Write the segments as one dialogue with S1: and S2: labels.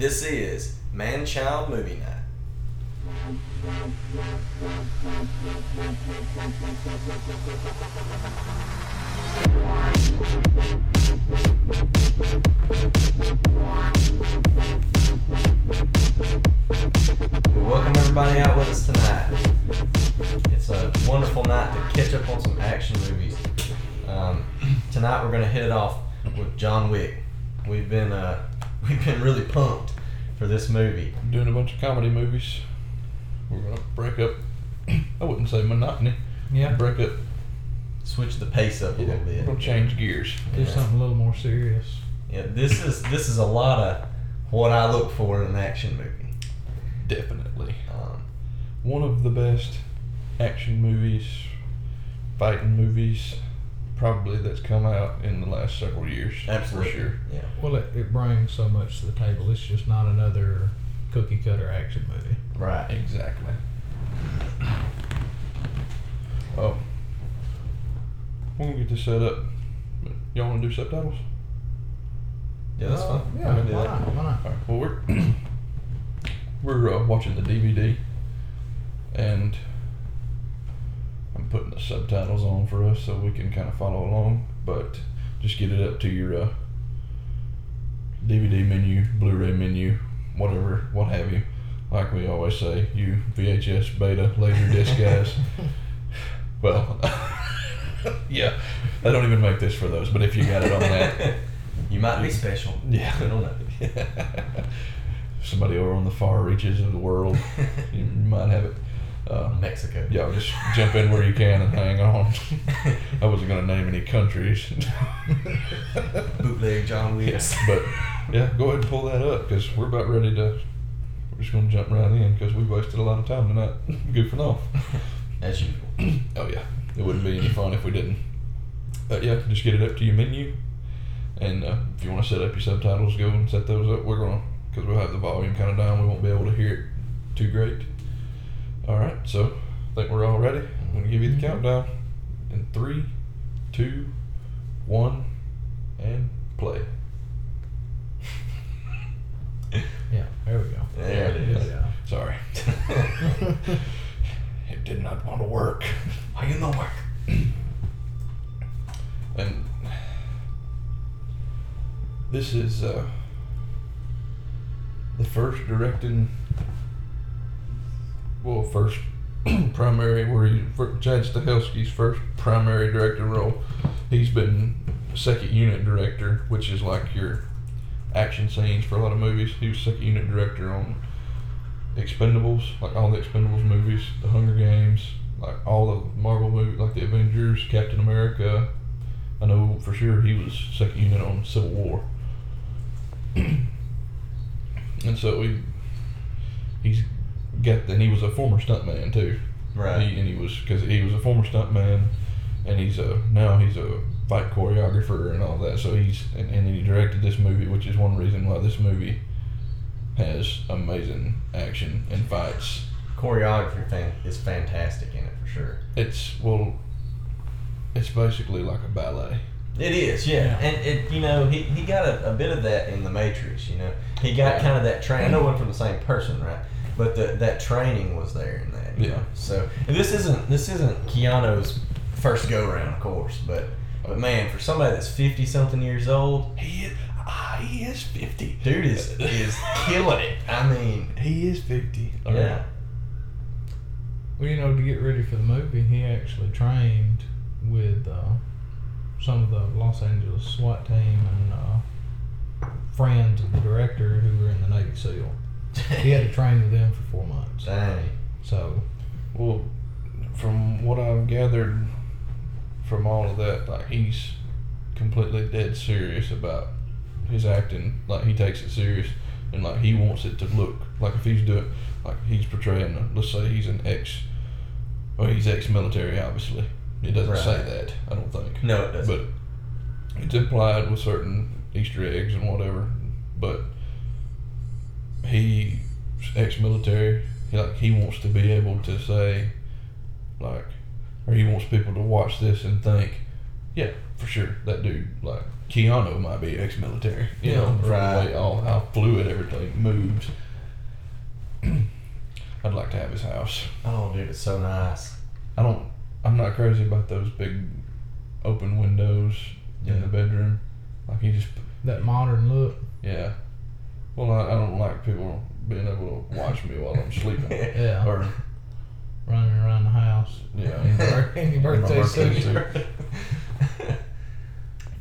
S1: This is Man Child Movie Night. Welcome everybody out with us tonight. It's a wonderful night to catch up on some action movies. Um, tonight we're gonna hit it off with John Wick. We've been uh, we've been really pumped for this movie.
S2: doing a bunch of comedy movies. We're gonna break up. I wouldn't say monotony.
S3: Yeah.
S2: Break up.
S1: Switch the pace up a
S2: Yeah,
S1: little bit.
S2: gonna change gears.
S3: Do
S1: Yeah.
S3: something a little more serious.
S1: Yeah, this is this is a lot of what I look for in an action movie.
S2: Definitely
S1: Um,
S2: one of the best action movies, fighting movies, probably that's come out in the last several years.
S1: absolutely.
S2: for sure.
S1: Yeah.
S3: Well, it, it brings so much to the table. It's just not another cookie cutter action movie.
S1: Right.
S2: Exactly. Oh, we're gonna get this set up. Y'all want to do subtitles?
S1: Yeah, that's
S3: Uh,
S1: fine.
S3: Yeah,
S1: I'm do
S3: why
S1: that.
S3: not? Why not?
S2: All right. Well, we're we're uh, watching the DVD, and I'm putting the subtitles on for us so we can kind of follow along. But just get it up to your uh, DVD menu, Blu-ray menu, whatever, what have you. Like we always say, you VHS, Beta, Laserdisc guys. Well, yeah, I don't even make this for those. But if you got it on that,
S1: you might be special.
S2: yeah.
S1: I don't know.
S2: Somebody over on the far reaches of the world, you might have it. Uh,
S1: Mexico.
S2: y'all just jump in where you can and hang on. I wasn't gonna name any countries.
S1: Bootleg John Wick.
S2: yes, but yeah, go ahead and pull that up because we're about ready to. We're just gonna jump right in because we wasted a lot of time tonight goofing off.
S1: As usual.
S2: Oh yeah, it wouldn't be any fun if we didn't. But yeah, just get it up to your menu, and uh, if you want to set up your subtitles, go and set those up. We're gonna because we'll have the volume kind of down. We won't be able to hear it too great. All right, so I think we're all ready. I'm gonna give you the countdown in three, two, one, and play.
S3: Yeah, there we go.
S1: There it is.
S3: Yeah.
S2: Sorry, it did not want to work.
S1: Are you no work?
S2: and this is uh, the first directing, well, first primary where he for Chad Stahelski's first primary director role. He's been second unit director, which is like your action scenes for a lot of movies. He was second unit director on Expendables, like all the Expendables movies, The Hunger Games, like all the Marvel movies, like the Avengers, Captain America. I know for sure he was second unit on Civil War. and so we, he's got, and he was a former stuntman too.
S1: Right.
S2: He, and he was because he was a former stuntman, and he's a now he's a fight choreographer and all that. So he's and, and he directed this movie, which is one reason why this movie has amazing action and fights.
S1: Choreography thing is fantastic in it for sure.
S2: It's well, it's basically like a ballet.
S1: It is, yeah.
S3: Yeah.
S1: And it, you know, he, he got a, a bit of that in the Matrix. You know, he got
S2: Yeah.
S1: kind of that training. I know it from the same person, right? But the, that training was there in that. you
S2: Yeah.
S1: know? So and this isn't this isn't Keanu's first go round, of course, but but man, for somebody that's fifty something years old,
S2: He is, ah, he is fifty.
S1: dude is is killing it. I mean,
S2: He is fifty.
S1: yeah.
S3: Well, you know, to get ready for the movie, he actually trained with uh, some of the Los Angeles SWAT team and uh, friends of the director who were in the Navy SEAL. He had to train with them for four months.
S1: Dang.
S3: So,
S2: Well, from what I've gathered from all of that, like he's completely dead serious about his acting. Like he takes it serious, and like he wants it to look like if he's doing, like he's portraying. Let's say he's an ex, well he's ex-military. Obviously, it doesn't say that. I don't think.
S1: No, it doesn't.
S2: But it's implied with certain Easter eggs and whatever. But he's ex-military. He like he wants to be able to say, like, or he wants people to watch this and think, Yeah, for sure. That dude, like Keanu, might be ex-military. You
S3: Yeah,
S2: know, from
S1: right.
S2: the way all how fluid everything moves. I'd like to have his house.
S1: Oh, dude, it's so nice.
S2: I don't. I'm not crazy about those big open windows in the bedroom. Like he just,
S3: That modern look.
S2: yeah. Well, I, I don't like people being able to watch me while I'm sleeping.
S3: Yeah.
S2: Or
S3: running around the house.
S2: yeah,
S3: In your, in your
S2: On my
S3: birthday
S2: birthday
S3: suit.
S2: suit.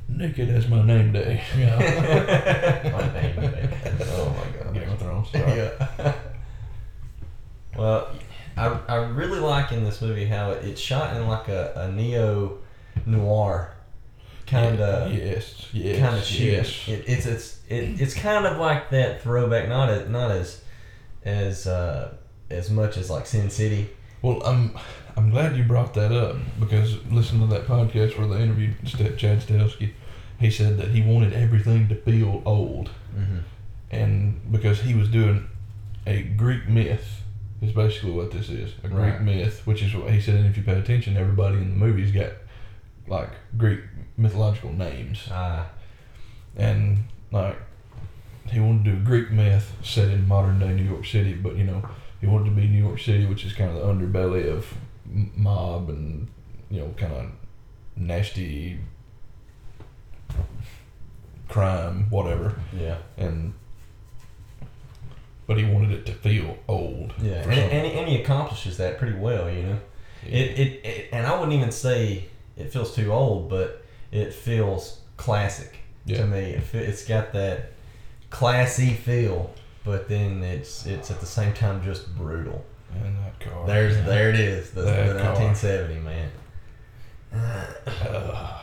S2: naked as my name day.
S3: Yeah.
S1: My name, man. Oh my god.
S2: Game of Thrones. Sorry.
S1: Yeah. well, I, I really like in this movie how it, it's shot in like a, a neo noir kind of
S2: yes, yes,
S1: kind of shit.
S2: yes.
S1: It, it's it's it, it's kind of like that throwback, not as not as as uh, as much as like Sin City.
S2: Well, I'm I'm glad you brought that up because listen to that podcast where they interviewed Chad Stahelski. He said that he wanted everything to feel old,
S1: Mm-hmm.
S2: and because he was doing a Greek myth is basically what this is a Greek
S1: Right.
S2: myth, which is what he said. And if you pay attention, everybody in the movies got like Greek mythological names,
S1: Ah,
S2: and like he wanted to do a Greek myth set in modern day New York City, but you know he wanted to be New York City, which is kind of the underbelly of m- mob and you know kind of nasty crime, whatever,
S1: yeah,
S2: and but he wanted it to feel old.
S1: yeah, and, and, and he accomplishes that pretty well, you know. It, it, it and I wouldn't even say it feels too old, but it feels classic
S2: Yeah.
S1: to me. It, it's got that classy feel, but then it's it's at the same time just brutal.
S2: and that car.
S1: There's there it is, the,
S2: That
S1: the
S2: car.
S1: 1970 man.
S2: Uh,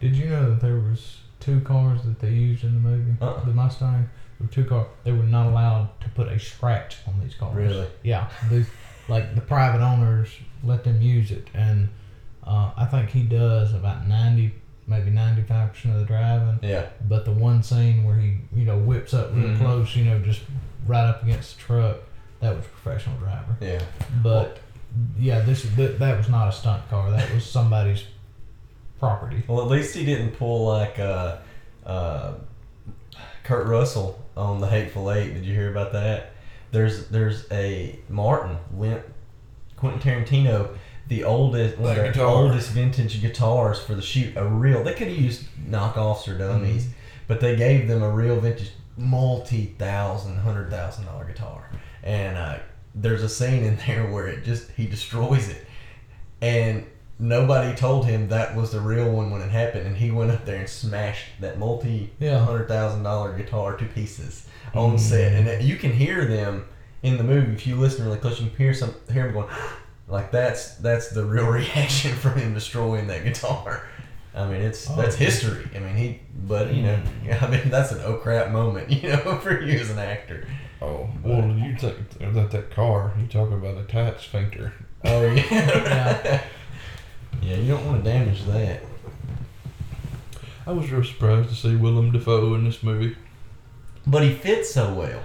S3: Did you know that there was two cars that they used in the movie?
S1: Uh-uh.
S3: The Mustang. There were two cars. They were not allowed to put a scratch on these cars.
S1: Really?
S3: Yeah. These, like the private owners let them use it, and uh, I think he does about ninety, maybe ninety-five percent of the driving.
S1: Yeah,
S3: But the one scene where he, you know, whips up real
S1: Mhm.
S3: close, you know, just right up against the truck, that was a professional driver.
S1: yeah.
S3: But yeah, this that, that was not a stunt car. That was somebody's property.
S1: Well, at least he didn't pull like uh, uh, Kurt Russell on the Hateful Eight. Did you hear about that? There's there's a Martin lent Quentin Tarantino the oldest one of their oldest vintage guitars for the shoot. A real they could have used knockoffs or dummies,
S2: Mm-hmm.
S1: but they gave them a real vintage multi thousand hundred thousand dollar guitar. And uh, there's a scene in there where it just he destroys it, and nobody told him that was the real one when it happened, and he went up there and smashed that multi
S3: Yeah.
S1: hundred thousand dollar guitar to pieces on
S2: Mm.
S1: set, and it- you can hear them in the movie if you listen really close. You can hear some hear him going like that's that's the real reaction from him destroying that guitar. I mean, it's
S3: Oh.
S1: that's history. I mean, he, but you know, I mean, that's an oh crap moment, you know, for you as an actor.
S2: oh, well, you uh, think about that car? You talk about a tight sphincter.
S1: Oh yeah,
S3: Yeah.
S1: yeah. You don't want to damage that.
S2: I was real surprised to see Willem Dafoe in this movie.
S1: But he fits so well.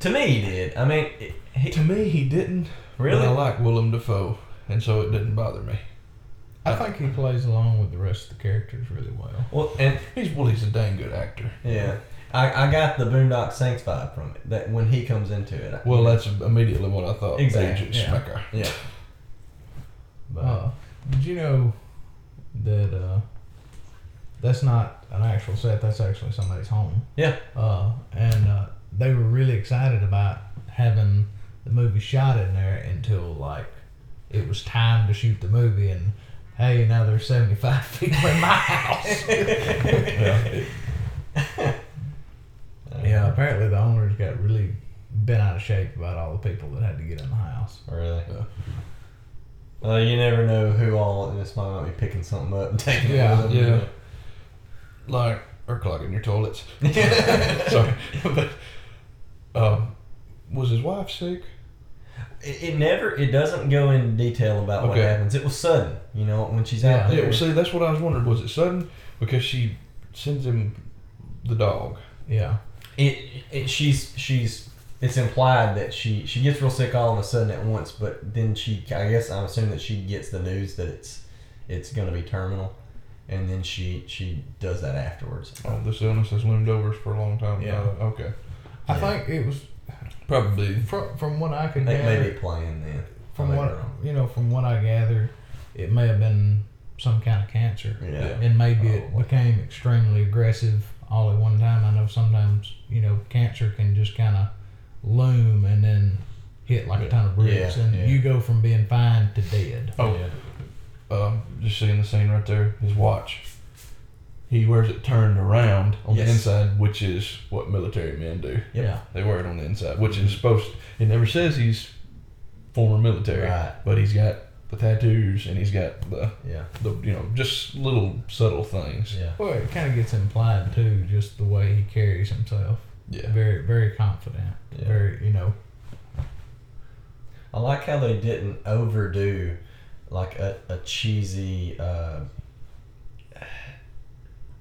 S1: To me, he did. I mean, he,
S2: To me, he didn't.
S1: Really.
S2: But I like Willem Dafoe, and so it didn't bother me.
S3: I think he plays along with the rest of the characters really well.
S1: well, and
S2: He's well, he's a dang good actor.
S1: yeah, I, I got the Boondock Saints vibe from it. That when he comes into it. I-
S2: Well, that's immediately what I thought.
S1: Exactly,
S2: Agent
S3: yeah.
S2: Smecker.
S1: yeah. But
S3: Uh, did you know that uh, that's not an actual set? That's actually somebody's home.
S1: yeah,
S3: Uh, and uh, they were really excited about having the movie shot in there until like it was time to shoot the movie and hey now there's 75 people in my house
S2: Yeah.
S3: yeah apparently the owners got really bent out of shape about all the people that had to get in the house
S1: really.
S2: Yeah.
S1: Well, you never know who all in this might be picking something up and taking
S3: Yeah,
S1: it with them.
S2: yeah. Like, or clogging your toilets. Sorry. but, um, was his wife sick?
S1: It, it never. It doesn't go into detail about what
S2: Okay.
S1: happens. It was sudden. You know, when she's out
S2: Yeah,
S1: there.
S2: well, see, that's what I was wondering. Was it sudden? Because she sends him the dog.
S3: yeah
S1: it, it she's she's it's implied that she she gets real sick all of a sudden at once but then she i guess i'm assuming that she gets the news that it's it's going to be terminal and then she she does that afterwards.
S2: Oh, this illness has loomed over us for a long time.
S1: Yeah.
S2: Uh, okay.
S3: I
S1: Yeah.
S3: think it was
S2: Probably.
S3: from from what I could
S1: They
S3: gather.
S1: may be playing then.
S3: from what
S1: be
S3: you know, from what I gathered, it may have been some kind of cancer,
S1: Yeah.
S3: and maybe it became extremely aggressive all at one time. I know sometimes you know cancer can just kind of loom and then hit like a ton of bricks,
S1: Yeah,
S3: and
S1: yeah.
S3: you go from being fine to dead.
S2: Oh,
S1: Yeah.
S2: um, just seeing the scene right there. His watch. He wears it turned around on the inside, which is what military men do.
S1: Yep.
S3: Yeah,
S2: They wear it on the inside, which is supposed. It never says he's former military,
S1: Right.
S2: but he's got the tattoos and he's got the
S1: Yeah.
S2: the you know just little subtle things.
S1: Yeah.
S3: well, it kind of gets implied too, just the way he carries himself.
S2: Yeah.
S3: Very, very confident.
S1: Yeah.
S3: Very, you know.
S1: I like how they didn't overdo like a, a cheesy uh,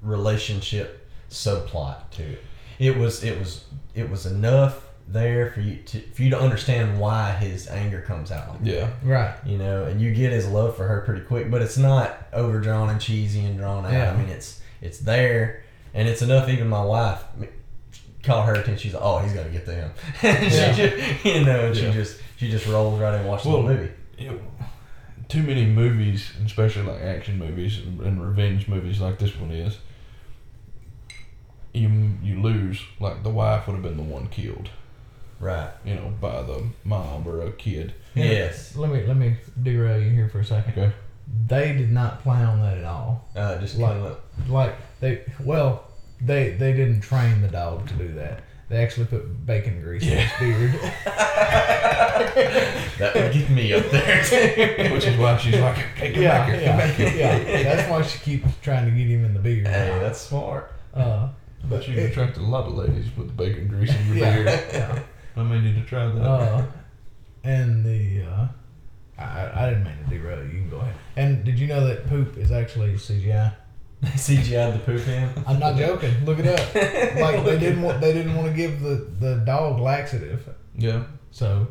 S1: relationship subplot to it. It was it was it was enough there for you to for you to understand why his anger comes out. Like that.
S2: Yeah.
S3: Right.
S1: You know, and you get his love for her pretty quick, but it's not overdrawn and cheesy and drawn out.
S3: Yeah.
S1: I mean, it's it's there, and it's enough. Even my wife caught her attention. She's like, "Oh, he's gonna get them," and
S3: Yeah.
S1: she just, you know, and
S2: Yeah.
S1: she just she just rolls right in and watches
S2: Well,
S1: the movie.
S2: you know, too many movies, especially like action movies and, and revenge movies like this one is, you you lose. Like the wife would have been the one killed,
S1: Right.
S2: you know, by the mom or a kid.
S1: Yes.
S3: Let me let me derail you here for a second.
S2: Okay.
S3: They did not plan on that at all.
S1: Uh, just
S3: Like-
S1: kind of
S3: Like they, well, they they didn't train the dog to do that. They actually put bacon grease in his beard.
S1: that would get me up there too.
S2: Which is why she's like, hey, come
S3: yeah,
S2: back here,
S3: yeah,
S2: come back here.
S3: yeah. That's why she keeps trying to get him in the beard.
S1: hey, that's smart.
S3: uh,
S2: But you
S3: it-
S2: attracted a lot of ladies with the bacon grease in your
S3: yeah,
S2: beard.
S3: yeah.
S2: I may need to try that.
S3: Uh, and the uh, I, I didn't mean to derail you. You can go ahead. And did you know that poop is actually CGI?
S1: CGI the poop in.
S3: I'm not joking. Look it up. Like they didn't want they didn't want to give the the dog laxative.
S2: yeah.
S3: So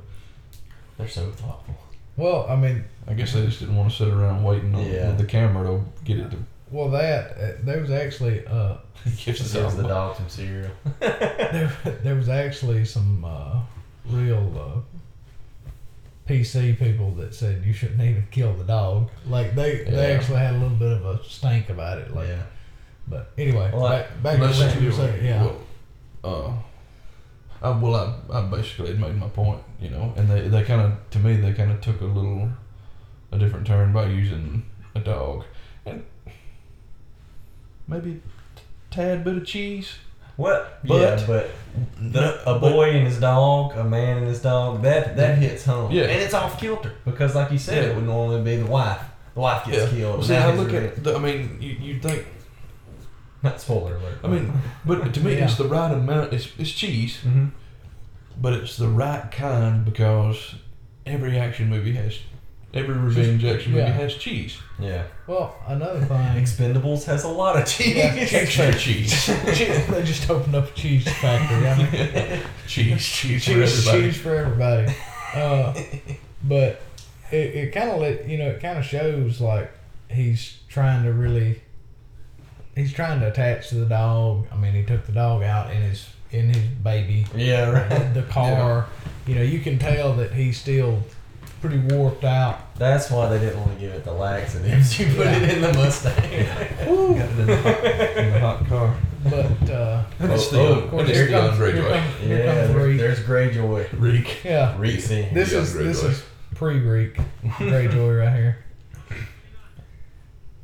S1: They're so thoughtful.
S3: well, I mean,
S2: I guess they just didn't want to sit around waiting on
S1: Yeah.
S2: the camera to get it to
S3: well that uh, there was actually uh
S2: give
S1: Just
S2: the
S1: gives the
S2: dog.
S1: dog some cereal.
S3: there there was actually some uh, real uh, PC people that said you shouldn't even kill the dog. Like they they actually had a little bit of a stank about it. Like,
S1: yeah.
S3: but anyway,
S1: Well, I-
S3: back, back to what you were saying. Yeah,
S2: Well, uh, I, well, I, I basically had made my point, you know, and they, they kind of, to me, they kind of took a little, a different turn by using a dog, and maybe a tad bit of cheese.
S1: What?
S2: But-
S1: yeah, but the, a boy and his dog, a man and his dog, that that hits home.
S2: Yeah.
S1: and it's off kilter because, like you said,
S2: Yeah.
S1: it would normally be the wife. The wife gets killed.
S2: See,
S1: Now
S2: I look at, the, I mean, you you think,
S1: not spoiler alert.
S2: I mean, but to me,
S3: Yeah.
S2: it's the right amount. It's it's cheese,
S1: hmm
S2: but it's the right kind because every action movie has, every revenge action movie
S3: yeah.
S2: has cheese.
S1: yeah.
S3: well, another thing.
S1: Expendables has a lot of cheese.
S3: Yeah,
S2: Extra cheese.
S3: they just opened up a cheese factory. I mean,
S2: cheese, cheese, for
S3: cheese,
S2: everybody.
S3: cheese for everybody. Uh, but it, it kind of let you know. It kind of shows like he's trying to really. He's trying to attach to the dog. I mean, he took the dog out in his in his baby,
S1: yeah, right.
S3: the car. You know, you can tell that he's still pretty warped out.
S1: That's why they didn't want to give it the laxatives. You put it in the Mustang.
S2: Got it in the hot, in the hot car.
S3: But uh,
S2: And it's
S1: Oh,
S2: the,
S1: oh,
S2: and
S3: course,
S2: it's
S3: here
S2: the
S3: comes,
S2: Andre
S3: here
S2: Joy.
S3: comes,
S1: yeah,
S3: comes
S1: there-
S3: Reek.
S1: there's Greyjoy.
S2: Reek.
S3: Yeah,
S1: Reek's in
S3: this
S2: Yeah,
S3: is this is pre-Reek Greyjoy right here.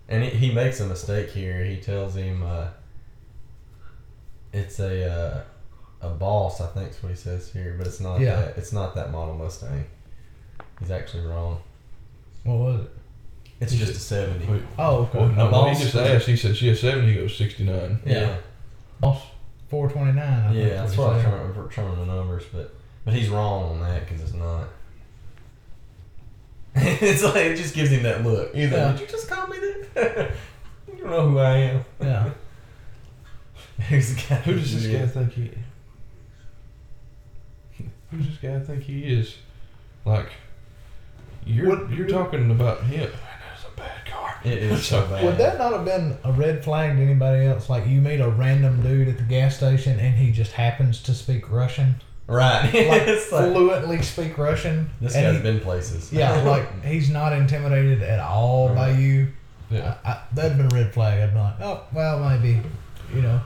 S1: And he, he makes a mistake here. He tells him uh, it's a uh, a boss. I think is what he says here, but it's not
S3: Yeah.
S1: that. It's not that model Mustang. He's actually wrong.
S3: What was it?
S1: It's just a seventy.
S2: Wait,
S3: Oh, okay.
S2: well, no,
S1: A
S2: he just asked. He said she has 70. He goes 69.
S1: Yeah,
S3: Boss 429. I
S1: yeah. That's
S3: is
S1: what
S3: what
S1: I'm
S3: he said.
S1: trying, we're trying the numbers, but but he's wrong on that because it's not. it's like it just gives him that look. Either
S3: Yeah.
S1: did you just call me that? you don't know who I am.
S3: Yeah.
S1: Who's the guy?
S2: Who does this
S1: Yeah.
S2: guy think he? Who does this guy think he is? Like, you're
S3: What-
S2: you're talking about him. A bad car.
S1: It is so bad.
S3: Would that not have been a red flag to anybody else? Like you meet a random dude at the gas station and he just happens to speak Russian,
S1: right?
S3: like
S1: it's like,
S3: fluently speak Russian.
S1: this
S3: and
S1: guy's
S3: he-
S1: been places.
S3: Yeah, like he's not intimidated at all by you.
S2: Yeah.
S3: I, that'd been a red flag. I'd be like, oh well, maybe, you know.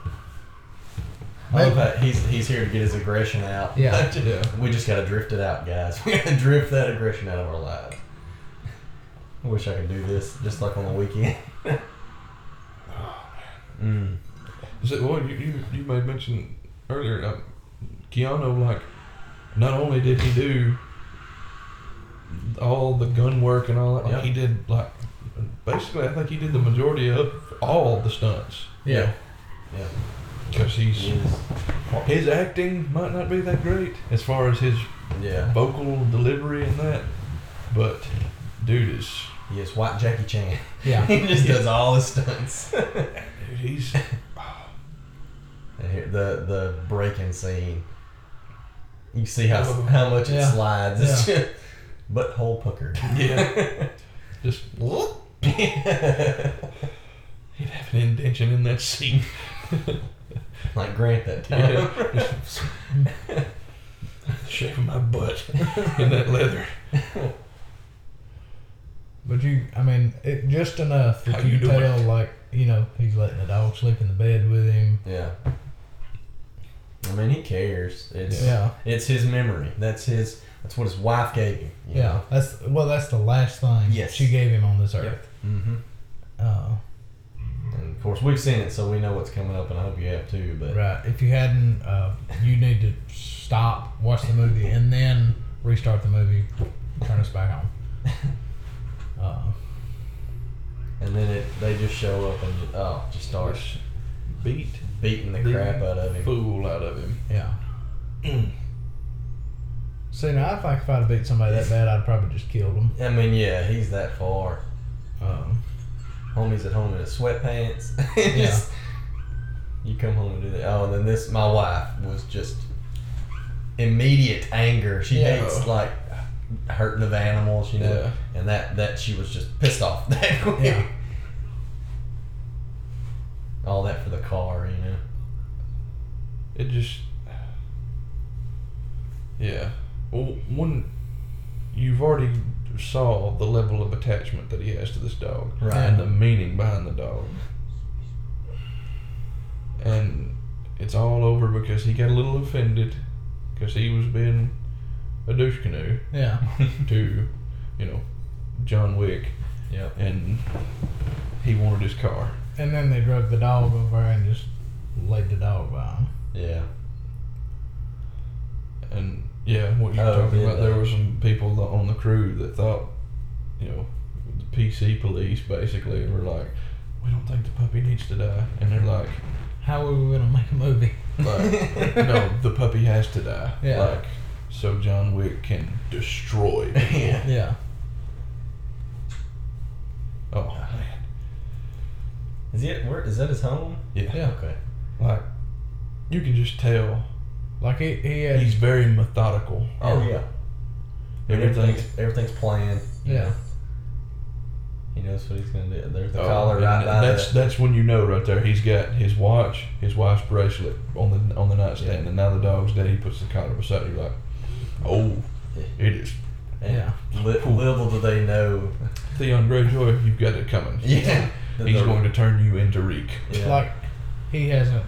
S1: I love that he's he's here to get his aggression out.
S3: Yeah.
S2: Yeah.
S1: We just gotta drift it out, guys. We gotta drift that aggression out of our lives. I wish I could do this just like on the weekend. mm.
S2: Is it, well, you, you, you made mention earlier, uh, Keanu, like, not only did he do all the gun work and all that, like,
S1: Yep.
S2: he did, like, basically, I think he did the majority of all the stunts.
S3: Yeah.
S1: Yeah.
S2: Because he's,
S1: He is-
S2: his acting might not be that great as far as his
S1: Yeah.
S2: vocal delivery and that, but dude is,
S1: He is white Jackie Chan.
S3: Yeah.
S1: he just does all the stunts.
S2: dude, he's,
S1: And here, the the breaking scene. You see how
S2: Oh.
S1: how much it
S3: Yeah.
S1: slides. It's just butthole pucker.
S2: yeah, just, he'd have an indention in that scene.
S1: like Grant that time.
S2: Yeah. Just shape of my butt in that leather.
S3: But you, I mean, it, just enough that
S2: How
S3: you,
S2: you
S3: can
S2: doing?
S3: tell, like, you know, he's letting the dog sleep in the bed with him.
S1: Yeah. I mean, he cares. It's
S3: Yeah.
S1: it's his memory. That's his. That's what his wife gave him.
S3: Yeah. That's, well, that's the last thing
S1: Yes.
S3: she gave him on this
S1: Yep.
S3: earth.
S1: Mm-hmm.
S3: Uh,
S1: And of course, we've seen it, so we know what's coming up, and I hope you have too. But
S3: right. If you hadn't, uh, you need to stop, watch the movie, and then restart the movie, turn us back on. Uh,
S1: and then it they just show up and oh, just start
S2: Just beat
S1: beating the
S2: the
S1: crap out of him.
S2: fool out of him.
S3: yeah. See, now, if I, if I'd have beat somebody that bad, I'd probably just killed them.
S1: I mean, yeah, he's that far.
S3: Um,
S1: Homie's at home in his sweatpants. Just- You come home and do that. Oh, and then this, my wife was just immediate anger. She
S3: Yeah.
S1: hates like hurting of animals, you know,
S2: Yeah.
S1: and that that she was just pissed off that quick.
S3: Yeah.
S1: All that for the car, you know.
S2: It just, yeah. Well, when you've already saw the level of attachment that he has to this dog,
S1: Right.
S2: and the meaning behind the dog, and it's all over because he got a little offended because he was being a douche canoe
S3: yeah.
S2: to, you know, John Wick,
S1: Yep.
S2: and he wanted his car.
S3: And then they drug the dog over and just laid the dog down.
S1: Yeah.
S2: And yeah, what you're
S1: Oh,
S2: talking
S1: yeah,
S2: about, there were some people that- on the crew that thought, you know, the PC police basically were like, we don't think the puppy needs to die, and they're like,
S3: How are we gonna make a movie?
S2: like no, the puppy has to die,
S3: Yeah.
S2: like so John Wick can destroy. people.
S1: yeah.
S3: Yeah.
S2: Oh man,
S1: Is he? At, where is that? His home?
S2: yeah.
S3: Yeah.
S1: Okay.
S2: like you can just tell
S3: Like he, he had
S2: he's very methodical.
S1: Oh yeah. And everything's everything's planned. you
S3: Yeah.
S1: know. He knows what he's gonna do. There's the
S2: Oh,
S1: collar right by
S2: that's
S1: the,
S2: that's when you know right there. He's got his watch, his wife's bracelet on the on the nightstand,
S1: Yeah.
S2: and now the dog's dead. He puts the collar beside it. You're like, oh, it is
S3: Yeah.
S1: li- little do they know.
S2: Theon Greyjoy. You've got it coming.
S1: Yeah.
S2: He's going to turn you into Reek.
S1: Yeah.
S3: like he hasn't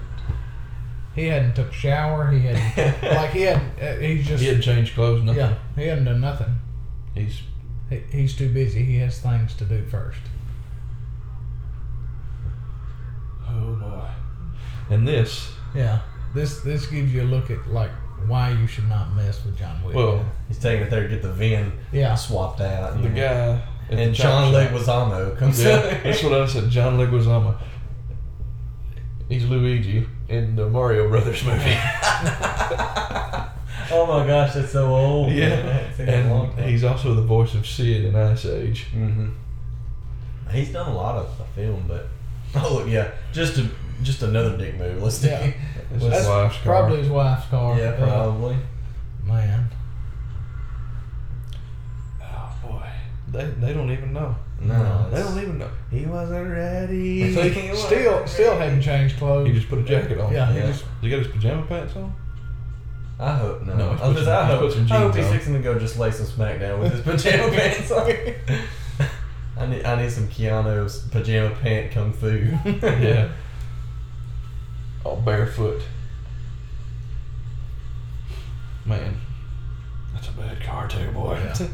S3: he hadn't took shower. He hadn't like he had uh, he's just
S2: He hadn't changed clothes. Nothing.
S3: yeah he hadn't done nothing.
S2: He's
S3: He, he's too busy. He has things to do first.
S2: oh boy. And this,
S3: Yeah. This this gives you a look at like why you should not mess with John Wick.
S2: well,
S1: He's taking it there to get the VIN
S3: yeah.
S1: swapped out. you
S2: the
S1: know.
S2: guy at
S1: and John
S2: shop-
S1: Leguizamo comes
S2: Yeah,
S1: in.
S2: that's what I said. John Leguizamo. He's Luigi in the Mario Brothers movie.
S1: oh my gosh, that's so old.
S2: Yeah,
S1: It's been a long
S2: and he's also the voice of Sid in Ice Age.
S1: Mm-hmm. He's done a lot of the film, but oh look, yeah, just a just another dick move. Let's do.
S3: Yeah.
S2: His
S1: That's
S2: wife's car.
S3: Probably his wife's car.
S1: Yeah, probably.
S3: man.
S2: Oh boy. They they don't even know.
S1: No,
S2: They don't even know. He wasn't ready.
S1: It's like-
S3: See, still, still hadn't changed clothes.
S2: He just put a jacket on.
S3: Yeah,
S1: Yeah.
S3: he just
S2: He got his pajama pants on.
S1: I hope no.
S2: No, he's
S1: I, was
S2: put
S1: just,
S2: some-
S1: I hope,
S2: put some
S1: I hope he's
S2: on.
S1: fixing to go just lay some smackdown with his pajama pants on. I need I need some Keanu's pajama pant kung fu.
S2: Yeah. All barefoot. Man, that's a bad car too, boy.
S3: Yeah.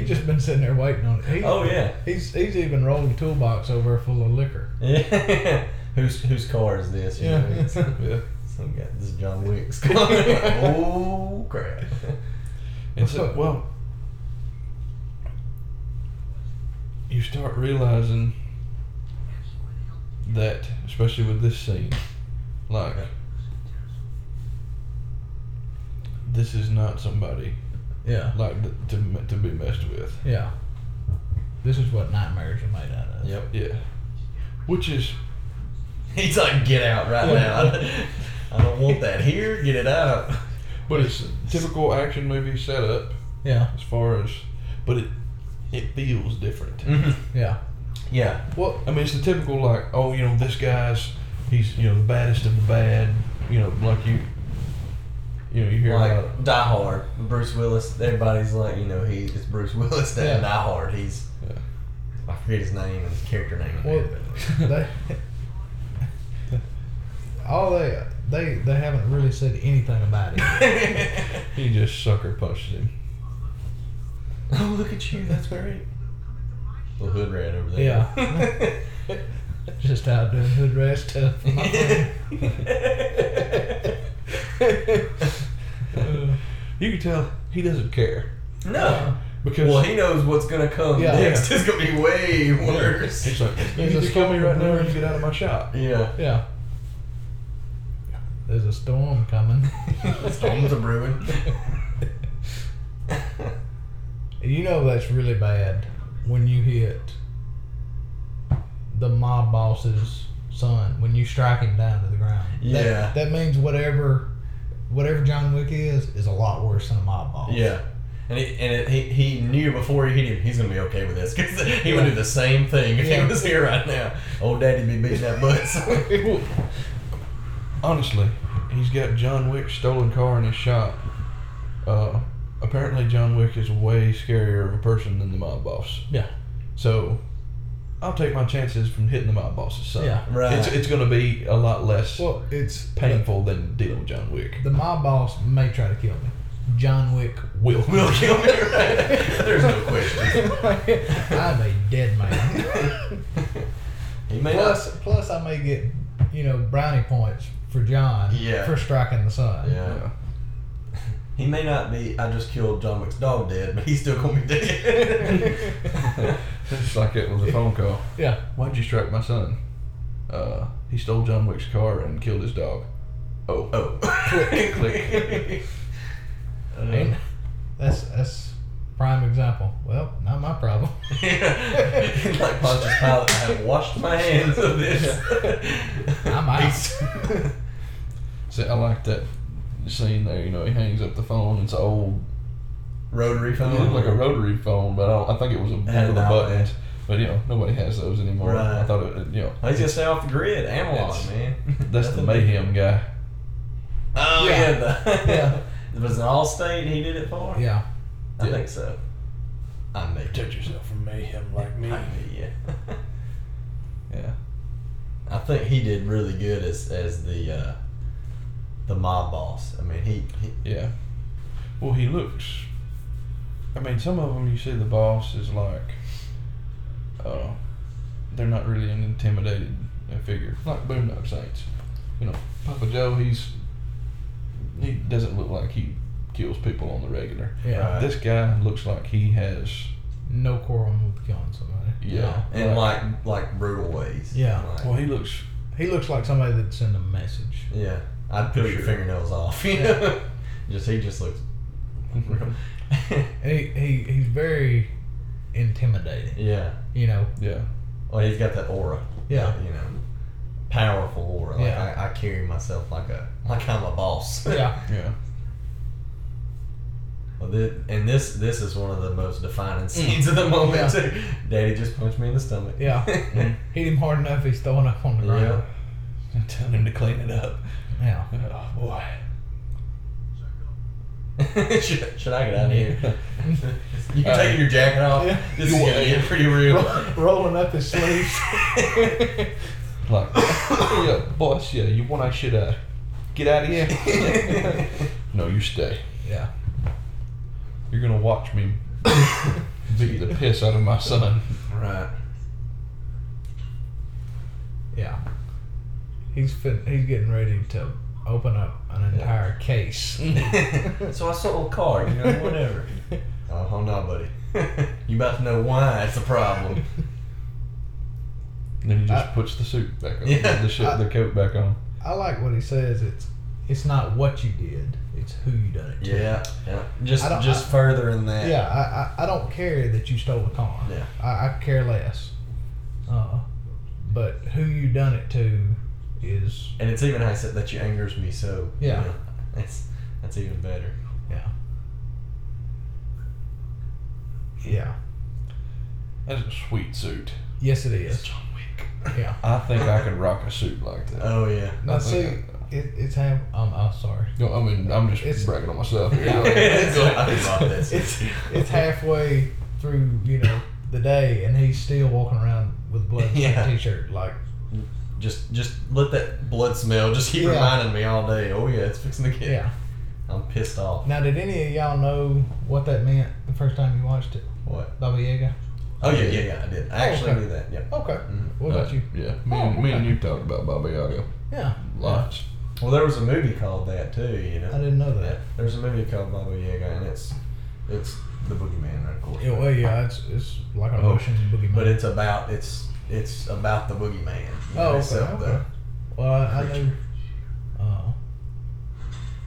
S3: He's just been sitting there waiting on it. He,
S1: oh yeah.
S3: He's he's even rolled a toolbox over full of liquor.
S1: Yeah. whose whose car is this? You
S3: Yeah.
S2: yeah.
S1: Some guy. This is John Wick's car. oh crap.
S2: And so, well, you start realizing that, especially with this scene, like, this is not somebody
S3: Yeah,
S2: like to to be messed with.
S3: yeah. This is what nightmares are made out of.
S1: Yep.
S2: Yeah, which is
S1: He's like, get out right now. I don't want that here. Get it out.
S2: But it's a typical action movie setup
S3: Yeah,
S2: as far as, but it it feels different.
S1: Mm-hmm.
S3: yeah,
S1: Yeah.
S2: Well, I mean, it's the typical like, oh, you know, this guy's he's you know the baddest of the bad. You know, like you, you know, you hear
S1: Like
S2: about
S1: Die Hard, Bruce Willis. Everybody's like, you know, he it's Bruce Willis that
S3: Yeah.
S1: Die Hard. He's
S2: Yeah.
S1: I forget his name and his character name.
S3: Well, they, all they they they haven't really said anything about it.
S2: he just sucker punched him.
S1: oh, look at you. That's great. Little hood rat over there.
S3: Yeah. Just out doing hood rat stuff. Uh,
S2: You can tell he doesn't care
S1: no.
S2: because
S1: Well, he knows what's gonna come
S3: Yeah.
S1: next. It's gonna be way worse.
S2: he's like, you
S3: There's
S2: need to kill me right now and
S3: brewing.
S2: get out of my shop.
S1: Yeah.
S3: yeah. There's a storm coming.
S1: Storms are brewing.
S3: You know that's really bad when you hit the mob boss's son when you strike him down to the ground.
S1: Yeah.
S3: That, that means whatever whatever John Wick is is a lot worse than a mob boss.
S1: Yeah. And, he, and it, he, he knew before he hit him, he's going to be okay with this. Because he would do the same thing if
S3: Yeah.
S1: he was here right now. Old daddy'd be beating that butt.
S2: Well, honestly, he's got John Wick's stolen car in his shop. Uh, apparently, John Wick is way scarier of a person than the mob boss.
S3: Yeah.
S2: So, I'll take my chances from hitting the mob boss's son.
S3: Yeah.
S1: Right.
S2: It's, it's going to be a lot less
S3: Well, it's
S2: painful than dealing with John Wick.
S3: The mob boss may try to kill me. John Wick
S2: Will.
S1: will kill me right There's no question.
S3: I'm a dead man.
S1: He may
S3: plus, plus I may get you know brownie points for John
S1: Yeah.
S3: for striking the
S1: son. Yeah. He may not be, I just killed John Wick's dog dead, but he's still going to be dead.
S2: It's like it was a phone call.
S3: Yeah.
S2: Why'd you strike my son? Uh, he stole John Wick's car and killed his dog. Oh.
S1: oh.
S2: Click, click.
S1: Uh,
S3: And that's that's prime example. Well, not my problem. yeah.
S1: like Pontius Pilate, I have washed my hands of this.
S3: I'm out.
S2: See, I like that scene there. You know, he hangs up the phone. It's old,
S1: Rotary phone.
S2: it
S1: phone.
S2: looked like a rotary phone, but I, don't, I think it was a one
S1: Had
S2: of the
S1: an outlet.
S2: buttons. But you know, nobody has those anymore.
S1: Right.
S2: I thought it, you know,
S1: he's gonna stay off the grid. Analog,
S2: It's-
S1: man.
S2: that's the mayhem guy.
S1: Oh
S3: Yeah.
S1: yeah, the,
S3: Yeah.
S1: Was it Allstate he did it for?
S3: Yeah.
S1: I
S2: Yeah.
S1: think so. I may.
S2: Protect yourself from mayhem like me.
S1: I may, yeah.
S2: Yeah.
S1: I think he did really good as as the uh, the mob boss. I mean, he, he
S2: Yeah. Well, he looks. I mean, some of them you see the boss is like, uh, they're not really an intimidated uh, figure, like Boondock Saints. You know, Papa Joe, he's he doesn't look like he kills people on the regular.
S3: Yeah.
S1: Right.
S2: This guy looks like he has.
S3: No quarrel with killing somebody.
S2: Yeah.
S1: in like like brutal ways.
S3: Yeah.
S1: Like,
S2: Well, he looks.
S3: He looks like somebody that'd send a message.
S1: yeah. I'd peel your fingernails off. You know? just he just looks.
S3: And he, he he's very intimidating.
S1: yeah.
S3: You know.
S2: Yeah.
S1: Well, he's got that aura.
S3: Yeah.
S1: You know, powerful aura. Like
S3: Yeah.
S1: I, I carry myself like a like I'm a boss.
S3: Yeah.
S2: Yeah.
S1: Well, thi- and this this is one of the most defining mm. scenes of the moment
S3: Yeah.
S1: too. Daddy just punched me in the stomach.
S3: Yeah. Hit him hard enough, he's throwing up on the
S1: yeah.
S3: ground.
S2: And tell him to clean it up.
S3: Yeah.
S2: Oh boy.
S1: should, should I get out of here? you
S2: Uh,
S1: taking your jacket off?
S3: yeah.
S1: This is gonna get pretty real.
S3: Rolling up his sleeves.
S2: Like, yeah, boss, yeah, you want I should uh, get out of here? no, you stay.
S3: yeah.
S2: You're gonna watch me beat the piss out of my son.
S1: right.
S3: Yeah. He's fit, he's getting ready to open up an entire case.
S1: so I sold a car, you know, whatever. oh, hold on, buddy. you about to know why it's a problem.
S2: Then he just
S3: I-
S2: puts the suit back on,
S1: Yeah.
S2: the, shit,
S3: I-
S2: the coat back on.
S3: I like what he says. It's it's not what you did; it's who you done it to.
S1: Yeah, yeah. Just
S3: I
S1: just further in that.
S3: Yeah, I, I, I don't care that you stole a car.
S1: Yeah.
S3: I, I care less. Uh, but who you done it to is
S1: And it's even nice I that you angers me so. you
S3: Yeah.
S1: know, that's that's even better.
S3: yeah. Yeah.
S2: That's a sweet suit.
S3: Yes, it is.
S1: John Wick.
S3: Yeah.
S2: I think I could rock a suit like that.
S1: Oh yeah.
S3: Now
S2: I
S3: see,
S2: think
S3: it, it's half. Um, oh, sorry.
S2: No, I mean, I'm just
S3: It's-
S2: bragging on myself. here.
S3: Yeah.
S1: It's like, I thought this.
S3: It's it's halfway through. You know the day, and he's still walking around with a blood
S1: Yeah.
S3: t-shirt. Like
S1: Just just let that blood smell just keep
S3: Yeah.
S1: reminding me all day. Oh yeah, it's fixing to get.
S3: yeah.
S1: I'm pissed off.
S3: Now, did any of y'all know what that meant the first time you watched it?
S1: What?
S3: Baba Yaga.
S1: Oh yeah, yeah, yeah. I did. I actually
S3: okay.
S1: knew that. Yeah.
S3: Okay.
S1: Mhm.
S3: What about
S2: Uh,
S3: you?
S2: Yeah, me,
S3: Oh,
S2: and, me and you talked about Baba Yaga
S3: Yeah.
S2: lots.
S1: Well, there was a movie called that too. You know.
S3: I didn't know
S1: Yeah,
S3: that.
S1: there's a movie called Baba Yaga, and it's it's the boogeyman, of course.
S3: Yeah, well, yeah, it's it's like a
S2: Oh.
S3: Russian boogeyman.
S1: But it's about it's it's about the boogeyman. you
S3: Oh,
S1: know,
S3: okay,
S1: the-
S3: well, I, I
S1: creature.
S3: knew. Uh,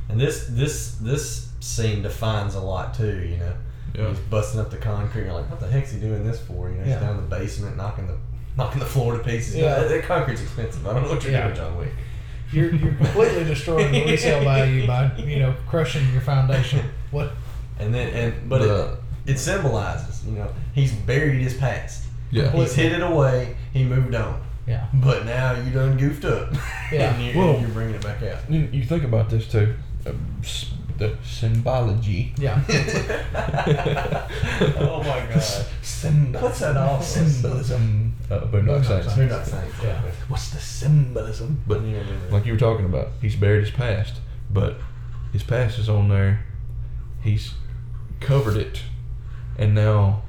S1: and this this this scene defines a lot too. You know,
S2: Yeah.
S1: he's busting up the concrete. You're like, what the heck's he doing this for? You know, he's
S3: Yeah.
S1: down in the basement knocking the knocking the floor to pieces.
S3: Yeah.
S1: Yeah, that, concrete's expensive. I don't know what you're
S3: Yeah.
S1: doing, John Wick.
S3: you're you're completely destroying the resale value by you know crushing your foundation. What?
S1: And then and but
S2: The-
S1: it, it symbolizes, you know, he's buried his past.
S2: Yeah.
S1: He's hid it away. He moved on.
S3: Yeah.
S1: But now you done goofed up.
S3: Yeah.
S1: and you're,
S2: Well-
S1: you're bringing it back out.
S2: You, you think about this too. Uh, the symbology.
S3: Yeah.
S1: oh my god.
S2: Symbolism.
S1: What's that all?
S2: Symbolism. Uh, Boondock
S3: Boondock
S2: Saints.
S1: You're not saying.
S3: Yeah.
S2: What's the symbolism? But
S1: Yeah, yeah, yeah.
S2: like you were talking about, he's buried his past, but his past is on there. He's covered it, and now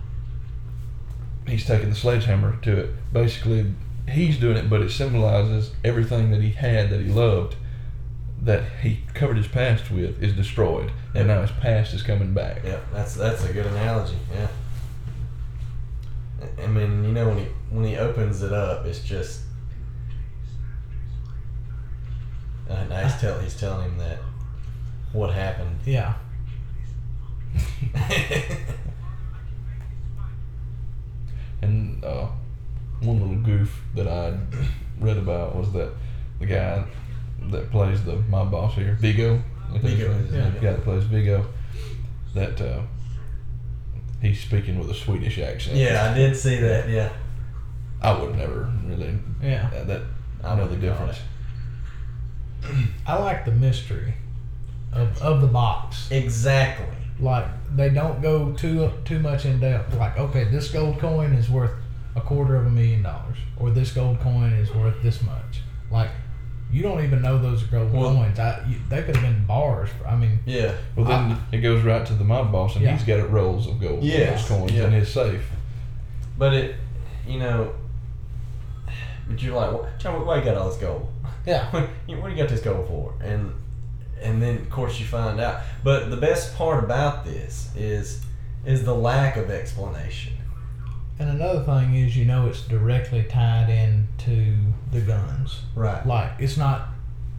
S2: he's taking the sledgehammer to it. Basically, he's doing it, but it symbolizes everything that he had that he loved, that he covered his past with, is destroyed, and now his past is coming back.
S1: Yeah, that's that's a good analogy. Yeah. I- I mean, you know, when he when he opens it up, it's just. Uh, now he's tell he's telling him that what happened.
S3: Yeah.
S2: And uh, one little goof that I read about was that the guy that plays the my boss here, Viggo, I think
S1: Viggo
S2: his
S1: is
S2: name,
S1: it,
S2: the guy that plays Viggo, that uh, he's speaking with a Swedish accent.
S1: yeah, I did see that. Yeah,
S2: I would never really.
S3: Yeah.
S2: uh, that
S1: I
S2: I know the difference.
S3: I like the mystery of of the box.
S1: exactly.
S3: Like they don't go too too much in depth. Like okay, this gold coin is worth a quarter of a million dollars, or this gold coin is worth this much. Like you don't even know those are gold
S1: Well-
S3: coins. I, you, they could have been bars. I mean,
S1: Yeah,
S2: Well, then it goes right to the mob boss, and
S3: Yeah.
S2: he's got it rolls of gold
S1: Yes,
S2: coins
S1: yeah.
S2: in his safe.
S1: but it, you know, but you're like, "What- John, why you got all this gold?
S3: yeah,
S1: what do you got this gold for? And and then of course you find out. But the best part about this is is the lack of explanation.
S3: And another thing is, you know, it's directly tied into the guns.
S1: Right.
S3: Like, it's not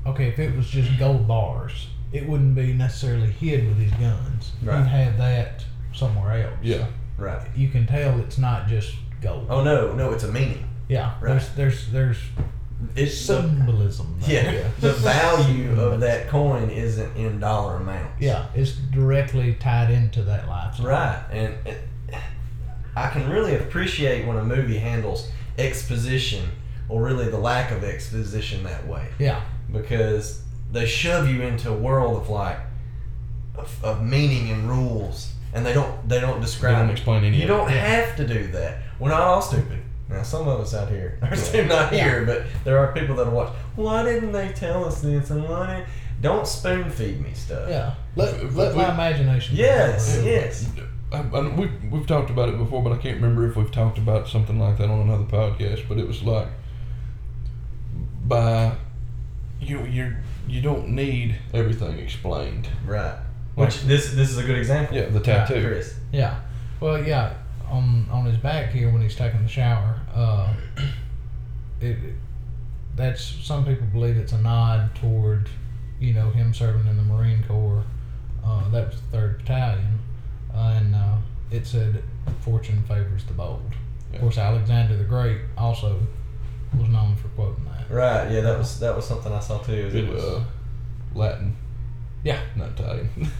S3: okay. If it was just gold bars, it wouldn't be necessarily hid with these guns.
S1: Right.
S3: You'd have that somewhere else.
S2: Yeah.
S1: Right.
S3: You can tell it's not just gold.
S1: Oh no, no, it's a meaning.
S3: yeah.
S1: right.
S3: There's there's there's
S1: it's
S3: Symbolism. there.
S1: yeah, the value of that coin isn't in dollar amounts.
S3: Yeah, it's directly tied into that lifestyle.
S1: Right, and it, I can really appreciate when a movie handles exposition or really the lack of exposition that way
S3: Yeah.
S1: because they shove you into a world of like of, of meaning and rules, and they don't they don't
S2: They
S1: describe.
S2: don't explain any
S1: You don't have to do that. We're not all stupid. Now, some of us out here are still not
S3: Yeah.
S1: here, but there are people that watch. Why didn't they tell us this? And why didn't? Don't spoon feed me stuff.
S3: Yeah. Let,
S2: If- if
S3: let
S2: we-
S3: my imagination.
S1: Yes,
S3: take over.
S1: yes.
S2: I, I, we've, we've talked about it before, but I can't remember if we've talked about something like that on another podcast. But it was like, by you you you don't need everything explained.
S1: Right. Which this this is a good example.
S2: Yeah, the tattoo.
S1: Chris.
S3: Yeah. Well, yeah. On on his back here when he's taking the shower, uh, it that's some people believe it's a nod toward, you know, him serving in the Marine Corps. Uh, that was the third battalion, uh, and uh, it said, "Fortune favors the bold."
S2: Yeah.
S3: Of course, Alexander the Great also was known for quoting that.
S1: Right. Yeah, that was that was something I saw too.
S2: It
S1: It was,
S2: uh, Latin,
S3: Yeah.
S2: not Italian.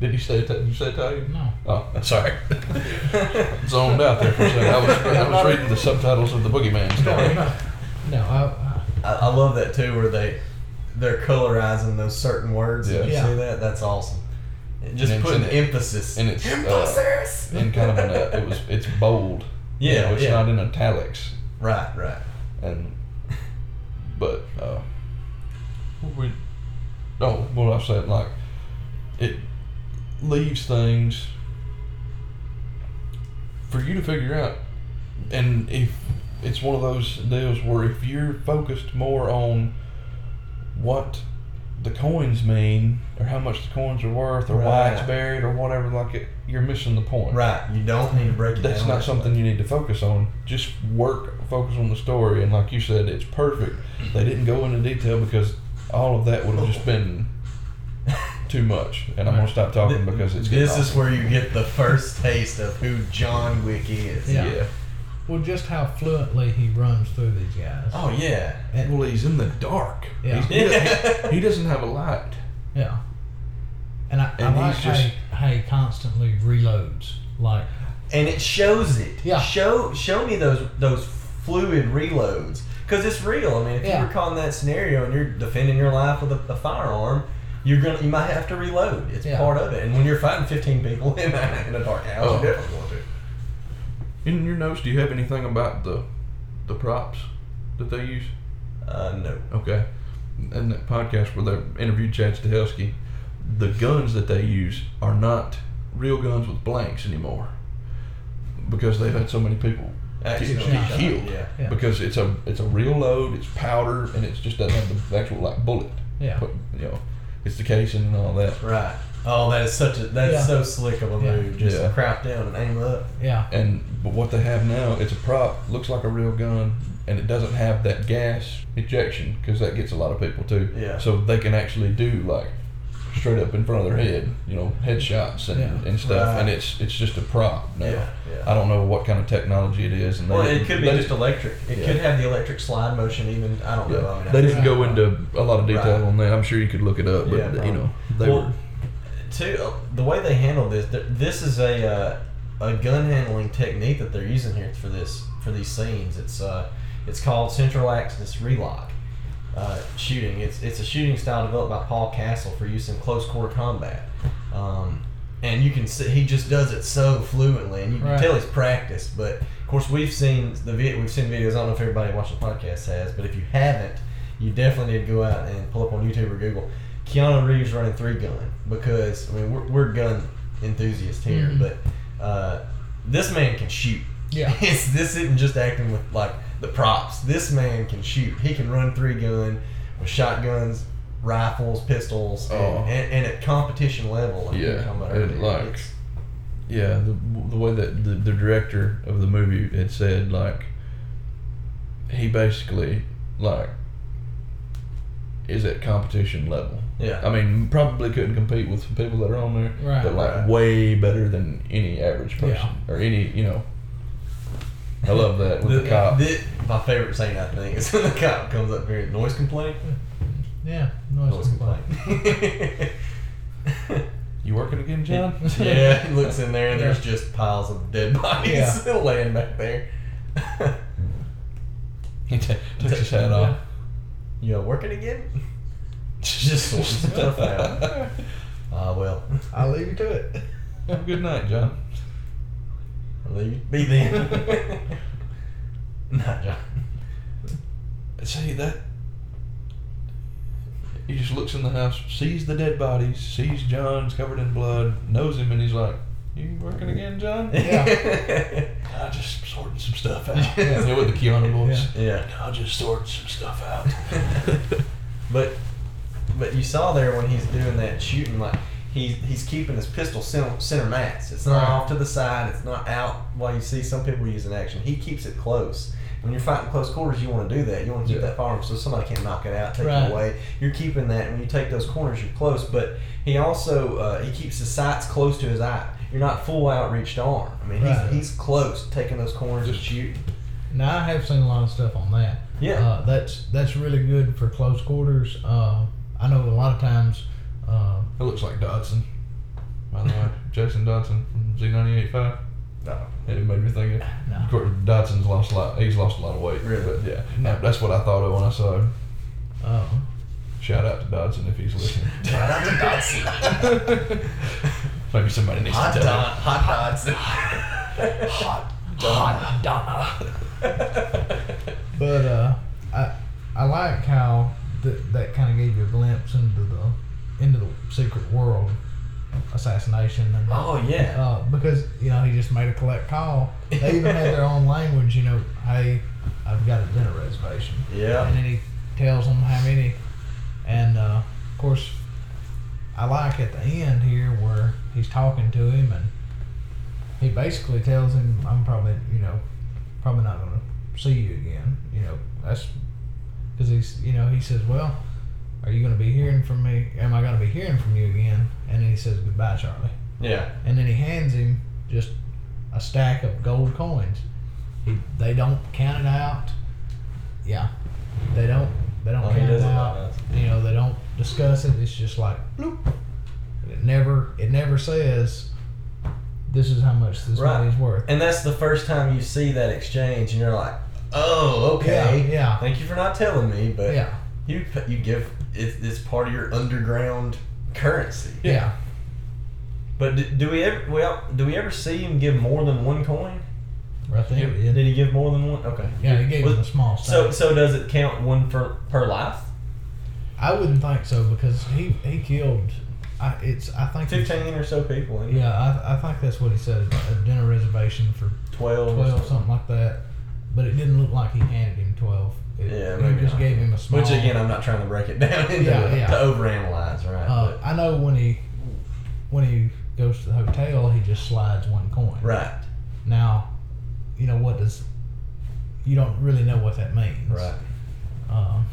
S2: Did you say Ita- Did you say Italian?
S3: No.
S2: Oh, sorry. Zoned out there for a second. I was, I was reading the subtitles of the Boogeyman story.
S3: No. no I,
S1: I, I love that too, where they they're colorizing those certain words. Did you
S3: Yeah.
S1: see that? That's awesome. Just
S2: And it's
S1: putting
S2: in-
S1: emphasis.
S2: and it's, uh,
S1: emphasis.
S2: In kind of an, uh, it was, it's bold.
S1: Yeah,
S2: You know, it's
S1: yeah.
S2: not in italics.
S1: right, right.
S2: and but uh what we oh what I said like it leaves things for you to figure out and if it's one of those deals where if you're focused more on what the coins mean or how much the coins are worth or why it's buried or whatever like it you're missing the point
S1: Right. You don't need to break it
S2: that's
S1: down.
S2: not something
S1: way.
S2: you need to focus on. Just work, focus on the story, and like you said, it's perfect. They didn't go into detail because all of that would have just been too much. And I'm gonna stop talking
S1: Th-
S2: because it's
S1: this
S2: getting
S1: is where you get the first taste of who John Wick is.
S3: Yeah.
S2: yeah.
S3: well, just how fluently he runs through these guys.
S1: Oh yeah.
S3: And-
S2: Well, he's in the dark.
S3: Yeah.
S2: He's- he, doesn't- he doesn't have a light.
S3: Yeah. And I,
S2: And
S3: I like
S2: he's
S3: how,
S2: just-
S3: he, how he constantly reloads. Like,
S1: and it shows it.
S3: Yeah.
S1: Show show me those those fluid reloads because it's real. I mean, if
S3: Yeah.
S1: you were caught in that scenario and you're defending your life with a, a firearm, you're gonna you might have to reload. It's
S3: Yeah.
S1: part of it. And when you're fighting 15 people in a, in a dark house,
S2: Oh.
S1: you definitely want to.
S2: In your notes, do you have anything about the the props that they use?
S1: Uh, no.
S2: Okay. In that podcast where they interviewed Chad Stahelski, the guns that they use are not real guns with blanks anymore because they've had so many people
S1: Actually,
S2: get,
S1: no,
S2: get
S1: shot,
S2: killed.
S1: yeah.
S3: Yeah.
S2: Because it's a it's a real load, it's powder, and it just doesn't have the actual like bullet.
S3: yeah.
S2: But, you know, it's the casing and all that.
S1: Right. Oh, that is such a that's
S3: Yeah.
S1: so slick of a
S3: Yeah.
S1: move. Just
S2: Yeah.
S1: crouch down and aim up.
S3: Yeah.
S2: And but what they have now, it's a prop, looks like a real gun, and it doesn't have that gas ejection because that gets a lot of people too.
S1: Yeah.
S2: So they can actually do like straight up in front of their head, you know, headshots and,
S3: Yeah.
S2: and stuff,
S1: Right.
S2: and it's it's just a prop now.
S1: Yeah, yeah.
S2: I don't know what kind of technology it is, and they
S1: Well, it could be
S2: they
S1: just electric. It
S2: Yeah.
S1: could have the electric slide motion. Even I don't know. I
S2: Yeah.
S1: mean,
S2: They didn't go into a lot of detail
S1: Right.
S2: on that. I'm sure you could look it up, but
S1: Yeah,
S2: you know, they
S1: well,
S2: were.
S1: too, uh, the way they handle this, th- this is a uh, a gun handling technique that they're using here for this for these scenes. It's uh, it's called central axis relock uh, shooting. It's it's a shooting style developed by Paul Castle for use in close quarter combat. Um, and you can see he just does it so fluently, and you can
S3: Right.
S1: tell he's practiced. But of course, we've seen the vid- we've seen videos. I don't know if everybody watching the podcast has, but if you haven't, you definitely need to go out and pull up on YouTube or Google Keanu Reeves running three gun because I mean we're, we're gun enthusiasts here,
S3: Mhm.
S1: but uh, this man can shoot.
S3: Yeah.
S1: it's, this isn't just acting with like the props. This man can shoot. He can run three gun with shotguns, rifles, pistols, and,
S2: Oh.
S1: and, and at competition level. Like
S2: Yeah,
S1: talking about
S2: it
S1: earlier.
S2: like-
S1: It's-
S2: Yeah, the, the way that the, the director of the movie had said, like, he basically, like, is at competition level.
S1: yeah.
S2: I mean, probably couldn't compete with some people that are on there,
S3: Right.
S2: but, like,
S1: Right.
S2: way better than any average person
S3: Yeah.
S2: or any, you know. I love that with the, cop.
S1: the- my favorite scene, I think, is when the cop comes up here. Noise complaint.
S3: Yeah, noise,
S1: Noise
S3: complaint.
S1: complaint.
S2: you working again, John?
S1: yeah, he looks in there and there's just piles of dead bodies
S3: Yeah.
S1: laying back there.
S2: he ta takes his hat off.
S1: You working again? Just sorting stuff out. Ah, well,
S3: I'll leave you to it.
S2: Have a good night, John.
S1: I'll leave you be then. Not John.
S2: See that? He just looks in the house, sees the dead bodies, sees John's covered in blood, knows him, and he's like, "You working mm. again, John?"
S1: Yeah.
S2: I just sorting some stuff out.
S3: Yeah.
S2: Yeah, with the Keanu voice.
S1: yeah.
S2: I just sorting some stuff out.
S1: But but you saw there when he's doing that shooting, like he's he's keeping his pistol center, center mass. It's not
S3: Right.
S1: off to the side. It's not out while you see some people using action. He keeps it close. When you're fighting close quarters, you want to do that. You want to keep
S2: Yeah.
S1: that firearm so somebody can't knock it out, take
S3: Right.
S1: it away. You're keeping that. When you take those corners, you're close. But he also uh, he keeps his sights close to his eye. You're not full outreached arm. I mean,
S3: Right.
S1: he's, he's close, taking those corners and shooting.
S3: Now I have seen a lot of stuff on that.
S1: Yeah.
S3: Uh, that's that's really good for close quarters. Uh, I know a lot of times. Uh,
S2: It looks like Dodson. By the way, Jason Dodson from Z98.5.
S1: No.
S2: It made me think of.
S3: no.
S2: Of course, Dodson's lost a lot. He's lost a lot of weight.
S1: Really?
S2: But yeah,
S3: No.
S2: that's what I thought of when I saw him.
S3: Uh,
S2: Shout out to Dodson if he's listening.
S1: Shout out to Dodson.
S2: Maybe somebody needs
S1: Hot
S2: to tell
S1: Don, Hot Dodson.
S2: Hot
S1: Hot
S2: Donna.
S3: but uh, I I like how th- that kind of gave you a glimpse into the into the secret world assassination and
S1: Oh yeah.
S3: uh, because you know he just made a collect call. They even had their own language. You know, hey, I've got a dinner reservation.
S1: Yeah.
S3: and then he tells them how many. And uh, of course, I like at the end here where he's talking to him, and he basically tells him, "I'm probably, you know, probably not going to see you again." You know, that's because he's, you know, he says, "Well, are you going to be hearing from me? Am I going to be hearing from you again?" And then he says, "Goodbye, Charlie."
S1: Yeah.
S3: and then he hands him just a stack of gold coins. He, they don't count it out. Yeah, they don't. They don't
S1: Oh,
S3: count it
S1: it like
S3: out. You know, they don't discuss it. It's just like bloop. It never. It never says. This is how much this
S1: Right.
S3: money's worth.
S1: And that's the first time you see that exchange, and you're like, "Oh, okay.
S3: Yeah, yeah.
S1: Thank you for not telling me." But
S3: Yeah,
S1: you you give it's, it's part of your underground currency.
S3: yeah.
S1: But do, do we ever well do we ever see him give more than one coin?
S3: I think it
S1: Did
S3: did.
S1: he give more than one? Okay.
S3: Yeah, he gave
S1: Was-
S3: him a small stack.
S1: So so does it count one per per life?
S3: I wouldn't think so because he he killed. I, it's I think it's-
S1: Fifteen or so people. ain't it?
S3: Yeah, I, I think that's what he said. A dinner reservation for
S1: Twelve. or
S3: 12, something like that. But it didn't look like he handed him 12. It,
S1: Yeah, maybe
S3: just
S1: not.
S3: gave him a small.
S1: Which again, I'm not trying to break it down into
S3: Yeah, yeah.
S1: to overanalyze, right?
S3: uh, I know when he when he goes to the hotel, he just slides one coin.
S1: right.
S3: Now, you know what does you don't really know what that means.
S1: Right.
S3: Um,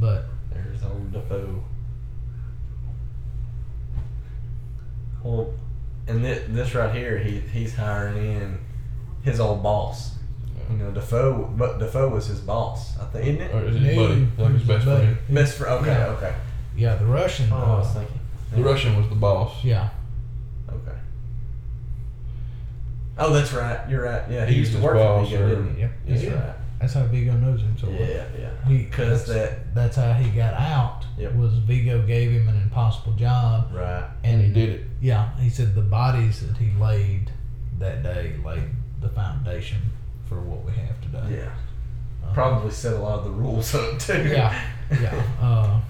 S3: but
S1: There's old Defoe. Well, and this, this right here, he he's hiring in his old boss. You know, Defoe, but Defoe was his boss, I think, isn't it?
S2: Or is it his buddy? Like his best
S3: buddy.
S2: friend?
S1: Best friend. Okay,
S3: Yeah.
S1: okay.
S3: Yeah, the Russian.
S1: Oh, I was
S3: uh,
S1: thinking.
S2: The Russian was the boss.
S3: yeah,
S1: Okay. Oh, that's right. You're right. Yeah, he,
S2: He
S1: used to work
S2: his
S1: for
S2: boss, Viggo,
S1: didn't he?
S3: Yep,
S1: That's
S3: did.
S1: right.
S3: that's how Viggo knows him so well.
S1: Yeah, yeah. Because
S3: that's,
S1: that.
S3: that's how he got out.
S1: Yep.
S3: Was Viggo gave him an impossible job,
S1: Right.
S3: and
S2: he did it.
S3: Yeah, he said the bodies that he laid that day laid the foundation for what we have today.
S1: Yeah.
S3: Uh,
S1: Probably set a lot of the rules up too.
S3: Yeah, yeah. Uh,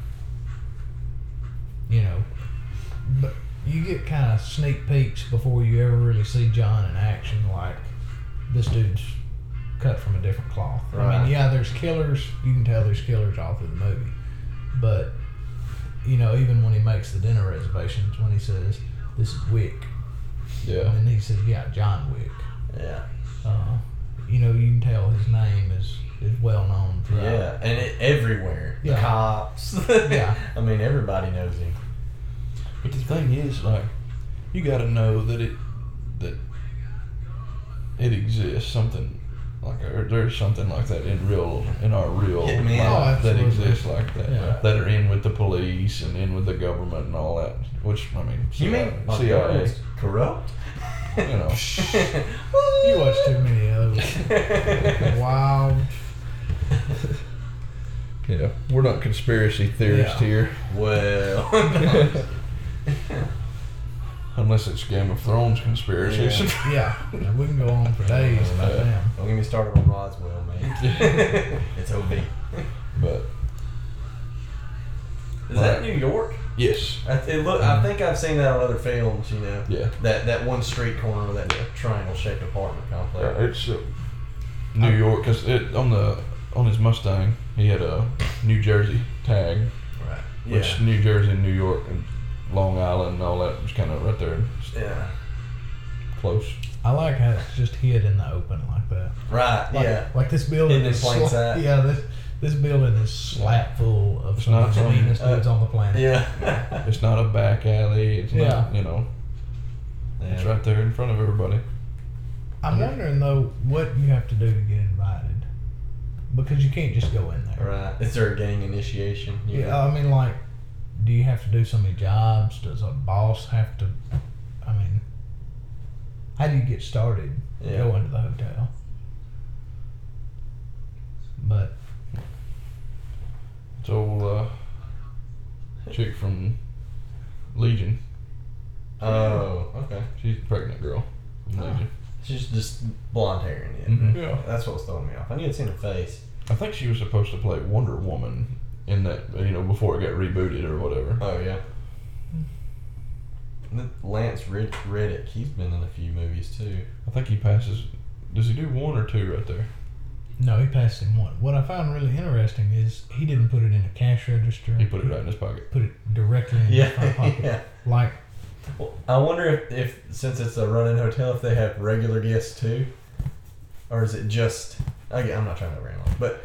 S3: you know, but you get kind of sneak peeks before you ever really see John in action. Like this dude's cut from a different cloth. I mean, yeah, there's killers. You can tell there's killers all through the movie, but you know, even when he makes the dinner reservations, when he says this is Wick,
S2: Yeah.
S3: and he says, "Yeah, John Wick."
S1: Yeah.
S3: Uh, you know, you can tell his name is is well known throughout.
S1: Yeah, and it everywhere. The
S3: Yeah.
S1: cops.
S3: Yeah.
S1: I mean, everybody knows him.
S2: But the thing is, like, you got to know that it that it exists. Something like or there's something like that in real in our real life
S3: Oh,
S2: that exists like that.
S3: Yeah.
S2: That are in with the police and in with the government and all that. Which I mean,
S1: You mean my
S2: CIA.
S1: corrupt?
S2: You know.
S3: You watch too many of those. Wild.
S2: Yeah, we're not conspiracy theorists
S3: Yeah.
S2: here,
S1: well,
S2: unless it's Game of Thrones conspiracies.
S3: Yeah. And we can go on for days about
S2: Yeah.
S3: them.
S1: don't get me started on Roswell, man. it's OB.
S2: but
S1: Is that New York?
S2: Yes,
S1: I, it look, I think I've seen that on other films. You know,
S2: yeah,
S1: that that one street corner with that triangle-shaped apartment complex.
S2: yeah
S1: complex.
S2: it's uh, New York because it on the on his Mustang he had a New Jersey tag,
S1: Right.
S2: which
S1: Yeah.
S2: New Jersey, and New York, and Long Island, and all that was kind of right there,
S1: Yeah.
S2: close.
S3: I like how it's just hid in the open like that.
S1: Right.
S3: Like,
S1: yeah.
S3: Like this building
S1: Hidden in
S3: is
S1: plain sight.
S3: Yeah, this this building is slap full of
S2: It's
S3: some of the meanest
S1: uh,
S3: dudes on the planet.
S1: Yeah.
S2: It's not a back alley. It's
S3: Yeah.
S2: not you know. It's right there in front of everybody.
S3: I'm wondering though what you have to do to get invited, because you can't just go in there.
S1: Right. Is there a gang initiation? You
S3: Yeah. I mean, like, do you have to do so many jobs? Does a boss have to? I mean, how do you get started?
S1: Yeah.
S3: Go into the hotel. But
S2: It's old uh, chick from Legion.
S1: Oh, okay.
S2: She's the pregnant girl from
S3: Oh.
S2: Legion.
S1: She's just blonde hair in it.
S2: Mhm.
S3: yeah,
S1: That's what was throwing me off. I knew I'd seen her face.
S2: I think she was supposed to play Wonder Woman in that, you know, before it got rebooted or whatever.
S1: Oh yeah. The- Lance Red- Reddick, he's been in a few movies too.
S2: I think he passes. Does he do one or two right there?
S3: No, he passed him one. What I found really interesting is he didn't put it in a cash register.
S2: He put it right in his pocket.
S3: Put it directly in his pocket.
S1: yeah.
S3: Like,
S1: Well, I wonder if, if since it's a run-in hotel, if they have regular guests too, or is it just? Again, I'm not trying to ramble, but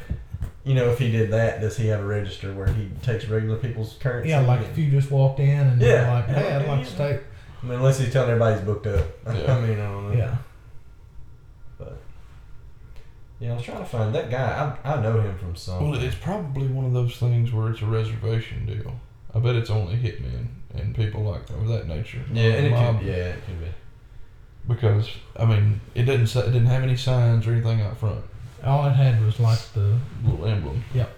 S1: you know, if he did that, does he have a register where he takes regular people's currency?
S3: yeah, like if you just walked in and you're
S1: Yeah.
S3: like, hey, I'd like to
S1: Yeah.
S3: take.
S1: I mean, unless he's telling everybody he's booked up.
S2: Yeah.
S1: I mean, I don't know.
S3: Yeah.
S1: But yeah, I was trying to find that guy. I, I know him from some.
S2: Well, it's probably one of those things where it's a reservation deal. I bet it's only hitmen and people like of that nature.
S1: yeah, and it could. Yeah, it could be.
S2: Because I mean, it didn't say, it didn't have any signs or anything out front.
S3: All it had was like the
S2: Little emblem.
S3: Yep.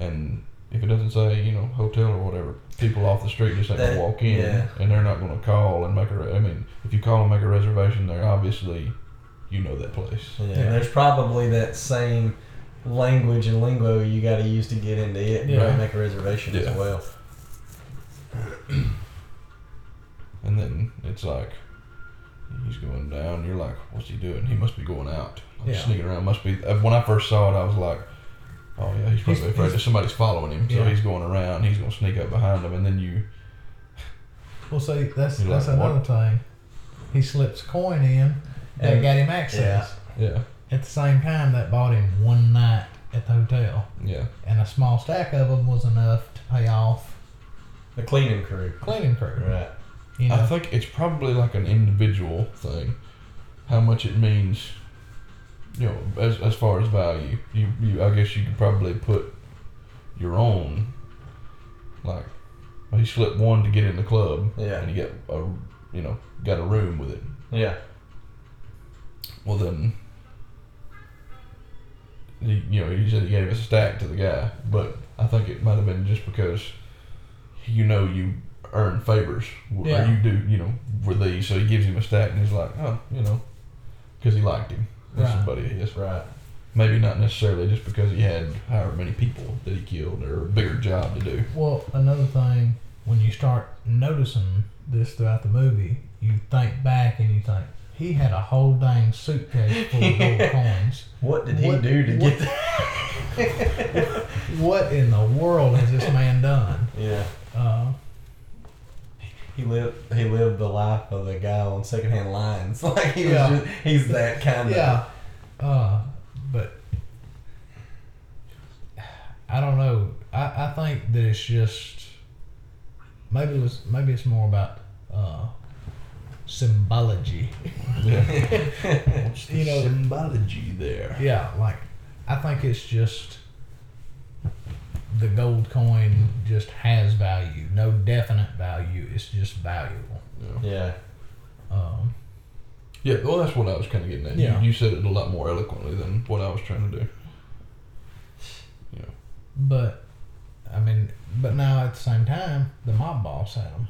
S2: And if it doesn't say you know hotel or whatever, people off the street just ain't
S1: That-
S2: gonna walk in,
S1: yeah.
S2: and they're not gonna call and make a. Re- I mean, if you call and make a reservation, they're obviously, you know that place.
S1: Yeah,
S3: Yeah.
S1: and there's probably that same language and lingo you got to use to get into it.
S3: and
S1: Yeah, make a reservation
S2: Yeah.
S1: as well.
S2: And then it's like he's going down. You're like, what's he doing? He must be going out, like
S3: Yeah.
S2: sneaking around. Must be. uh, When I first saw it, I was like, oh yeah, he's probably
S3: He's-
S2: afraid
S3: he's-
S2: that somebody's following him. So
S3: Yeah.
S2: he's going around. He's going to sneak up behind him, and then you.
S3: Well, see, that's
S2: You're
S3: that's
S2: like, what?
S3: another thing. He slips a coin in that
S1: And-
S3: got him access.
S2: Yeah,
S3: At the same time, that bought him one night at the hotel,
S2: yeah,
S3: and a small stack of them was enough to pay off
S1: The cleaning crew.
S3: cleaning crew.
S1: Right.
S3: You know,
S2: I think it's probably like an individual thing. How much it means, you know, as as far as value. You you I guess you could probably put your own. Like, well, he slipped one to get in the club.
S1: Yeah.
S2: and he got a you know got a room with it.
S1: Yeah.
S2: Well then, he, you know he said he gave a stack to the guy, but I think it might have been just because you know you earn favors or
S3: Yeah.
S2: you do you know with these, so he gives him a stack and he's like, oh, you know, because he liked him. That's
S3: Right.
S2: somebody is.
S1: Right.
S2: Maybe not necessarily just because he had however many people that he killed or a bigger job to do.
S3: well, another thing when you start noticing this throughout the movie, you think back and you think he had a whole dang suitcase full of gold coins.
S1: What did he
S3: What-
S1: do to
S3: what-
S1: get that?
S3: What in the world has this man done?
S1: yeah.
S3: Uh,
S1: He lived. He lived the life of a guy on secondhand lines. Like he was
S3: Yeah.
S1: just. He's that kind of.
S3: yeah, uh, but I don't know. I, I think that it's just maybe it was maybe it's more about uh, symbology.
S2: What's the
S3: You know-
S2: symbology there?
S3: Yeah, like I think it's just the gold coin just has value. No definite value. It's just valuable.
S2: Yeah.
S1: yeah.
S3: Um,
S2: Yeah, well, that's what I was kind of getting at.
S3: Yeah.
S2: You, you said it a lot more eloquently than what I was trying to do. Yeah.
S3: But I mean, but now at the same time, the mob boss had them.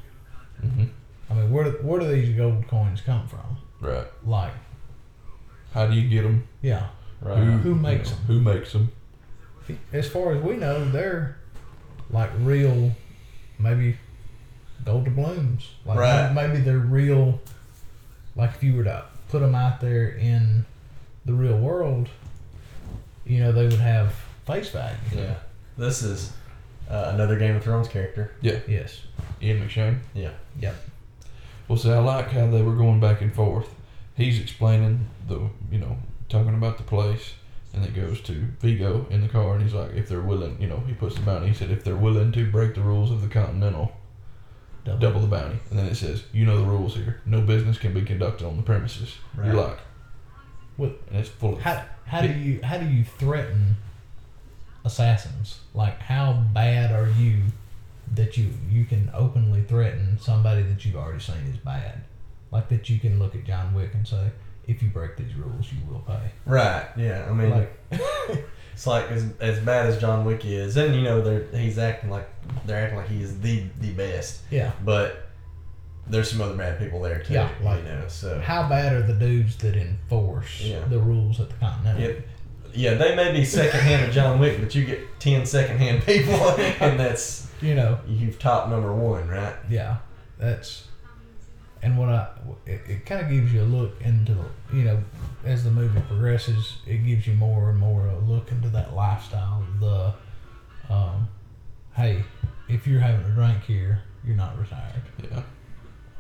S2: hmm
S3: I mean, where where do these gold coins come from?
S2: Right.
S3: Like,
S2: How do you get them?
S3: yeah,
S1: Right.
S3: Who makes
S2: you know,
S3: them?
S2: Who makes them?
S3: as far as we know, they're like real, maybe gold doubloons. Like
S1: Right.
S3: maybe they're real. Like if you were to put them out there in the real world, you know, they would have face value.
S1: Yeah. This is uh, another Game of Thrones character. Yeah.
S3: Yes.
S2: Ian McShane.
S1: Yeah.
S3: Yep.
S2: Well, see, I like how they were going back and forth. He's explaining the, you know, talking about the place, and it goes to Viggo in the car, and he's like, if they're willing, you know, he puts the bounty. He said, if they're willing to break the rules of the Continental,
S3: Double.
S2: double the bounty. And then it says, you know the rules here. No business can be conducted on the premises. You're
S1: Right.
S2: like,
S3: What-
S2: And it's full of.
S3: How how do you how do you threaten assassins? Like how bad are you that you you can openly threaten somebody that you've already seen is bad? Like that you can look at John Wick and say, if you break these rules, you will pay.
S1: Right. Yeah. I mean,
S3: Like
S1: it's like as, as bad as John Wick is, and you know, they're he's acting like they're acting like he is the the best,
S3: yeah.
S1: but there's some other bad people there too.
S3: Yeah, like-
S1: you know, so
S3: How bad are the dudes that enforce
S1: Yeah.
S3: the rules at the Continental?
S1: Yeah, yeah, they may be secondhand of John Wick, but you get 10 secondhand people, and that's
S3: You know,
S1: you've top number one, right?
S3: yeah, that's and what I it, it kind of gives you a look into you know as the movie progresses, it gives you more and more a look into that lifestyle. The um, hey, if you're having a drink here, you're not retired.
S2: Yeah.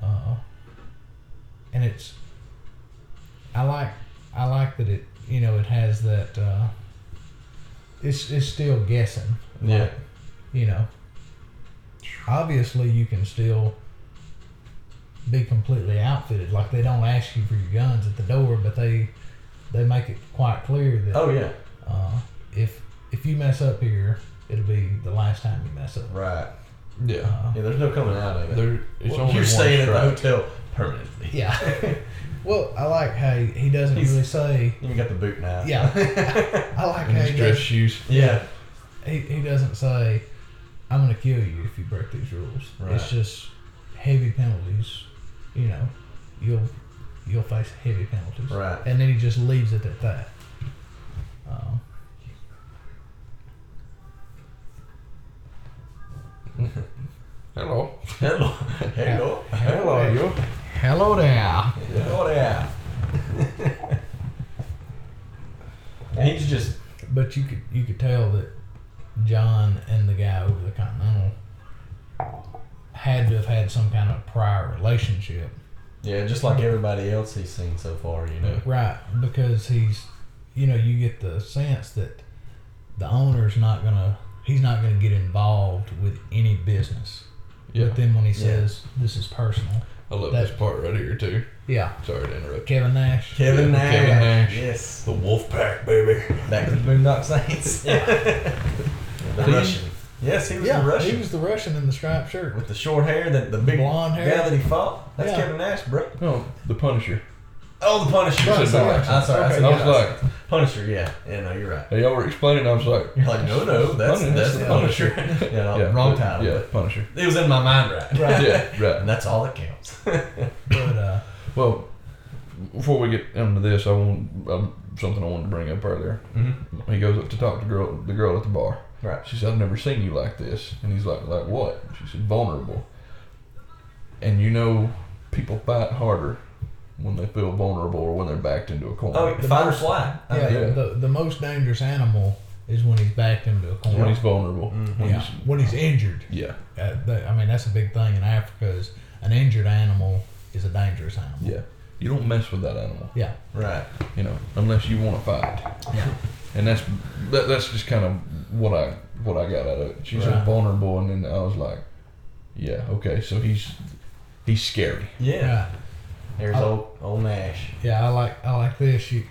S3: Uh, and it's I like I like that it you know it has that uh, it's it's still guessing.
S1: Yeah.
S3: You know, obviously you can still be completely outfitted. Like they don't ask you for your guns at the door, but they they make it quite clear that
S1: Oh yeah,
S3: uh, if if you mess up here, it'll be the last time you mess up.
S1: right.
S2: Yeah.
S3: Uh,
S1: Yeah, there's no coming out of it.
S2: There, it's
S1: Well,
S2: only
S1: you're
S2: one
S1: staying at the hotel permanently.
S3: yeah. well, I like how he, he doesn't
S1: He's-
S3: really say.
S1: You got the boot now.
S3: Yeah. I like
S2: And
S3: how
S2: his
S3: he,
S2: dress
S3: does,
S2: shoes.
S1: yeah.
S3: he he doesn't say, "I'm going to kill you if you break these rules."
S1: Right.
S3: It's just heavy penalties. You know, you'll you'll face heavy penalties.
S1: Right.
S3: And then he just leaves it at that. Um,
S2: Hello.
S1: Hello. Hello.
S2: Hello, you.
S3: Hello there.
S1: Hello there. and he's just
S3: But you could you could tell that John and the guy over the Continental had to have had some kind of prior relationship,
S1: yeah, just like everybody else he's seen so far. You know.
S3: right? Because he's, you know, you get the sense that the owner's not gonna he's not gonna get involved with any business.
S2: Yeah.
S3: But then when he
S1: Yeah.
S3: says this is personal,
S2: I love
S3: That-
S2: this part right here too.
S3: Yeah,
S2: Sorry to interrupt.
S3: Kevin Nash.
S1: Kevin
S2: Yeah,
S1: Nash.
S2: Kevin Nash.
S1: Yes.
S2: The Wolf Pack, baby.
S1: Back to the Boondock Saints.
S3: Yeah.
S1: the
S2: He-
S1: Russian. Yes, he was
S3: Yeah,
S1: the Russian.
S3: he was the Russian in the striped shirt.
S1: with the short hair, the, the big
S3: Blonde hair.
S1: guy that he fought. That's
S3: Yeah.
S1: Kevin Nash, bro.
S2: No, the Punisher.
S1: Oh, the Punisher.
S3: Right,
S1: I'm sorry. I'm sorry. I
S3: Okay.
S1: said
S2: I was
S1: yeah,
S2: like,
S1: Punisher. Yeah. Yeah. No, you're right.
S2: y'all were explaining. I was like,
S1: You're like, no, no, that's
S2: Punisher.
S1: that's the
S3: Yeah.
S1: Punisher. yeah, no,
S2: yeah,
S1: wrong
S2: but-
S1: title.
S2: Yeah, Punisher.
S1: It was in my mind, right?
S3: Right.
S2: yeah, right.
S1: And that's all that counts.
S3: But uh,
S2: Well, before we get into this, I want um, something I wanted to bring up earlier.
S1: mm-hmm.
S2: He goes up to talk to girl, the girl at the bar.
S1: Right.
S2: She said, "I've never seen you like this," and he's like, "Like what?" She said, "Vulnerable." And you know, people fight harder when they feel vulnerable or when they're backed into a corner.
S1: Oh,
S3: The
S1: fight or
S3: most-
S1: fly. I
S3: yeah,
S1: mean,
S2: yeah.
S3: the the most dangerous animal is when he's backed into a corner.
S2: when he's vulnerable.
S1: Mhm.
S2: When
S3: yeah,
S2: he's-
S3: when he's injured.
S2: yeah,
S3: Uh, that, I mean, that's a big thing in Africa. Is an injured animal is a dangerous animal.
S2: yeah. You don't mess with that animal,
S3: Yeah.
S1: Right.
S2: you know, unless you want to fight.
S3: Yeah.
S2: And that's that, that's just kind of what I what I got out of it. She's
S3: Right.
S2: said vulnerable, and then I was like, yeah, okay, so he's he's scary.
S1: Yeah.
S3: Right.
S1: There's
S3: Oh.
S1: old old Nash.
S3: Yeah, I like I like this. You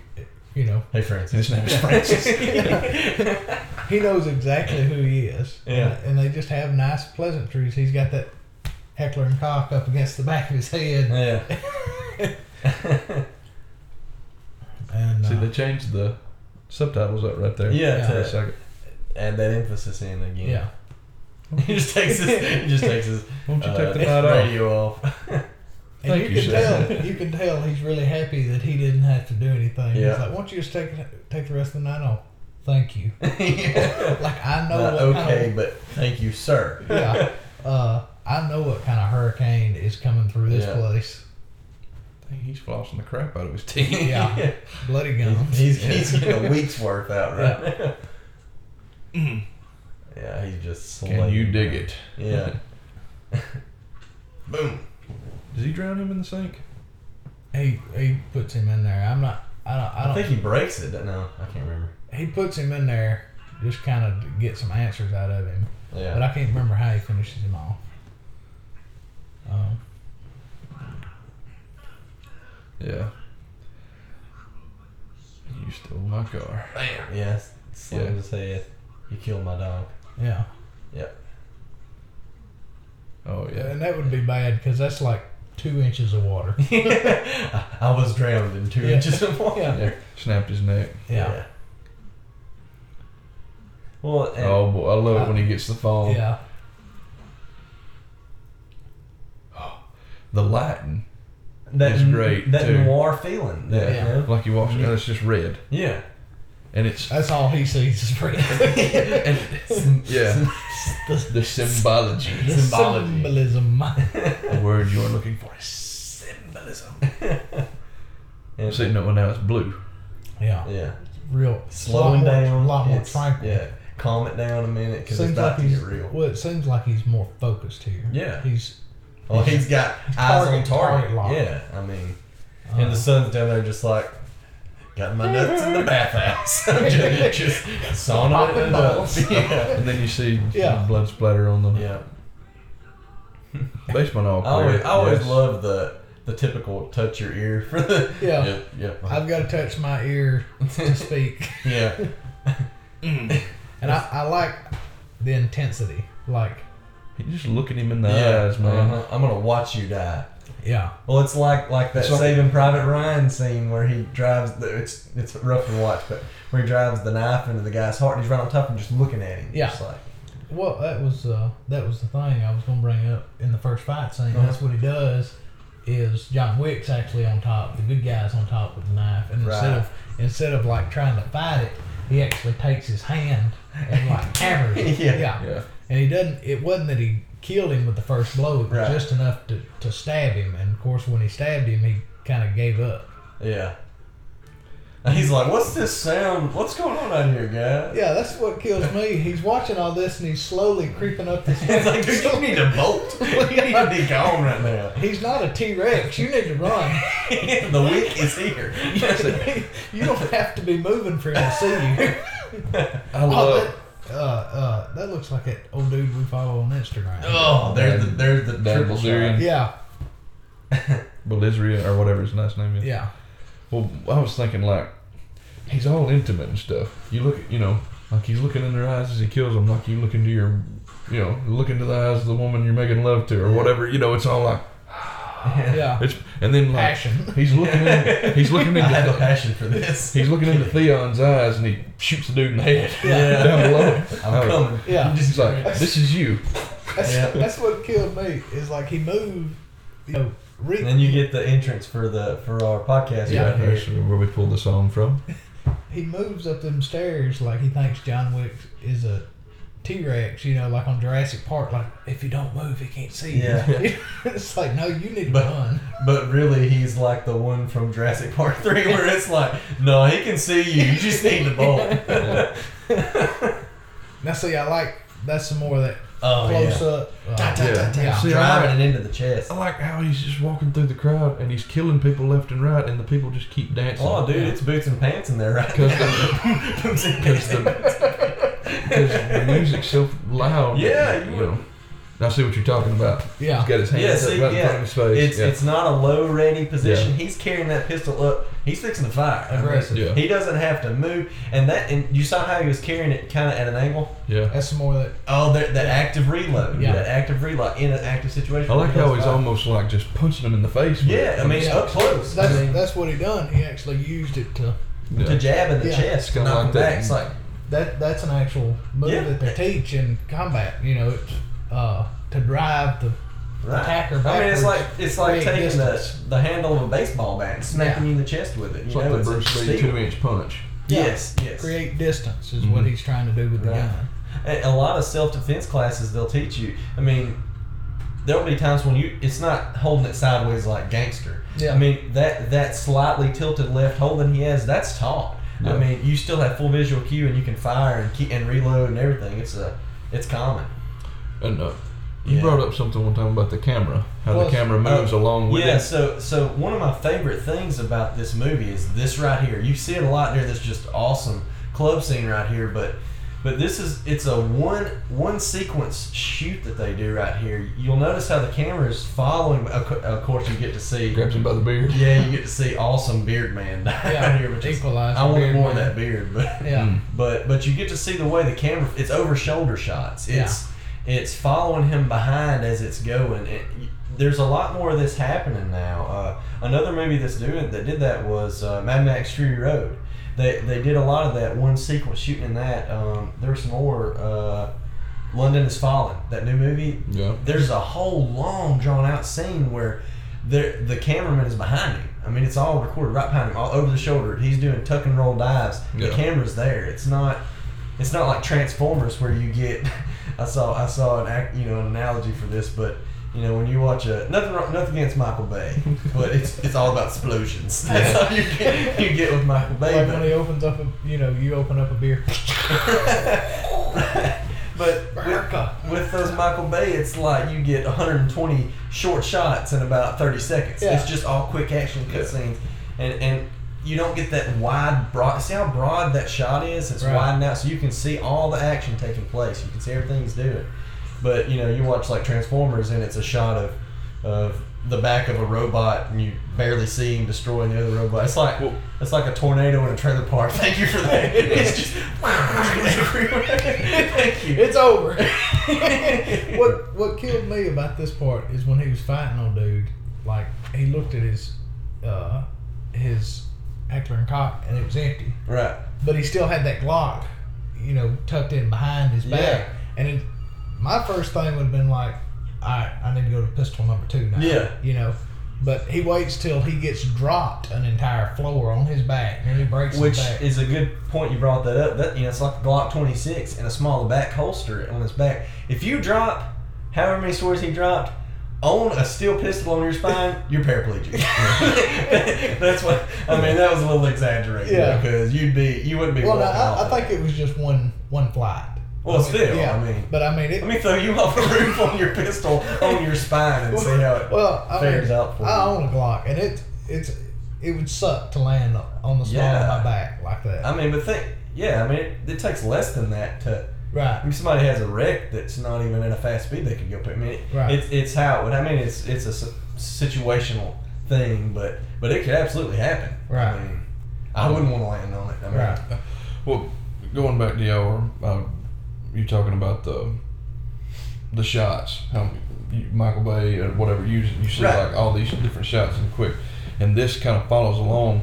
S3: you know,
S1: Hey, Francis.
S2: His name is Francis.
S3: he knows exactly who he is.
S1: Yeah.
S3: And, and they just have nice pleasantries. He's got that Heckler and Koch up against the back of his head.
S1: Yeah.
S3: And
S2: See,
S3: uh,
S2: they changed the subtitles up right there.
S1: Yeah,
S3: Yeah.
S1: To
S2: second.
S1: add that emphasis in again.
S3: yeah.
S1: he just takes his he just takes his
S2: Won't you
S1: uh,
S2: take the night off?
S1: radio off.
S3: And
S2: Thank
S3: you,
S2: you,
S3: can
S2: sir.
S3: tell you can tell he's really happy that he didn't have to do anything.
S1: Yeah.
S3: He's like, Why don't you just take take the rest of the night off? Thank you.
S1: yeah.
S3: Like I know
S1: Not
S3: what
S1: okay,
S3: kind
S1: but thank you, sir.
S3: yeah. Uh, I know what kind of hurricane is coming through this
S1: Yeah.
S3: place.
S2: I think he's flossing the crap out of his teeth.
S3: Yeah. Bloody gums.
S1: He's, he's getting a week's worth out right now.
S2: Mm.
S1: Yeah, he's just
S2: Can
S1: slaying.
S2: you dig it?
S1: Yeah. Boom.
S2: Does he drown him in the sink?
S3: He he puts him in there. I'm not. I don't. I
S1: I,
S3: don't.
S1: think he breaks it. No, I can't remember.
S3: he puts him in there just kind of to get some answers out of him.
S1: Yeah.
S3: But I can't remember how he finishes him off. Um,
S2: Yeah. You stole my car.
S1: Bam. Yes. Slammed
S2: Yeah.
S1: his head. You killed my dog.
S3: yeah. Yep.
S2: Oh yeah.
S3: and that would be bad because that's like two inches of water.
S1: I, I was drowned in two
S3: Yeah.
S1: inches of water.
S3: Yeah.
S2: Yeah. Snapped his neck.
S3: Yeah.
S1: Well, and
S2: Oh boy, I love it when he gets the phone.
S3: Yeah.
S2: The lighting.
S1: that is
S2: it's great,
S1: That
S2: too.
S1: noir feeling. That,
S2: Yeah.
S1: You know?
S2: Like you walk, and it's just red,
S1: Yeah.
S2: and it's
S3: That's all he sees is red.
S2: and yeah,
S3: the,
S2: the symbology.
S3: the
S1: Symbology.
S3: symbolism.
S2: the word you are looking for is symbolism.
S1: And-
S2: See, no, now it's blue.
S3: Yeah.
S1: yeah.
S3: Real.
S1: Slowing
S3: a lot more,
S1: down.
S3: A lot more
S1: it's-
S3: tranquil.
S1: Yeah. Calm it down a minute because it's
S3: Seems
S1: about
S3: like
S1: to
S3: he's
S1: get real.
S3: well. It seems like he's more focused here.
S1: Yeah.
S3: He's.
S1: Well, he's got eyes on
S3: Target-
S1: target.
S3: target lock.
S1: Yeah. I mean,
S3: Uh,
S1: and the son's down there just like. Got my nuts in the bathhouse. I'm just, just sawing it
S3: Popping
S1: up.
S3: balls.
S1: Yeah.
S2: And then you see
S3: Yeah.
S2: blood splatter on them.
S1: Yeah.
S2: Basement all
S1: I always,
S2: clear.
S1: I always
S2: Yes.
S1: love the the typical touch your ear for the
S3: Yeah.
S1: yeah yeah
S3: I've got to touch my ear to speak,
S1: yeah
S3: and I, I like the intensity. Like,
S2: You just look at him in the
S1: yeah.
S2: eyes, man.
S1: uh-huh. I'm gonna watch you die.
S3: yeah,
S1: Well, it's like like that
S2: like-
S1: Saving Private Ryan scene where he drives. The, it's it's rough to watch, but where he drives the knife into the guy's heart, and he's right on top and just looking at him.
S3: Yeah.
S1: Just like
S3: Well, that was uh, that was the thing I was going to bring up in the first fight scene.
S1: Uh-huh.
S3: That's what he does. Is John Wick's actually on top? The good guy's on top with the knife, and instead of instead of like trying to fight it, he actually takes his hand and like hammers it.
S1: Yeah.
S3: yeah.
S2: Yeah.
S3: And he doesn't. It wasn't that he killed him with the first blow. It was
S1: Right.
S3: just enough to, to stab him. And of course, when he stabbed him, he kind of gave up.
S1: yeah. And he's like, "What's this sound? What's going on out here, guy?"
S3: Yeah, that's what kills me. He's watching all this and he's slowly creeping up this.
S1: It's like, dude, you need to bolt. you need to be gone right now.
S3: He's not a T Rex. You need to run.
S1: the week is here.
S3: you don't have to be moving for him to see you.
S2: I
S3: Oh,
S2: love.
S3: That, uh, uh, that looks like that old dude we follow on Instagram.
S1: Oh, there's the there's the
S2: Dan
S1: triple
S2: Bilzerian.
S1: shot.
S3: Yeah,
S2: Belizria or whatever his last name is.
S3: yeah,
S2: Well, I was thinking like he's all intimate and stuff. You look at you know like he's looking in their eyes as he kills them, like you look into your you know look into the eyes of the woman you're making love to or whatever. You know, it's all like
S3: yeah.
S2: it's and then like
S3: Passion.
S2: he's looking in, he's looking
S1: I have a passion for this.
S2: he's looking into Theon's eyes and he shoots the dude in the head
S1: Yeah.
S2: down below.
S1: I'm
S2: I was-
S1: coming.
S3: Yeah.
S1: You just
S2: He's like, this is you.
S3: That's,
S1: Yeah.
S3: that's what killed me. Is like he moved, you know, re-
S1: And then you get the entrance for the for our podcast
S3: Yeah.
S1: right here.
S2: That's where we pulled the song from.
S3: he moves up them stairs like he thinks John Wick is a T Rex, you know, like on Jurassic Park. Like if you don't move, he can't see you.
S1: Yeah.
S3: it's like no, you need to
S1: But-
S3: run.
S1: But really, he's like the one from Jurassic Park 3 where it's like, no, he can see you. You just need to bolt.
S3: Now see, I like that's some more of that
S1: oh,
S3: close
S1: yeah.
S3: up. uh,
S1: Ta, ta, ta, ta.
S3: Yeah.
S2: See, I
S1: Driving it into the chest.
S2: I like how he's just walking through the crowd and he's killing people left and right, and the people just keep dancing.
S1: Oh, dude, it's boots and pants in there right
S2: Because
S1: now.
S2: the,
S1: Boots and
S2: because the, music's so loud.
S1: Yeah,
S2: you
S1: you
S2: know. I see what you're talking about.
S3: Yeah.
S2: He's got his hands
S1: Yeah,
S2: up
S1: see,
S2: right in front of his face.
S1: It's
S2: yeah.
S1: it's not a low ready position. He's carrying that pistol up. He's fixing to fire.
S3: Aggressive.
S2: Yeah.
S1: He doesn't have to move, and that and you saw how he was carrying it kind of at an angle.
S2: yeah.
S3: That's some more that.
S1: Oh, that that active reload.
S3: Yeah.
S1: that active reload in an active situation.
S2: I like
S1: he
S2: how
S1: goes
S2: he's
S1: fire.
S2: almost like just punching him in the face.
S1: Yeah. I mean up close.
S3: That's
S1: I mean,
S3: that's what he done. He actually used it to.
S2: Yeah.
S1: to jab in the
S3: Yeah.
S1: chest,
S2: It's kinda
S1: knock
S2: like
S1: him
S2: that.
S1: back. It's like
S3: That that's an actual move
S1: Yeah.
S3: that they teach in combat. You know, it's uh, to drive the
S1: right.
S3: attacker
S1: I mean, it's like it's like
S3: create
S1: taking the,
S3: distance.
S1: the handle of a baseball bat and smacking
S3: Yeah.
S1: you in the chest with it.
S2: It's
S1: You
S2: like the
S1: it's a
S2: Bruce Lee two inch punch.
S3: Yeah.
S1: Yes, yes.
S3: create distance is what
S2: Mhm.
S3: he's trying to do with the gun.
S1: A, a lot of self defense classes they'll teach you. I mean, there'll be times when you it's not holding it sideways like gangster.
S3: Yeah.
S1: I mean that that slightly tilted left hold that he has that's taught.
S2: Yeah.
S1: I mean, you still have full visual cue and you can fire and keep and reload and everything. It's a it's common.
S2: And uh, you
S1: Yeah.
S2: brought up something one time about the camera, how
S3: Well,
S2: the camera moves
S1: uh,
S2: along with
S1: yeah,
S2: it.
S1: so so one of my favorite things about this movie is this right here. You see it a lot here. this just awesome club scene right here, but but this is it's a one one sequence shoot that they do right here. You'll notice how the camera is following. Of course, you get to see.
S2: Grabs him by the beard.
S1: Yeah, you get to see awesome beard man down
S3: Yeah,
S1: here, which
S3: equalize.
S1: I want
S3: beard
S1: more of that beard, but
S3: Yeah.
S1: But but you get to see the way the camera it's over shoulder shots it's it's following him behind as it's going it, there's a lot more of this happening now uh, another movie that's doing that did that was uh, Mad Max Fury Road they they did a lot of that one sequence shooting in that um, there's more uh, London is Falling that new movie
S2: Yeah.
S1: there's a whole long drawn out scene where the the cameraman is behind him. I mean, it's all recorded right behind him, all over the shoulder. He's doing tuck and roll dives.
S2: Yeah.
S1: The camera's there. It's not it's not like Transformers where you get. I saw I saw an act you know an analogy for this, but. You know, when you watch a nothing wrong- nothing against Michael Bay, but it's it's all about explosions. That's all you get you get with Michael Bay.
S3: Like
S1: but-
S3: when he opens up a, you know, you open up a beer.
S1: but with, with those Michael Bay, it's like you get 120 short shots in about 30 seconds.
S3: Yeah.
S1: It's just all quick action
S2: Yeah.
S1: cutscenes, and and you don't get that wide, broad. See how broad that shot is? It's
S3: Right.
S1: widened out, so you can see all the action taking place. You can see everything he's doing. But you know, you watch like Transformers, and it's a shot of of the back of a robot, and you barely see him destroying the other robot. It's like
S2: Well-
S1: it's like a tornado in a trailer park. Thank you for that. It's just everywhere. Thank you.
S3: It's over. what what killed me about this part is when he was fighting on dude, like he looked at his uh his Heckler and Koch, and it was empty.
S1: Right.
S3: But he still had that Glock, you know, tucked in behind his back.
S1: Yeah.
S3: And it, my first thing would have been like, Alright, I need to go to pistol number two now.
S1: Yeah.
S3: You know. But he waits till he gets dropped an entire floor on his back and he breaks
S1: Which
S3: his back.
S1: is a good point you brought that up. That you know, it's like a Glock 26 and a smaller back holster on his back. If you drop however many stories he dropped on a steel pistol on your spine, you're paraplegic. That's what I mean. That was a little exaggerated
S3: Yeah.
S1: because you'd be you wouldn't be.
S3: well, no, I, I think it was just one one flight.
S1: Well,
S3: I mean,
S1: still, I mean-
S3: but I mean, it,
S1: Let me throw you off a roof on your pistol on your spine and see how it
S3: well, I
S1: fares
S3: mean,
S1: out for
S3: I
S1: you.
S3: own a Glock, and it it's it would suck to land on the small
S1: Yeah.
S3: of my back like that.
S1: I mean, but think, yeah, I mean, it, it takes less than that to. I
S3: right.
S1: mean, somebody has a wreck that's not even at a fast speed they could go. I mean, it,
S3: Right.
S1: it's it's how it would. I mean, it's it's a situational thing, but but it could absolutely happen.
S3: Right.
S1: I mean, I wouldn't want to land on it. I mean,
S3: Right.
S2: Well, going back to y'all, uh, you talking about the the shots, how you, Michael Bay or whatever you you see
S1: Right.
S2: like all these different shots and quick, and this kind of follows along.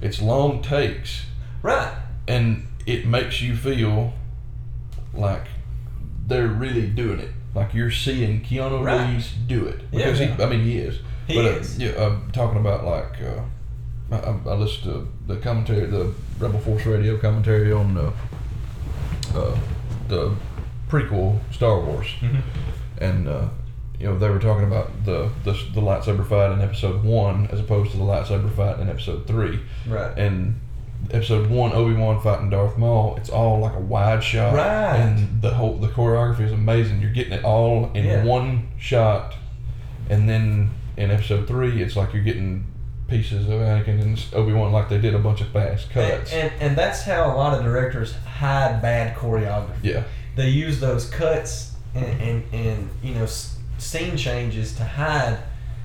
S2: It's long takes,
S1: Right.
S2: and it makes you feel like they're really doing it. Like you're seeing Keanu
S1: Right.
S2: Reeves do it
S1: Yeah.
S2: because he, I mean, he is.
S1: He
S2: but,
S1: is.
S2: Uh, yeah, I'm talking about like uh, I, I I listened to the commentary, the Rebel Force Radio commentary on uh, uh, the prequel Star Wars, and uh, you know they were talking about the, the the lightsaber fight in Episode One as opposed to the lightsaber fight in Episode Three,
S1: Right.
S2: and Episode One Obi Wan fighting Darth Maul, it's all like a wide shot,
S1: Right.
S2: and the whole the choreography is amazing. You're getting it all in
S1: Yeah.
S2: one shot, and then in Episode Three, it's like you're getting pieces of Anakin and Obi Wan like they did a bunch of fast cuts.
S1: and and that's how a lot of directors hide bad choreography.
S2: yeah,
S1: They use those cuts and and, and you know scene changes to hide.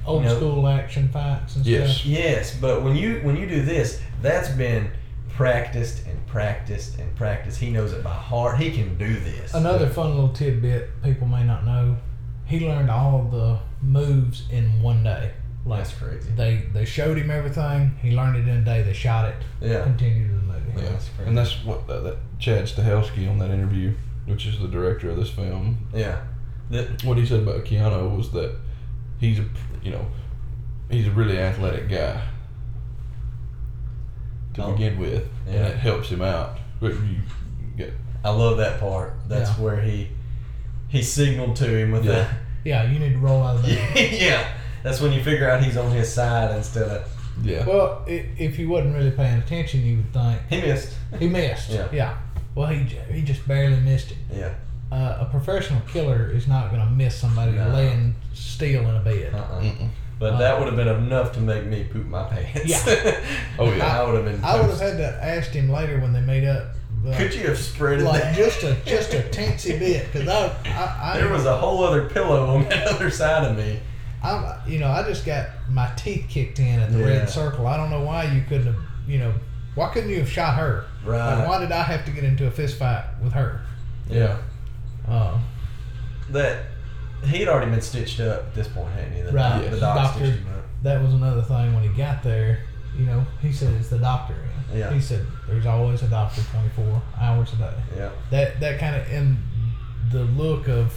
S3: Old
S1: You know-
S3: school action fights and
S2: Yes.
S3: stuff.
S1: Yes, but when you when you do this, that's been practiced and practiced and practiced. He knows it by heart. He can do this.
S3: Another fun little tidbit people may not know. He learned all of the moves in one day. Like
S1: That's crazy.
S3: they they showed him everything. He learned it in a day. They shot it.
S1: Yeah.
S3: Continued the movie.
S1: Yeah,
S2: Yeah,
S1: that's crazy.
S2: and that's what that, that Chad Stahelski on that interview, which is the director of this film,
S1: Yeah. That,
S2: what he said about Keanu was that he's a you know he's a really athletic guy to
S1: Oh.
S2: begin with, and it helps him out. But you get
S1: I love that part. That's
S3: Yeah.
S1: where he he signaled to him with
S2: Yeah.
S3: Yeah, you need to roll out of bed.
S1: that. yeah. That's when you figure out he's on his side instead of
S2: yeah
S3: Well, if he wasn't really paying attention, you would think
S1: he missed.
S3: he missed.
S1: Yeah. Yeah.
S3: Well, he he just barely missed it.
S1: Yeah.
S3: Uh, a professional killer is not going to miss somebody
S1: No.
S3: laying still in a bed.
S1: Uh-uh.
S2: Mm-mm.
S1: But
S3: Uh,
S1: that would have been enough to make me poop my pants.
S3: Yeah.
S2: Oh, yeah.
S1: I would have been.
S3: I would have had to ask him later when they made up. but,
S1: Could you have spread it?
S3: like
S1: that?
S3: just a just a teensy bit because I, I, I
S1: There was a whole other pillow on the other side of me.
S3: I'm you know I just got my teeth kicked in at the
S1: Yeah.
S3: red circle. I don't know why you couldn't have you know why couldn't you have shot her?
S1: Right.
S3: Like, why did I have to get into a fist fight with her?
S1: Yeah.
S3: Uh,
S1: That he had already been stitched up at this point, hadn't he? The,
S3: Right.
S1: The
S3: Yes.
S1: doc
S3: Doctor.
S1: him up.
S3: that was another thing when he got there. You know, he said it's the doctor.
S1: Yeah.
S3: He said there's always a doctor 24 hours a day.
S1: Yeah.
S3: That that kind of in the look of,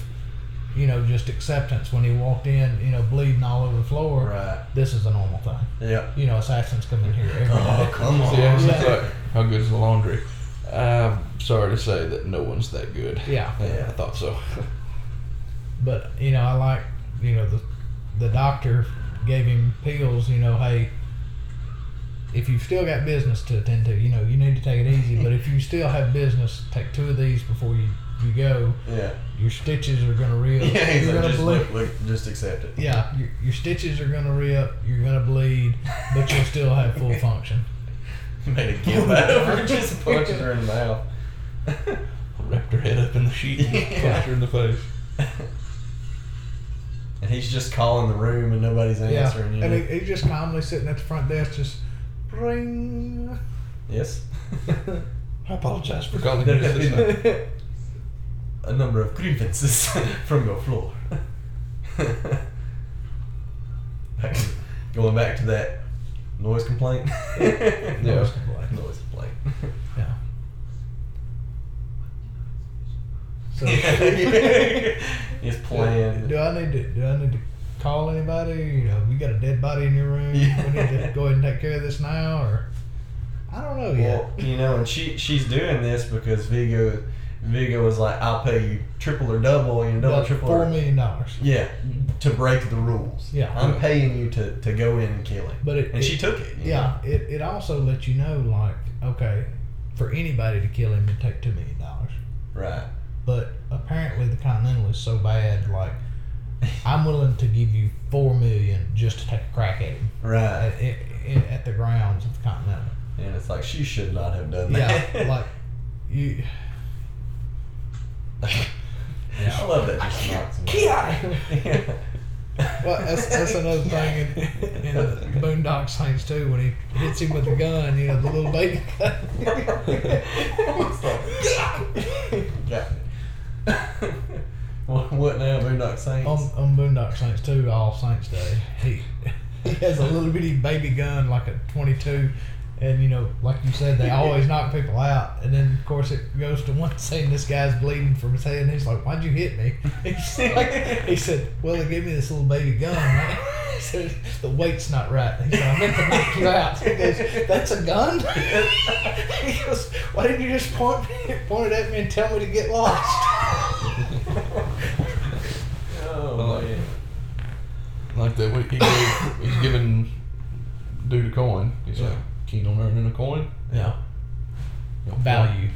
S3: you know, just acceptance when he walked in, you know, bleeding all over the floor.
S1: Right.
S3: This is a normal thing.
S1: Yeah.
S3: You know, assassins come in here every oh, day.
S1: Oh, come on.
S2: yeah,
S3: Yeah.
S2: like how good is the laundry? I'm sorry to say that no one's that good.
S3: Yeah.
S1: Yeah.
S2: I thought so.
S3: But you know, I like you know the the doctor gave him pills. You know, hey, if you've still got business to attend to, you know, you need to take it easy. but if you still have business, take two of these before you you go.
S1: Yeah.
S3: Your stitches are gonna rip.
S1: Yeah.
S3: You're
S1: like,
S3: gonna
S1: just
S3: bleed.
S1: look, look, just accept it.
S3: Yeah, your, your stitches are gonna rip. You're gonna bleed, but you'll still have full function.
S1: Made a gimp out of her, just punches her in the mouth.
S2: Wrapped her head up in the sheet and
S1: Yeah.
S2: punched her in the face.
S1: and he's just calling the room and nobody's
S3: Yeah,
S1: answering. you
S3: and he, he's just calmly sitting at the front desk, just ring.
S1: yes.
S2: I apologize for calling you this night.
S1: a number of grievances from your floor. Back- Going back to that noise complaint.
S2: Yeah.
S3: Noise complaint.
S1: Noise complaint.
S3: Yeah. So
S1: He's playing.
S3: Do I need to? Do I need to call anybody? You know, you got a dead body in your room.
S1: Yeah.
S3: We need to go ahead and take care of this now, or I don't know yet.
S1: Well, you know, and she she's doing this because Viggo Viggo was like, I'll pay you triple or double, and double
S3: About
S1: triple.
S3: four million dollars.
S1: yeah, to break the rules.
S3: Yeah.
S1: I'm paying you to, to go in and kill him.
S3: But it,
S1: and
S3: it-
S1: she took it.
S3: Yeah, it, it also lets you know like okay, for anybody to kill him, it'd take two million dollars.
S1: Right.
S3: But apparently, the Continental is so bad. Like, I'm willing to give you four million just to take a crack at him
S1: Right.
S3: at, at, at the grounds of the Continental.
S1: And it's like she should not have done that.
S3: Yeah, like you.
S1: I love that just knocks him
S3: Yeah. Well, that's, that's another thing in, in the Boondock Saints too. When he hits him with the gun, you know, the little baby gun.
S1: It. What, now, Boondock Saints?
S3: on, on Boondock Saints too, All Saints Day, he he has a little bitty baby gun like a twenty two, and you know, like you said, they always knock people out, and then of course it goes to one scene. This guy's bleeding from his head, and he's like, "Why'd you hit me?" He said, "Well, they gave me this little baby gun." Right? "The weight's not right." He said, "I meant to knock you out." He goes, "That's a gun." he goes, "Why didn't you just point point it at me and tell me to get lost?"
S1: oh, man.
S2: Like that, we- he gave, he's giving dude a coin. He's like, keen on earning a coin.
S3: Yeah,
S2: You know,
S3: value.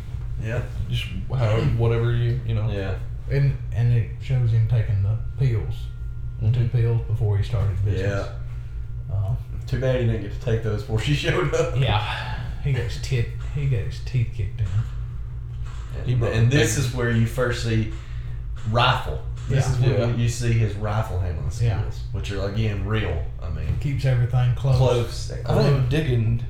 S1: Yeah.
S2: Just how, whatever you, you know.
S1: Yeah.
S3: And and it shows him taking the pills, the two pills before he started business.
S1: Yeah.
S3: Uh,
S1: Too bad he didn't get to take those before she showed up.
S3: yeah. He got his teeth he got his teeth kicked in.
S1: And, and this is where you first see rifle. This
S3: Yeah.
S1: is where
S2: Yeah.
S1: you see his rifle handling skills,
S3: Yeah.
S1: which are again real. I mean,
S3: Keeps everything close.
S1: close.
S2: I'm digging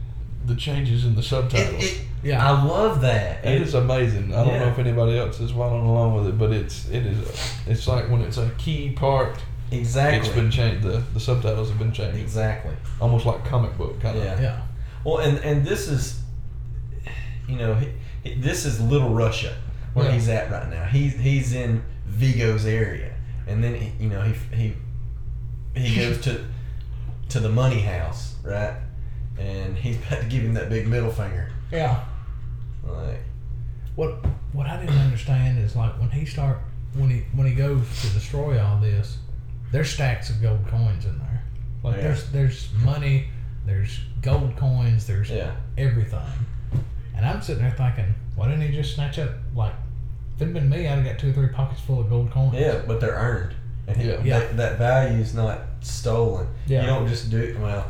S2: the changes in the subtitles.
S1: It, it,
S3: Yeah.
S1: I love that.
S2: It is amazing. I don't know if anybody else is following along with it, but it's it is. It's like when it's a key part,
S1: exactly.
S2: it's been changed. The the subtitles have been changed,
S1: exactly.
S2: almost like comic book kind of.
S1: Yeah.
S3: yeah.
S1: Well, and and this is, you know, he, he- this is Little Russia where
S3: Yeah.
S1: he's at right now. He's he's in Viggo's area, and then he, you know he he he goes to to the money house, right? And he's about to give him that big middle finger,
S3: Yeah.
S1: like
S3: What what I didn't understand is like when he start when he when he goes to destroy all this, there's stacks of gold coins in there. Like
S1: Yeah.
S3: there's there's money, there's gold coins, there's
S1: yeah,
S3: everything. And I'm sitting there thinking, why didn't he just snatch up like if it'd been me, I'd have got two or three pockets full of gold coins.
S1: yeah, but they're earned, and
S2: Yeah.
S3: Yeah.
S1: That, that is not stolen.
S3: Yeah.
S1: You don't just do it. Well,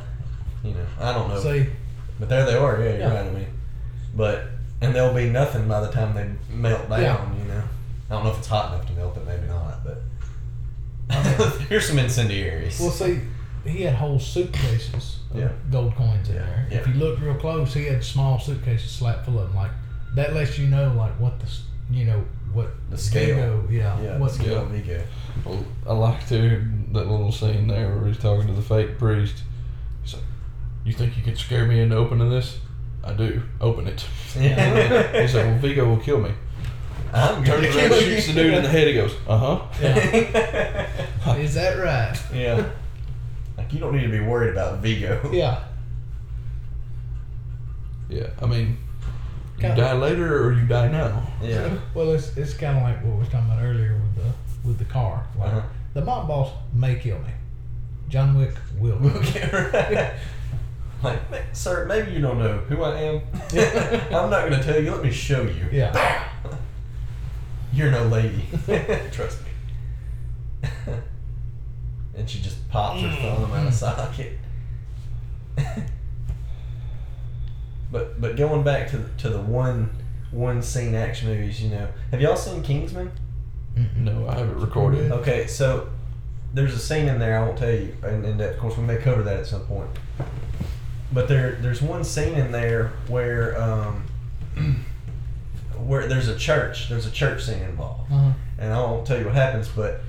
S1: you know, I don't know.
S3: See,
S1: But there they are, yeah, you're
S3: Yeah.
S1: right. I mean, but and there'll be nothing by the time they melt down.
S3: Yeah.
S1: You know, I don't know if it's hot enough to melt it, maybe not. But
S3: Okay.
S1: here's some incendiaries.
S3: well see, he had whole suitcases of
S1: Yeah.
S3: gold coins in
S1: Yeah,
S3: there.
S1: yeah.
S3: If you looked real close, he had small suitcases slapped full of them. Like that lets you know like what the s- you know what
S1: The scale.
S3: Viggo- yeah,
S1: yeah,
S3: what
S1: scale
S2: yeah.
S1: Viggo.
S2: Well, I like to that little scene there where he's talking to the fake priest. He's like, "You think you can scare me into opening this? I do. Open it."
S1: Yeah.
S2: He's like, "Well, Viggo will kill me."
S1: I'm
S2: Turns
S1: gonna
S2: around,
S1: kill
S2: shoots the dude in the head. He goes, "Uh huh."
S3: Yeah. Is that right?
S1: yeah. Like you don't need to be worried about Viggo.
S3: Yeah.
S2: Yeah, I mean, you
S3: Kinda-
S2: die later or you die now.
S1: Yeah.
S3: Well, it's it's kind of like what we were talking about earlier with the with the car. Like
S1: Uh-huh.
S3: the mob boss may kill me. John Wick will. kill me.
S1: Like, sir, maybe you don't know who I am. I'm not going to tell you. Let me show you.
S3: Yeah.
S1: You're no lady. Trust me. and she just pops her thumb out of socket. But but going back to the, to the one one scene action movies, you know, have y'all seen Kingsman?
S2: No, I haven't recorded.
S1: Okay, so there's a scene in there I won't tell you, and, and of course we may cover that at some point. But there there's one scene in there where um, where there's a church there's a church scene involved,
S3: Uh-huh.
S1: and I won't tell you what happens, but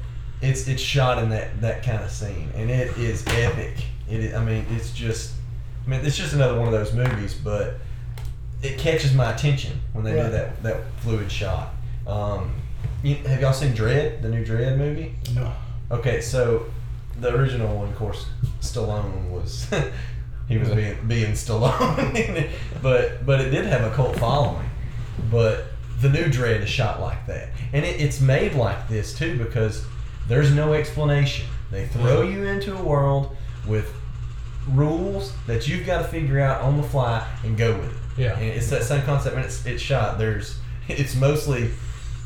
S1: it's it's shot in that that kind of scene, and it is epic. It is, I mean it's just I mean it's just another one of those movies, but it catches my attention when they do that that fluid shot. Um, you, have y'all seen Dredd, the new Dredd movie?
S3: No.
S1: Okay, so the original one, of course, Stallone was he was
S2: Yeah.
S1: being being Stallone, but but it did have a cult following. But the new Dredd is shot like that, and it, it's made like this too because there's no explanation. They throw you into a world with rules that you've got to figure out on the fly and go with it.
S3: Yeah.
S1: And it's that same concept when it's it's shot. There's it's mostly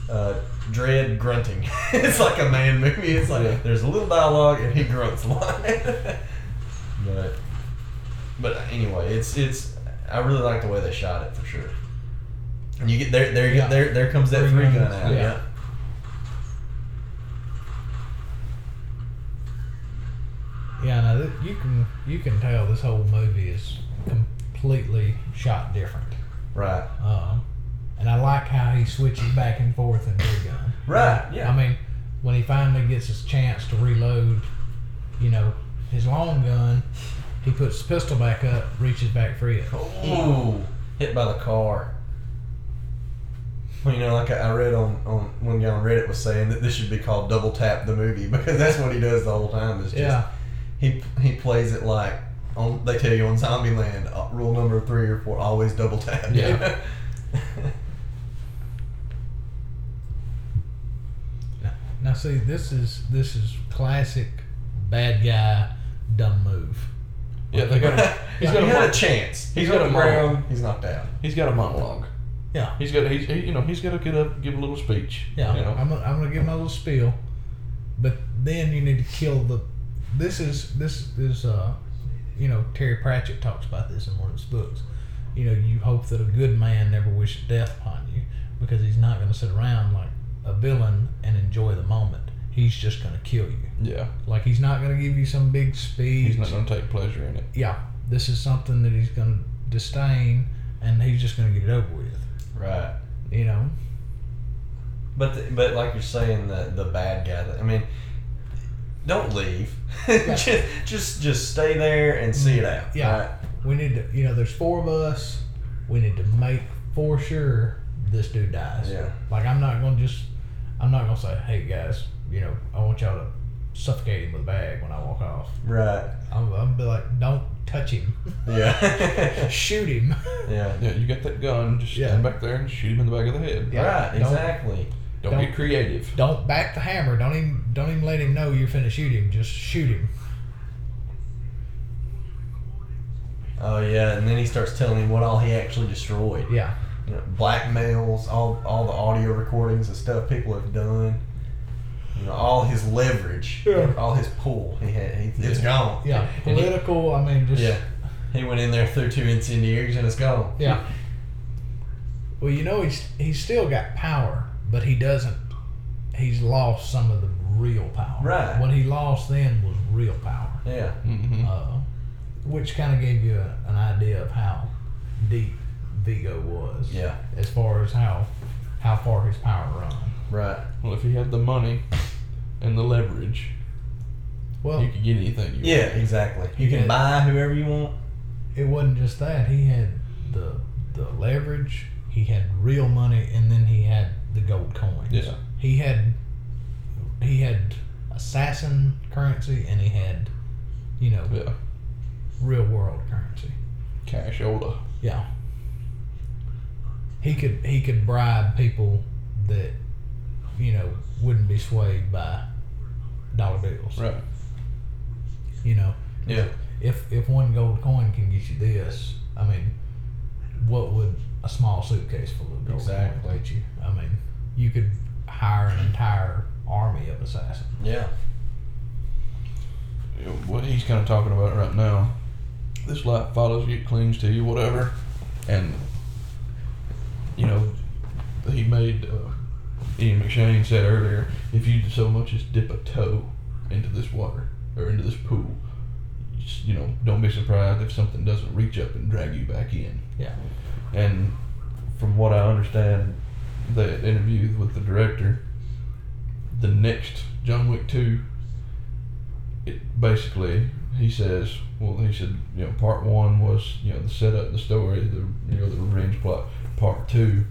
S1: uh, Dredd grunting. it's like a man movie. It's like
S2: Yeah.
S1: there's a little dialogue and he grunts a lot. but but anyway, it's it's I really like the way they shot it for sure. And you get there there you
S3: Yeah.
S1: there there comes that
S3: Three
S1: gun out.
S3: Yeah.
S1: Yeah.
S3: Now th- you can tell this whole movie is completely shot different.
S1: Right.
S3: Um, and I like how he switches back and forth in Big Gun.
S1: Right, yeah.
S3: I mean, when he finally gets his chance to reload, you know, his long gun, he puts the pistol back up, reaches back for it.
S1: Ooh, hit by the car. Well, you know, like I read on, on one guy on Reddit was saying that this should be called Double Tap the movie because that's what he does the whole time. Is just
S3: Yeah.
S1: He he plays it like on they tell you on Zombieland uh, rule number three or four always double tap.
S2: Yeah.
S3: Now see, this is this is classic bad guy dumb move.
S2: Yeah, they got a, he's
S1: he
S2: got a,
S1: had a chance. He's,
S2: he's
S1: on
S2: got
S1: the
S2: a monologue.
S1: ground. He's knocked out.
S2: he's got a monologue.
S3: Yeah.
S2: He's got he's he, you know he's got to get up, give a little speech.
S3: Yeah,
S2: you know.
S3: I'm, gonna, I'm gonna give my little spiel, but then you need to kill the. This is this is uh, you know Terry Pratchett talks about this in one of his books. You know, you hope that a good man never wishes death upon you because he's not going to sit around like a villain and enjoy the moment. He's just gonna kill you.
S2: Yeah.
S3: Like he's not gonna give you some big speech.
S2: He's not going to take pleasure in it.
S3: yeah, this is something that he's gonna disdain, and he's just gonna get it over with.
S1: Right.
S3: You know.
S1: But the, but like you're saying, the the bad guy. That, I mean, don't leave.
S3: Yeah.
S1: just just just stay there and see it out.
S3: Yeah.
S1: Right?
S3: We need to. You know, there's four of us. We need to make for sure this dude dies.
S1: Yeah.
S3: Like I'm not gonna just. I'm not gonna say, hey guys, you know, I want y'all to suffocate him with a bag when I walk off.
S1: Right.
S3: I'm, I'm be like, don't touch him.
S1: Yeah.
S3: Shoot him.
S1: yeah.
S2: Yeah, you got that gun, just
S3: Yeah.
S2: stand back there and shoot him in the back of the head.
S3: Yeah.
S1: right.
S3: don't-
S1: Exactly.
S2: Don't,
S3: Don't-
S2: get creative.
S3: Don't back the hammer. Don't even don't even let him know you're finna shoot him. Just shoot him.
S1: Oh yeah, and then he starts telling him what all he actually destroyed.
S3: Yeah.
S1: You know, blackmails, all all the audio recordings and stuff people have done. You know, all his leverage,
S3: Yeah.
S1: all his pull. He had, he, it's gone.
S3: Yeah.
S1: And he-
S3: Political. I mean, just
S1: yeah. He went in there, threw two incendiaries, and it's gone.
S3: Yeah. Well, you know he's he's still got power, but he doesn't. He's lost some of the real power.
S1: Right.
S3: What he lost then was real power,
S1: Yeah.
S2: hmm
S3: uh, which kind of gave you a, an idea of how deep Viggo was.
S1: Yeah.
S3: As far as how how far his power run.
S1: Right.
S2: Well, if he had the money and the leverage,
S3: Well,
S2: you could get anything you
S1: Yeah. Exactly. You can
S3: Yeah.
S1: buy whoever you want.
S3: it wasn't just that. He had the the leverage. He had real money, and then he had the gold coins.
S2: Yeah.
S3: He had he had assassin currency, and he had you know
S2: Yeah.
S3: real world currency.
S2: Cash older.
S3: Yeah. He could he could bribe people that you know wouldn't be swayed by dollar bills.
S2: Right.
S3: You know.
S1: Yeah.
S3: If if one gold coin can get you this, I mean, what would a small suitcase full of gold
S1: Exactly.
S3: coins get you? I mean, you could hire an entire army of assassins.
S1: Yeah.
S2: What he's kind of talking about right now. This light follows you, clings to you, whatever, and you know he made. Uh, Ian McShane said earlier, if you so much as dip a toe into this water or into this pool, you, know, don't be surprised if something doesn't reach up and drag you back in.
S3: Yeah.
S2: And from what I understand, that interview with the director, the next John Wick 2, it basically, he says, well, he said, you know, part one was, you know, the setup, the story, the, you know, the revenge plot. Part two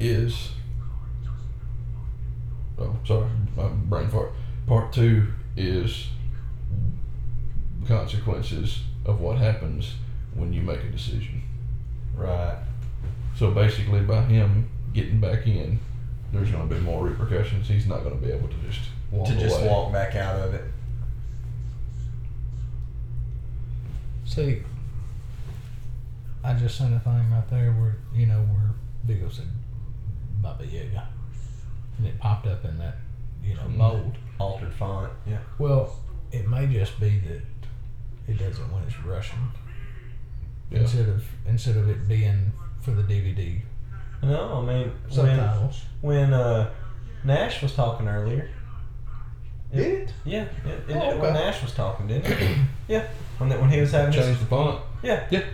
S2: is, oh, sorry, my brain fart. Part two is consequences of what happens when you make a decision.
S1: Right.
S2: So basically, by him getting back in, there's going to be more repercussions. He's not going to be able to just walk
S1: To just
S2: away.
S1: walk back out of it.
S3: See, I just seen a thing right there where you know where Viggo said Baba Yaga, and it popped up in that you know
S2: Mhm.
S3: mold.
S1: Altered font. Yeah.
S3: Well, it may just be that it doesn't when it's Russian
S2: Yeah.
S3: instead of instead of it being for the DVD
S1: No, I mean when
S3: subtitles.
S1: when uh, Nash was talking earlier.
S3: Did it?
S1: Yeah, it, it,
S3: Oh, okay.
S1: when Nash was talking, didn't it? yeah, when the, when he was having his
S2: Changed the font.
S1: yeah
S2: Yeah.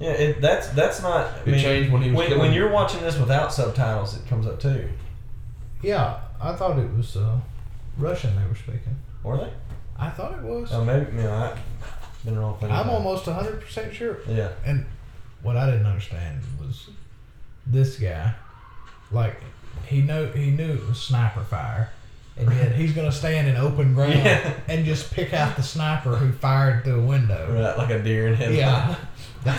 S1: yeah. It, that's that's not. I
S2: It
S1: mean,
S2: changed when he was
S1: when, when you're watching this without subtitles, it comes up too.
S3: Yeah, I thought it was uh, Russian they were speaking.
S1: Were they?
S3: I thought it was.
S1: Oh, maybe. You know, I been wrong. thing
S3: I'm
S1: about it.
S3: almost hundred percent sure.
S1: Yeah.
S3: And what I didn't understand was this guy, like he know he knew it was sniper fire, and yet he's gonna stand in open ground
S1: Yeah.
S3: and just pick out the sniper who fired through a window.
S1: Right, like a deer in headlights.
S3: Yeah,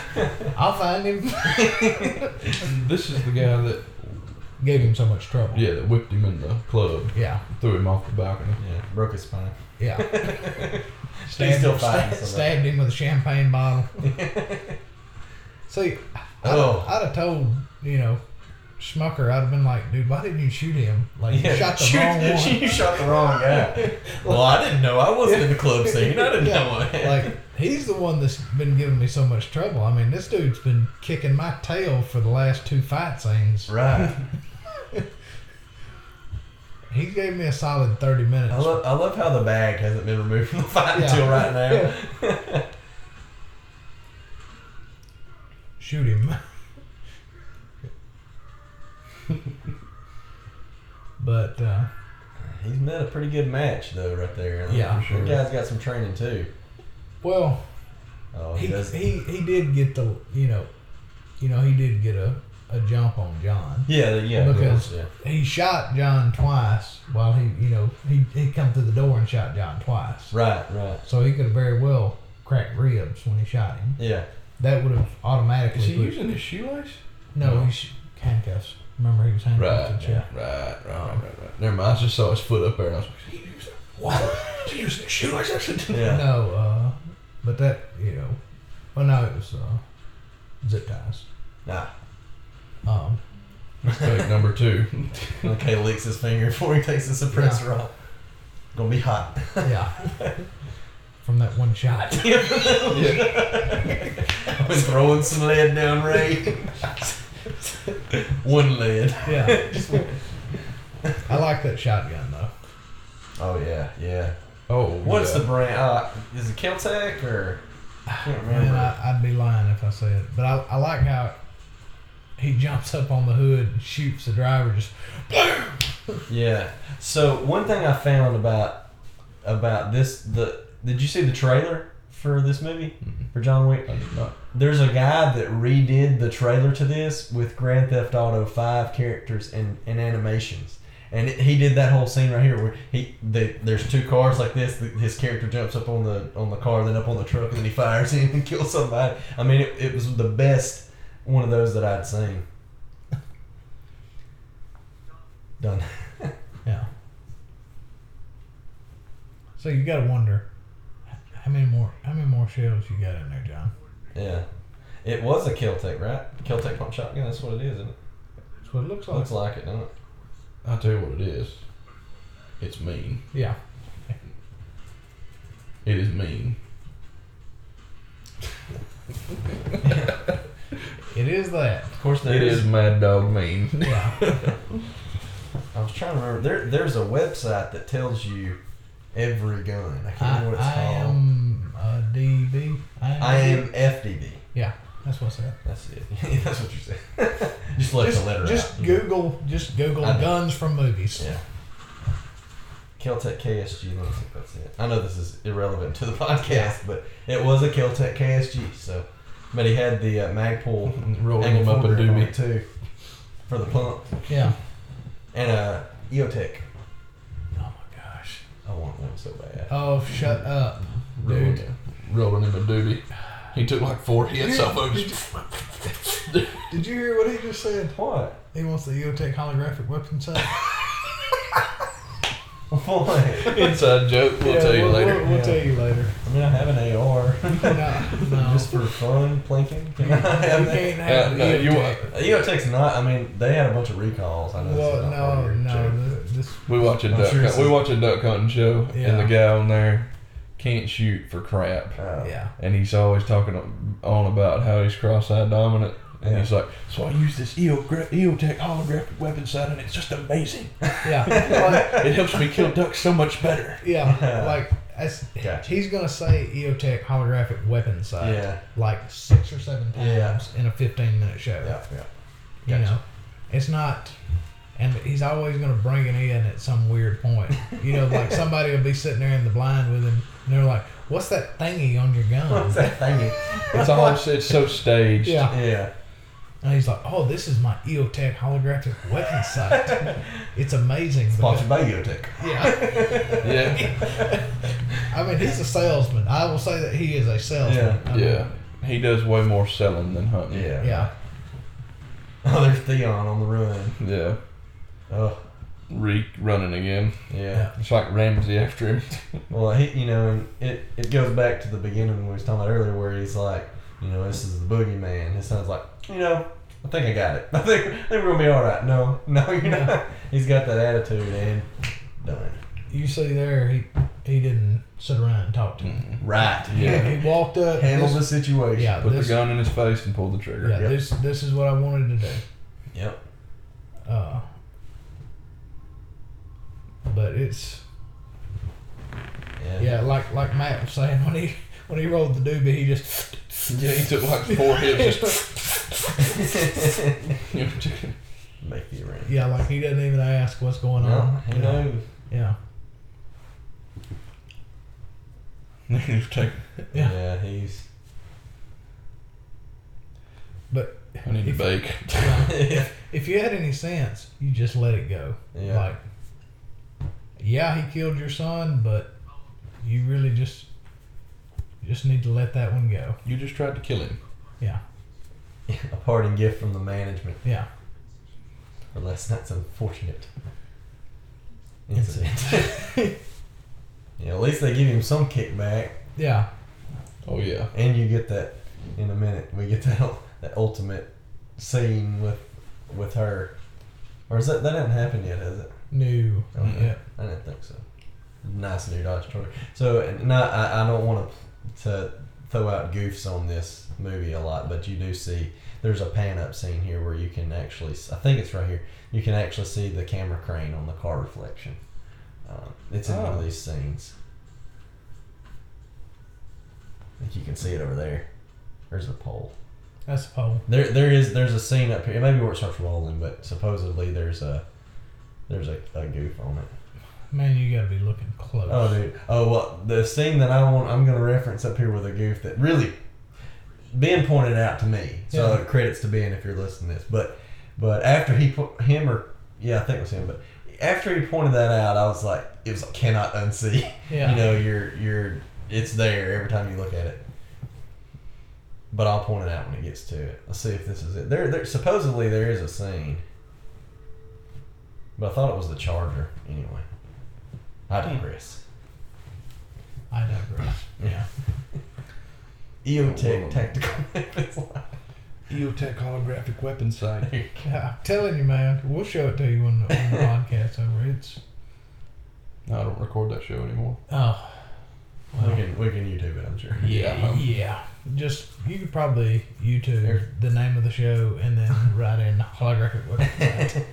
S3: I'll find him.
S2: This is the guy that
S3: Gave him so much trouble.
S2: yeah that whipped him in the club,
S3: yeah,
S2: threw him off the balcony.
S1: yeah, broke his spine.
S3: yeah. Stabbed,
S1: still
S3: him,
S1: fighting.
S3: sta- stabbed him with a champagne bottle. See, I'd,
S1: Oh.
S3: I'd have told you know Schmucker. I'd have been like, dude, why didn't you shoot him? Like you shot the
S1: shoot-
S3: wrong one.
S1: You shot the wrong guy. well, I didn't know. I wasn't in the club scene. I didn't
S3: Yeah,
S1: know what.
S3: like he's the one that's been giving me so much trouble. I mean, this dude's been kicking my tail for the last two fight scenes.
S1: right.
S3: He gave me a solid thirty minutes.
S1: I love, I love how the bag hasn't been removed from the fight
S3: Yeah.
S1: until right now.
S3: Shoot him. but uh,
S1: He's met a pretty good match though, right there.
S3: Yeah.
S1: that
S2: Sure.
S1: guy's got some training too.
S3: well,
S1: Oh, he,
S3: he, he he did get the you know, you know he did get a, a jump on John.
S1: yeah, yeah,
S3: Because-
S1: yeah.
S3: He shot John twice while he you know he he come through the door and shot John twice.
S1: Right, right.
S3: So he could have very well cracked ribs when he shot him.
S1: Yeah.
S3: That would have automatically.
S2: Is he using his shoelace?
S3: no,
S1: No.
S3: he's handcuffs. Remember he was handcuffed
S2: Right,
S3: to the chair.
S2: Right, right, right, right, right. Never mind. I just saw his foot up there, and I was like, "Is he using what? Is he using his shoelace?" I said,
S1: Yeah.
S3: No, uh, but that you know, well no, it was uh, zip ties.
S1: Nah.
S3: Um,
S2: Mistake number two.
S1: Okay, licks his finger before he takes the suppressor off. Gonna be hot.
S3: yeah, from that one shot. yeah.
S1: I've been throwing some lead down Ray. One lead.
S3: Yeah, I like that shotgun though.
S1: Oh yeah, yeah.
S2: Oh,
S1: What's
S2: yeah.
S1: the brand? Uh, is it Keltec or I can't remember.
S3: Man, I, I'd be lying if I said it, but I, I like how he jumps up on the hood and shoots the driver. Just
S1: Yeah. So one thing I found about about this the did you see the trailer for this movie
S2: Mhm.
S1: for John Wick?
S2: I did not.
S1: There's a guy that redid the trailer to this with Grand Theft Auto Five characters and, and animations. And it, he did that whole scene right here where he the, there's two cars like this. The, his character jumps up on the on the car, then up on the truck, and then he fires in and kills somebody. I mean, it, it was the best one of those that I'd seen. Done.
S3: yeah. So you got to wonder how many more how many more shells you got in there, John.
S1: Yeah. It was a Keltec, right? Keltec pump shotgun. That's what it is, isn't it?
S3: That's what it looks like.
S1: Looks like it, doesn't it?
S2: I'll tell you what it is. It's mean.
S3: Yeah.
S2: It is mean.
S3: It is that.
S1: Of course, there
S2: It
S1: is.
S2: is mad dog mean.
S3: Yeah.
S1: I was trying to remember. There, there's a website that tells you every gun. I can't
S3: I,
S1: remember what it's
S3: I
S1: called.
S3: am uh, DB.
S1: I am FDB.
S3: Yeah, that's what's that.
S1: That's it. That's what you said. just left
S3: Just,
S1: the letter
S3: just
S1: out.
S3: Google, just Google
S1: I know.
S3: guns from movies.
S1: Yeah. Keltec KSG. Let me think that's it. I know this is irrelevant to the podcast, but it was a Keltec KSG. So, but he had the uh, Magpul
S2: Rolling him up a
S1: foregrip on
S2: doobie.
S1: it too for the pump
S3: Yeah.
S1: and a EOTech.
S3: Oh my gosh.
S1: I want one so bad.
S3: Oh, shut up,
S2: Rolling,
S3: dude.
S2: rolling him a doobie. He took like four hits off of
S3: Did
S2: his.
S3: Did you hear what he just said?
S1: What?
S3: He wants the EOTech holographic weapon set.
S1: What?
S2: Inside joke. We'll tell you
S3: we'll,
S2: later.
S3: We'll, we'll
S1: Yeah.
S3: tell you later.
S1: I mean, I have an AR.
S3: No, no.
S1: Just for fun, plinking. Can
S3: you
S1: I have that?
S3: can't
S2: Uh,
S3: have
S2: no, you
S3: EOTech.
S1: Uh, EOTech's not. I mean, they had a bunch of recalls. I know.
S3: Well,
S1: is not part
S3: no, no.
S1: joke.
S3: th- This,
S2: We watch a
S1: I'm
S2: duck.
S1: sure
S2: hunt- we
S1: a-
S2: watch a duck hunting show,
S3: Yeah.
S2: and the guy on there can't shoot for crap,
S1: Oh.
S3: yeah.
S2: and he's always talking on about how he's cross-eyed dominant. And he's like, so I use this EO, EOTech holographic weapon sight, and it's just amazing.
S3: Yeah.
S2: It helps me kill ducks so much better.
S3: yeah. Like, as,
S1: Gotcha.
S3: he's going to say EOTech holographic weapon sight
S1: Yeah.
S3: like six or seven times in a 15 minute show.
S1: Yeah. Yeah.
S3: You know, it's not, and he's always going to bring it in at some weird point. You know, like somebody will be sitting there in the blind with him, and they're like, "What's that thingy on your gun?"
S1: What's that thingy?
S2: It's all it's so staged.
S3: Yeah,
S1: Yeah.
S3: And he's like, "Oh, this is my EOTech holographic weapon sight. It's amazing." because-
S1: Sponsored by EOTech.
S3: yeah,
S2: Yeah,
S3: I mean, he's a salesman. I will say that he is a salesman.
S1: Yeah.
S3: I mean,
S2: yeah. He does way more selling than hunting.
S1: Yeah.
S3: yeah.
S1: Oh, there's Theon on the run.
S2: Yeah.
S1: Oh,
S2: Reek running again.
S1: yeah.
S3: Yeah.
S2: It's like Ramsay after him.
S1: Well, he, you know, it, it goes back to the beginning when we was talking about earlier, where he's like, you know, this is the boogeyman. His son's like, you know, I think I got it. I think, I think we're gonna be all right. No, no, you're not. He's got that attitude, and done.
S3: You see there, he he didn't sit around and talk to him.
S1: Right.
S2: Yeah.
S3: He walked up.
S1: Handle
S3: this-
S1: the situation.
S3: Yeah.
S2: Put
S3: this-
S2: the gun in his face and pull the trigger.
S3: Yeah,
S1: Yep.
S3: this this is what I wanted to do.
S1: Yep.
S3: Uh, but it's
S1: Yeah.
S3: yeah, like like Matt was saying when he when he rolled the doobie, he just
S2: Yeah, he took like four hits. Just, you know,
S1: Make the ring.
S3: yeah, like he doesn't even ask what's going
S1: No,
S3: on.
S1: he
S3: Yeah.
S1: knows.
S3: Yeah,
S2: he was taking.
S3: Yeah.
S1: Yeah, he's.
S3: but
S2: I need to
S3: If-
S2: bake.
S1: yeah.
S3: if you had any sense, you just let it go.
S1: Yeah.
S3: Like, yeah, he killed your son, but you really just just need to let that one go.
S2: You just tried to kill him.
S3: Yeah,
S1: A parting gift from the management.
S3: yeah.
S1: Unless that's unfortunate. Incident. yeah, at least they give him some kickback,
S3: Yeah,
S2: Oh yeah.
S1: and you get that in a minute. We get that that ultimate scene with with her, or is that that hasn't happened yet? Has it?
S3: new.
S1: Okay.
S3: Yeah,
S1: I didn't think so. Nice new Dodge Charger. So, and not, I, I don't want to to throw out goofs on this movie a lot, but you do see there's a pan up scene here where you can actually, I think it's right here, you can actually see the camera crane on the car reflection. Um, it's in one of
S2: Oh.
S1: these scenes. I think you can see it over there. There's a pole.
S3: that's a pole.
S1: There, there is. There's a scene up here. Maybe where it starts rolling, but supposedly there's a there's a, a goof on it.
S3: Man, you gotta be looking close.
S1: Oh, dude. Oh, well, the scene that I want, I'm going to reference up here with a goof that really Ben pointed out to me. So
S3: Yeah.
S1: credits to Ben if you're listening to this. But but after he put him or yeah, I think it was him. But after he pointed that out, I was like, it was cannot unsee.
S3: Yeah.
S1: You know, you're you're it's there every time you look at it. But I'll point it out when it gets to it. Let's see if this is it. There, there supposedly there is a scene. But I thought it was the charger anyway. I digress.
S3: I digress.
S1: Yeah. EOTech tactical weapons line.
S2: EOTech holographic weapon sight.
S3: Yeah, I'm telling you, man. We'll show it to you when the, the podcast's over. It's
S2: No, I don't record that show anymore.
S3: oh,
S1: We can we can YouTube it, I'm sure.
S3: yeah, yeah. Just you could probably YouTube the name of the show and then write in holographic weapon.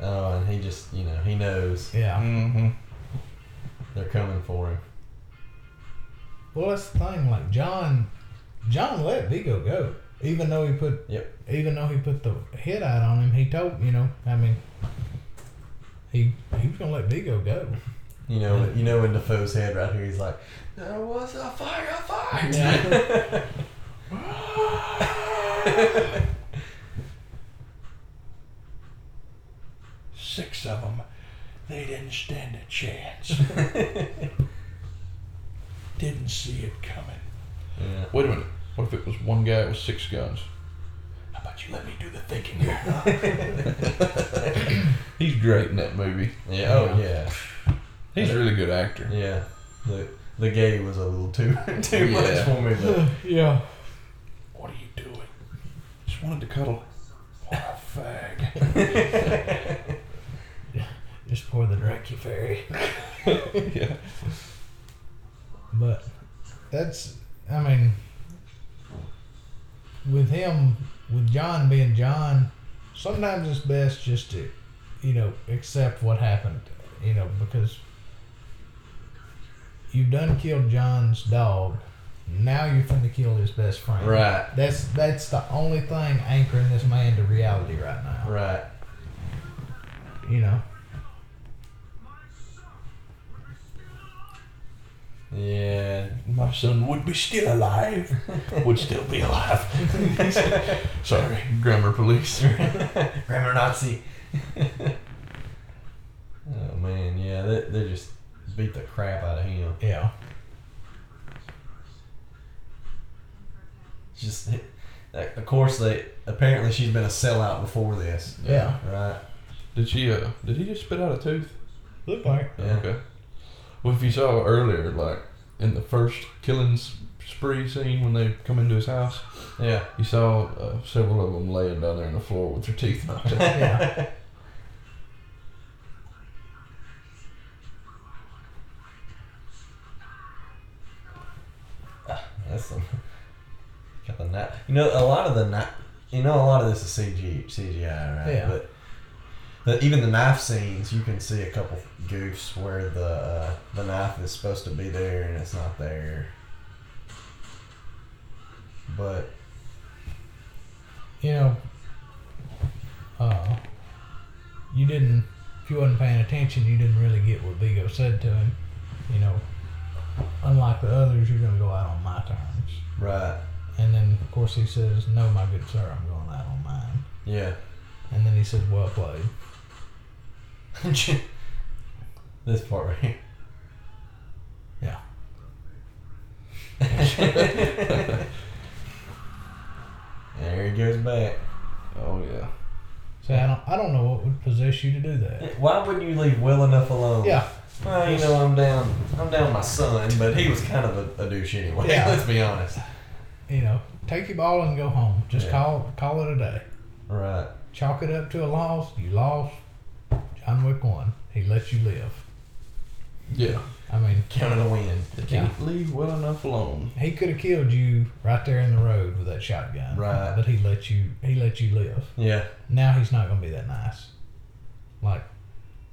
S1: Oh, and he just you know he knows
S3: yeah.
S2: Mm-hmm.
S1: they're coming for him.
S3: Well, that's the thing. Like John, John let Viggo go, even though he put,
S1: Yep.
S3: even though he put the hit out on him. He told you know, I mean, he he was gonna let Viggo go.
S1: You know you know in Dafoe's head right here he's like, there was a firefight.
S3: Yeah.
S2: Six of them. They didn't stand a chance. didn't see it coming.
S1: yeah.
S2: Wait a minute. What if it was one guy with six guns? How about you let me do the thinking here? He's great in that movie.
S1: Yeah. Oh yeah.
S2: He's a really good actor.
S1: Yeah. The the gay was a little too too much for me, but
S3: yeah.
S2: What are you doing? Just wanted to cuddle. What a fag.
S3: Just pour the Dracula fairy.
S2: yeah.
S3: But that's, I mean, with him, with John being John, sometimes it's best just to, you know, accept what happened, you know, because you've done killed John's dog. Now you're finna kill his best friend.
S1: right,
S3: That's that's the only thing anchoring this man to reality right now.
S1: right.
S3: You know.
S1: Yeah.
S2: My son would be still alive. would still be alive. Sorry, grammar police.
S1: Grammar Nazi. oh man, yeah, they, they just beat the crap out of him.
S3: Yeah.
S1: Just, like, of course, they apparently she's been a sellout before this.
S3: Yeah.
S1: Right.
S2: Did she? Uh, did he just spit out a tooth?
S3: Look like.
S1: Yeah.
S2: Okay. Well, if you saw earlier, like in the first killing spree scene when they come into his house,
S1: Yeah.
S2: you saw uh, several of them laying down there on the floor with their teeth knocked out.
S3: Yeah.
S1: That's some. Got the night. You know, a lot of the night. You know, a lot of this is CG, CGI, right?
S3: Yeah.
S1: But the, even the knife scenes, you can see a couple goofs where the uh, the knife is supposed to be there and it's not there. But
S3: you know, uh, you didn't, if you wasn't paying attention, you didn't really get what Viggo said to him. You know, unlike the others, you're going to go out on my terms.
S1: right,
S3: And then, of course, he says, No, my good sir, I'm going out on mine.
S1: yeah.
S3: And then he says, Well played.
S1: this part right here.
S3: Yeah.
S1: there he goes back.
S2: Oh yeah.
S3: So I don't, I don't know what would possess you to do that.
S1: Why wouldn't you leave well enough alone?
S3: Yeah.
S1: Well, you know, I'm down. I'm down my son, but he was kind of a, a douche anyway.
S3: Yeah.
S1: Let's be honest.
S3: You know, take your ball and go home. Just
S1: Yeah.
S3: call call it a day.
S1: Right.
S3: Chalk it up to a loss. You lost. John Wick one, He let you live.
S2: Yeah.
S3: I mean,
S1: Counted a win.
S2: They
S3: Yeah.
S2: can't leave well enough alone.
S3: he could have killed you right there in the road with that shotgun.
S1: Right.
S3: But he let you he let you live.
S1: Yeah.
S3: Now he's not gonna be that nice. Like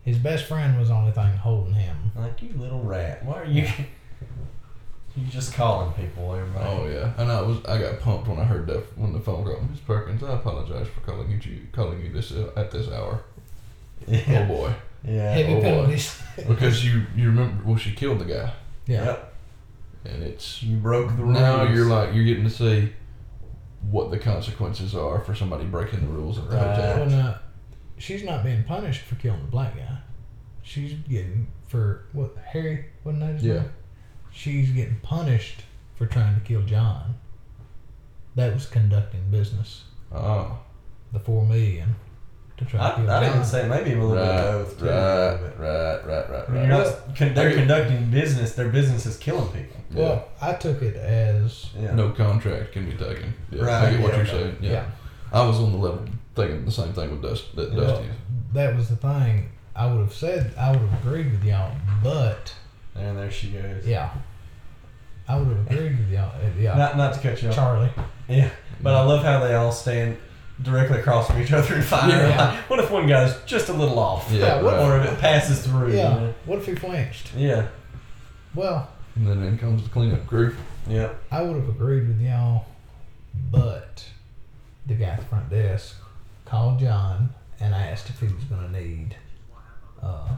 S3: his best friend was the only thing holding him.
S1: Like you little rat. Why are you? you just calling people, everybody.
S2: Oh yeah, and I was I got pumped when I heard that when the phone call. Miss Perkins, I apologize for calling you calling you this uh, at this hour. Oh boy,
S1: Yeah.
S3: Heavy
S2: oh boy.
S3: penalties.
S2: because you you remember well she killed the guy,
S3: yeah.
S1: Yep.
S2: and it's
S1: You broke the rules.
S2: now you're like you're getting to see what the consequences are for somebody breaking the rules at the uh,
S1: Right.
S2: hotel.
S3: Well, now, she's not being punished for killing the black guy. She's getting for what Harry wasn't that his
S2: Yeah.
S3: name? She's getting punished for trying to kill John. That was conducting business.
S2: Oh,
S3: The four million to try
S1: I,
S3: kill
S1: I
S3: John.
S1: didn't say maybe a little bit
S2: right,
S1: of both too.
S2: right, right, right, right,
S1: I mean,
S2: right.
S1: you're not, con- they're
S2: Okay.
S1: conducting business. Their business is killing people.
S2: Yeah.
S3: Well, I took it as
S1: Yeah.
S2: No contract can be taken. Yeah,
S1: Right,
S2: I get what
S1: yeah,
S2: you're
S1: okay.
S2: saying. Yeah.
S3: yeah.
S2: I was on the level thinking the same thing with Dust, that
S1: Yeah.
S2: Dusty. is.
S3: that was the thing. I would have said I would have agreed with y'all, but
S1: And there she goes.
S3: yeah, I would have agreed with y'all. Yeah,
S1: Not not to cut you off.
S3: Charlie.
S1: Yeah. But I love how they all stand directly across from each other and fire.
S3: Yeah.
S1: Like, what if one guy's just a little off?
S3: Yeah, what-
S1: Or if it passes through.
S3: Yeah.
S1: You know?
S3: What if he flinched?
S1: Yeah.
S3: Well,
S2: And then in comes the cleanup crew.
S1: Yeah.
S3: I would have agreed with y'all, but the guy at the front desk called John and asked if he was going to need uh,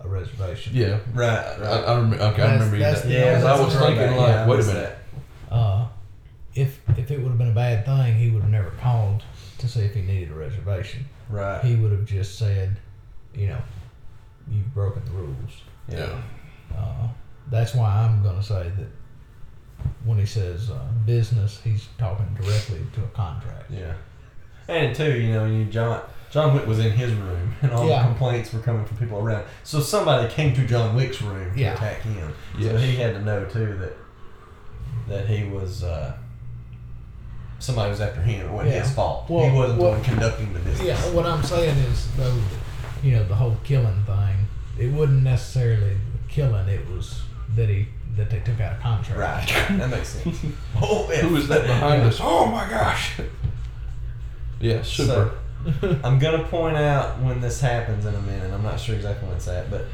S3: a reservation.
S2: Yeah.
S1: Right.
S2: I,
S1: Right.
S2: I remember. Okay, I remember you
S3: that's
S2: that.
S3: the-
S1: yeah.
S3: that's
S2: I
S3: a
S2: was
S1: throwback.
S2: thinking like,
S1: Yeah,
S2: wait a minute.
S3: Uh, if if it would have been a bad thing, he would have never called to see if he needed a reservation.
S1: Right.
S3: He would have just said, you know, you've broken the rules.
S2: Yeah.
S3: Uh, that's why I'm going to say that when he says uh, business, he's talking directly to a contract.
S1: Yeah. And too, you know, you John John Wick was in his room, and all
S3: Yeah.
S1: the complaints were coming from people around. So somebody came to John Wick's room to
S3: Yeah.
S1: attack him. So he had to know too that that he was uh, somebody was after him. It wasn't
S3: Yeah.
S1: his fault.
S3: Well,
S1: he wasn't
S3: well-
S1: the one conducting the business.
S3: Yeah, what I'm saying is though, you know, the whole killing thing, it wasn't necessarily killing. It was that he that they took out a contract.
S1: Right. That makes sense. oh, yeah.
S2: Who is that behind us? Oh my gosh. Yeah, super.
S1: So, I'm gonna point out when this happens in a minute. I'm not sure exactly when it's at, but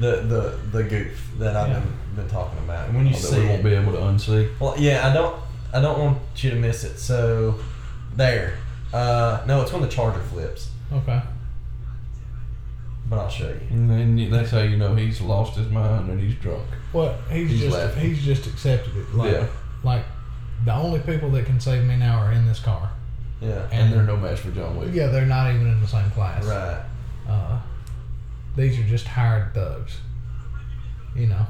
S1: the the the goof that I've
S3: Yeah.
S1: been been talking about. And when you
S2: Oh, that
S1: see
S2: we won't
S1: it,
S2: be able to unsee.
S1: well, yeah, I don't I don't want you to miss it. So there. Uh, no, it's when the charger flips,
S3: Okay.
S1: but I'll show you.
S2: And then you- that's how you know he's lost his mind and he's drunk.
S3: Well, he's,
S2: He's
S3: just
S2: laughing.
S3: he's just accepted it. Like,
S2: Yeah.
S3: like the only people that can save me now are in this car.
S1: Yeah.
S2: And they're no match for John Wick.
S3: Yeah, they're not even in the same class.
S1: Right.
S3: Uh, these are just hired thugs. You know.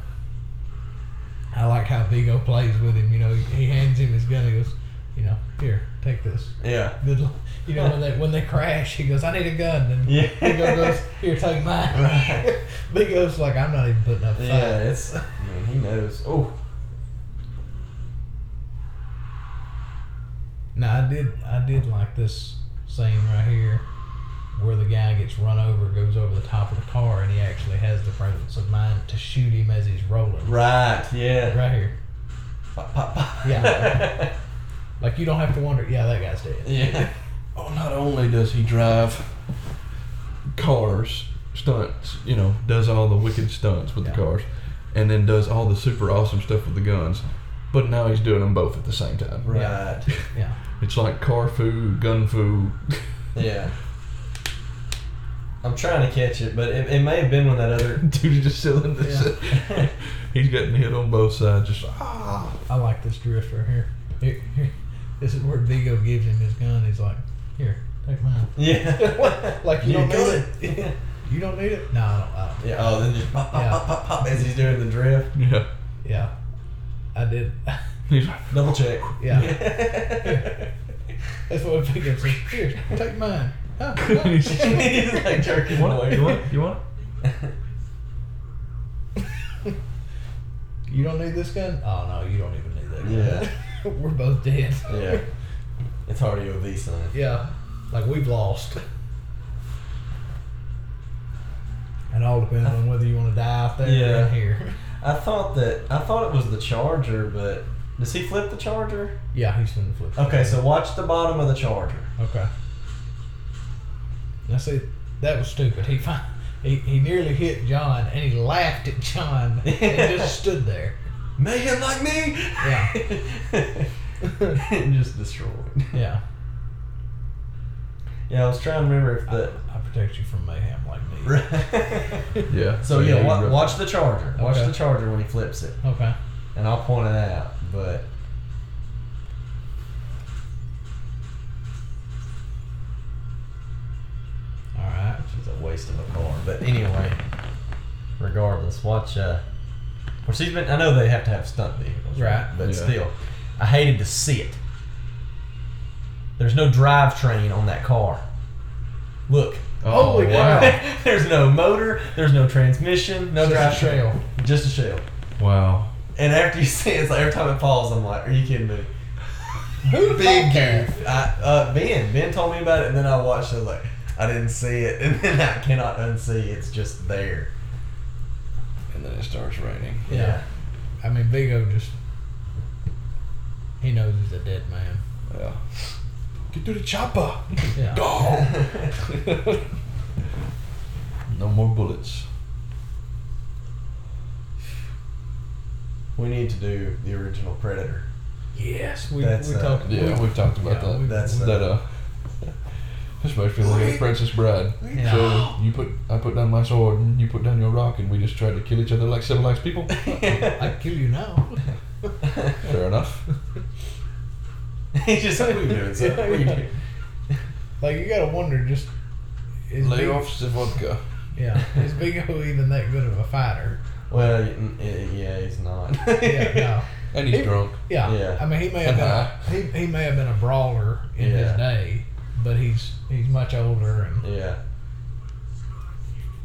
S3: I like how Viggo plays with him. You know, he, he hands him his gun. He goes, you know, here, take this.
S1: Yeah.
S3: Good. luck." You know, when they when they crash, he goes, I need a gun. And
S1: Yeah.
S3: Viggo goes, here, take mine.
S1: Right.
S3: Viggo's like, I'm not even putting up a fight.
S1: Yeah. It's. I mean, he knows. Oh.
S3: Now I did I did like this scene right here where the guy gets run over, goes over the top of the car, and he actually has the presence of mind to shoot him as he's rolling.
S1: Right. Yeah.
S3: Right here.
S1: Pop, pop, pop.
S3: Yeah. Like you don't have to wonder, yeah, that guy's dead.
S1: yeah.
S2: Oh, not only does he drive cars stunts. You know, does all the wicked stunts with
S3: Yeah.
S2: the cars, and then does all the super awesome stuff with the guns. But now he's doing them both at the same time.
S1: Right.
S3: Yeah.
S2: It's like car food, gun food.
S1: Yeah. I'm trying to catch it, but it, it may have been when that other.
S2: Dude is just selling this. he's getting hit on both sides. Just ah.
S3: I like this drift right here. Here, here. This is where Viggo gives him his gun. He's like, "Here, take mine."
S1: Yeah.
S3: Like you don't need
S1: good.
S3: it.
S1: Yeah.
S3: You don't need it. No, I don't. I don't.
S1: Yeah. Oh, then just pop, pop,
S3: Yeah.
S1: pop, pop, pop as he's doing the drift.
S2: Yeah.
S3: Yeah, I did.
S2: He's like,
S1: Double check.
S3: Yeah. That's what Viggo said. Here, take mine. No.
S2: He's
S1: he's like jerking
S2: you want
S1: away.
S2: it? You want it? You want
S3: you don't need this gun. Oh no, you don't even need that gun.
S1: Yeah.
S3: We're both dead.
S1: Yeah. It's hard to V sign.
S3: Yeah, like we've lost. It all depends on whether you want to die out there or
S1: Yeah.
S3: in here.
S1: I thought that I thought it was the charger, but does he flip the charger?
S3: Yeah, he's finna flip.
S1: Okay, so watch the bottom of the charger.
S3: Okay. Now said that was stupid. He fin- he he nearly hit John, and he laughed at John and just stood there.
S1: Mayhem like me.
S3: Yeah.
S1: and just destroyed.
S3: Yeah.
S1: Yeah, I was trying to remember if
S3: I,
S1: the.
S3: I protect you from mayhem like me.
S2: Yeah.
S1: so yeah,
S2: you
S1: wa- watch the charger. Watch
S3: Okay.
S1: the charger when he flips it,
S3: Okay.
S1: and I'll point it out. But waste of a car. But anyway, regardless, watch. Uh, of course, he's been. I know they have to have stunt vehicles,
S3: Right.
S1: But
S2: Yeah.
S1: still, I hated to see it. There's no drivetrain on that car. Look.
S2: Oh,
S3: Holy
S2: wow.
S1: there's no motor. There's no transmission. No
S3: Just a
S1: drivetrain.
S3: shell.
S1: Just a shell.
S2: Wow.
S1: And after you see it, it's like every time it falls, I'm like, "Are you kidding me?"
S3: Who
S1: Big goof. I, uh, Ben. Ben told me about it, and then I watched. it, I was like, I didn't see it, and then I cannot unsee. It's just there.
S2: And then it starts raining.
S3: Yeah. I mean, Viggo just. He knows he's a dead man.
S2: Yeah. Get to the chopper.
S3: Yeah.
S2: Go. no more bullets.
S1: We need to do the original Predator.
S3: Yes, we,
S1: That's,
S3: we
S1: uh,
S3: talked.
S2: Yeah, we've talked about
S3: yeah,
S2: that.
S3: we-
S1: That's,
S3: we-
S2: that uh. This makes me look like Princess Bride.
S3: Yeah.
S2: So you put, I put down my sword, and you put down your rock, and we just tried to kill each other like civilized people.
S3: I kill you now.
S2: Fair enough.
S1: He's just like, we doing so.
S3: Yeah, yeah. Like you gotta wonder, just is
S2: Lay
S3: Viggo,
S2: off the vodka.
S3: Yeah, is Viggo even that good of a fighter?
S1: Well, y- y- yeah, he's not.
S3: Yeah, no.
S2: And he's
S3: He-
S2: drunk.
S3: Yeah.
S1: Yeah.
S3: I mean, he may have
S2: And
S3: been a, he, he may have been a brawler in
S1: Yeah.
S3: his day, but he's he's much older and
S1: yeah.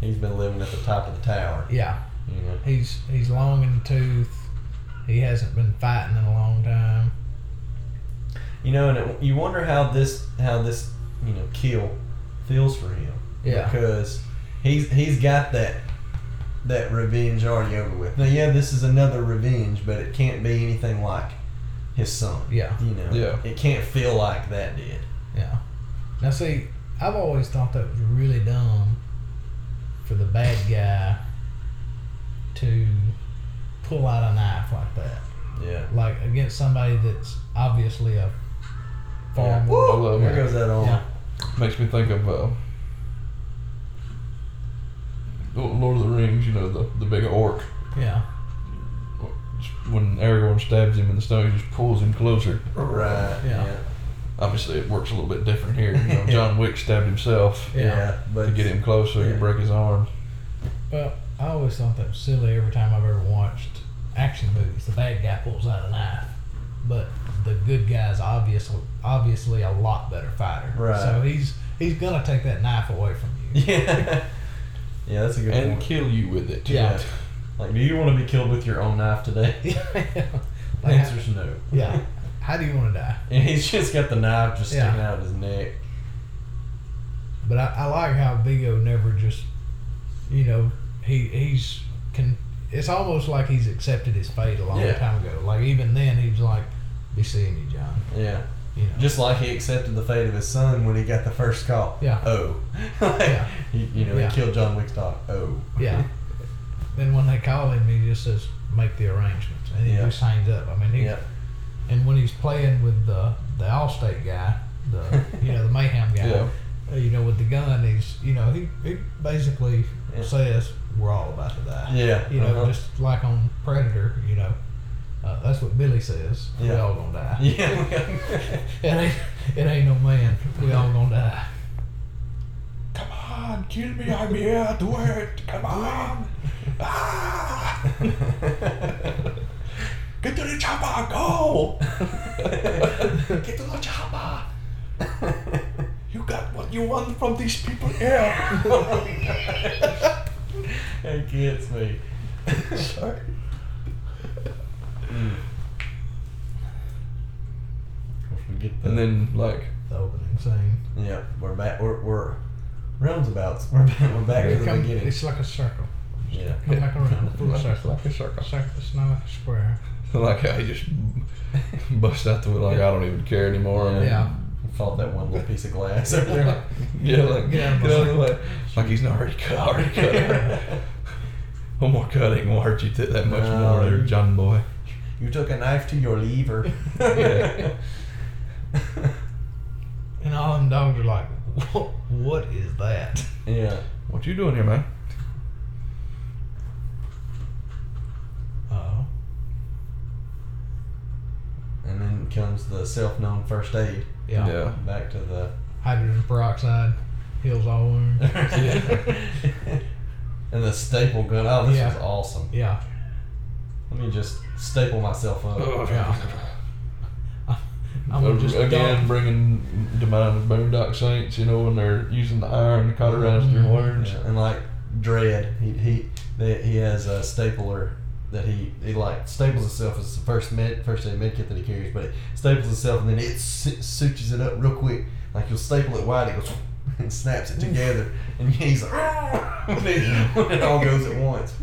S1: He's been living at the top of the tower.
S3: yeah,
S1: You know.
S3: he's he's long in the tooth. He hasn't been fighting in a long time.
S1: You know, and it, you wonder how this how this you know kill feels for him.
S3: Yeah.
S1: Because he's he's got that that revenge already over with. Now, yeah, this is another revenge, but it can't be anything like his son.
S3: Yeah.
S1: You know.
S2: Yeah.
S1: It can't feel like that did.
S3: Yeah. Now see, I've always thought that was really dumb for the bad guy to pull out a knife like that,
S1: Yeah.
S3: like against somebody that's obviously a far
S1: Yeah.
S3: more.
S2: I love
S1: goes that on.
S3: Yeah.
S2: Makes me think of uh, Lord of the Rings. You know the the big orc.
S3: Yeah.
S2: When Aragorn stabs him in the stomach, he just pulls him closer.
S1: Right.
S3: Yeah.
S1: Yeah.
S2: Obviously, it works a little bit different here. You know, John Wick stabbed himself
S1: Yeah.
S3: Yeah.
S1: but
S2: to get him close so he
S1: Yeah.
S2: could break his arm.
S3: Well, I always thought that was silly every time I've ever watched action movies. The bad guy pulls out a knife, but the good guy's obviously obviously a lot better fighter.
S1: Right.
S3: So he's he's gonna take that knife away from you.
S1: Yeah. yeah, that's a good one.
S2: And
S1: point.
S2: kill you with it.
S3: Yeah.
S1: Like, do you want to be killed with your own knife today?
S3: like, how,
S1: Answer's no.
S3: yeah. How do you want to die?
S1: And he's just got the knife just sticking
S3: Yeah.
S1: out of his neck.
S3: But I, I like how Viggo never just, you know, he he's can. It's almost like he's accepted his fate a long
S1: Yeah.
S3: time ago. Like even then, he was like, "Be seeing you, John."
S1: Yeah.
S3: You know.
S1: Just like he accepted the fate of his son when he got the first call.
S3: Yeah.
S1: Oh. Like,
S3: Yeah.
S1: You, you know,
S3: Yeah.
S1: he killed John Wick's dog. Oh.
S3: Yeah. then when they call him, he just says, "Make the arrangements," and he
S1: Yeah.
S3: just hangs up. I mean, he,
S1: Yeah.
S3: And when he's playing with the the Allstate guy, the you know the Mayhem guy,
S2: Yeah.
S3: uh, you know with the gun, he's you know he, he basically
S1: Yeah.
S3: says we're all about to die.
S1: Yeah.
S3: You know,
S1: uh-huh.
S3: just like on Predator, you know. Uh, that's what Billy says. Yeah. We
S1: Yeah.
S3: all gonna die.
S1: Yeah.
S3: It ain't, it ain't no man. We all gonna die.
S2: Come on, kill me. I'm here. Do it. Come on. Ah! Get to the chopper. Go. Get to the chopper. You got what you want from these people here.
S1: It gets me.
S2: Sorry.
S1: Mm. We get the,
S2: And then like
S3: The opening scene.
S1: yeah, we're back. We're we're roundabouts. We're back, we're back to the
S3: come-
S1: beginning.
S3: It's like a circle.
S1: Yeah.
S3: Come back around. Full
S2: like,
S3: circle.
S2: like a circle.
S3: Circle. It's not like a square.
S2: Like how he just bust out the window like I don't even care anymore. and then-
S3: Yeah.
S1: Fought that one little piece of glass over there.
S2: Yeah, like
S3: Get out of my
S2: get out of the way. Like he's not already cut. Already cut. One more cutting won't hurt you th- that much
S1: No,
S2: more, there,
S1: you-
S2: John boy.
S1: You took a knife to your lever.
S2: Yeah.
S3: And all them dogs are like, what, what is that?
S1: yeah.
S2: What you doing here, man?
S1: And then comes the self-known first aid.
S3: Yeah.
S2: Yeah.
S1: Back to the.
S3: Hydrogen peroxide heals all wounds.
S1: and the staple gun. Oh, this
S3: Yeah.
S1: was awesome.
S3: yeah.
S1: Let me just staple myself up.
S3: Yeah. I'm gonna just
S2: Again,
S3: dump-
S2: bringing to mind the Boondock Saints, you know, when they're using the iron to cauterize their
S3: Mhm.
S2: wounds.
S1: Yeah, and like Dredd, he he they, he has a stapler that he he like staples himself as the first med first aid med kit that he carries, but it staples itself and then it su- sutures it up real quick. Like you'll staple it wide, it goes and snaps it together, and he's like, ah! when it, when it all goes at once.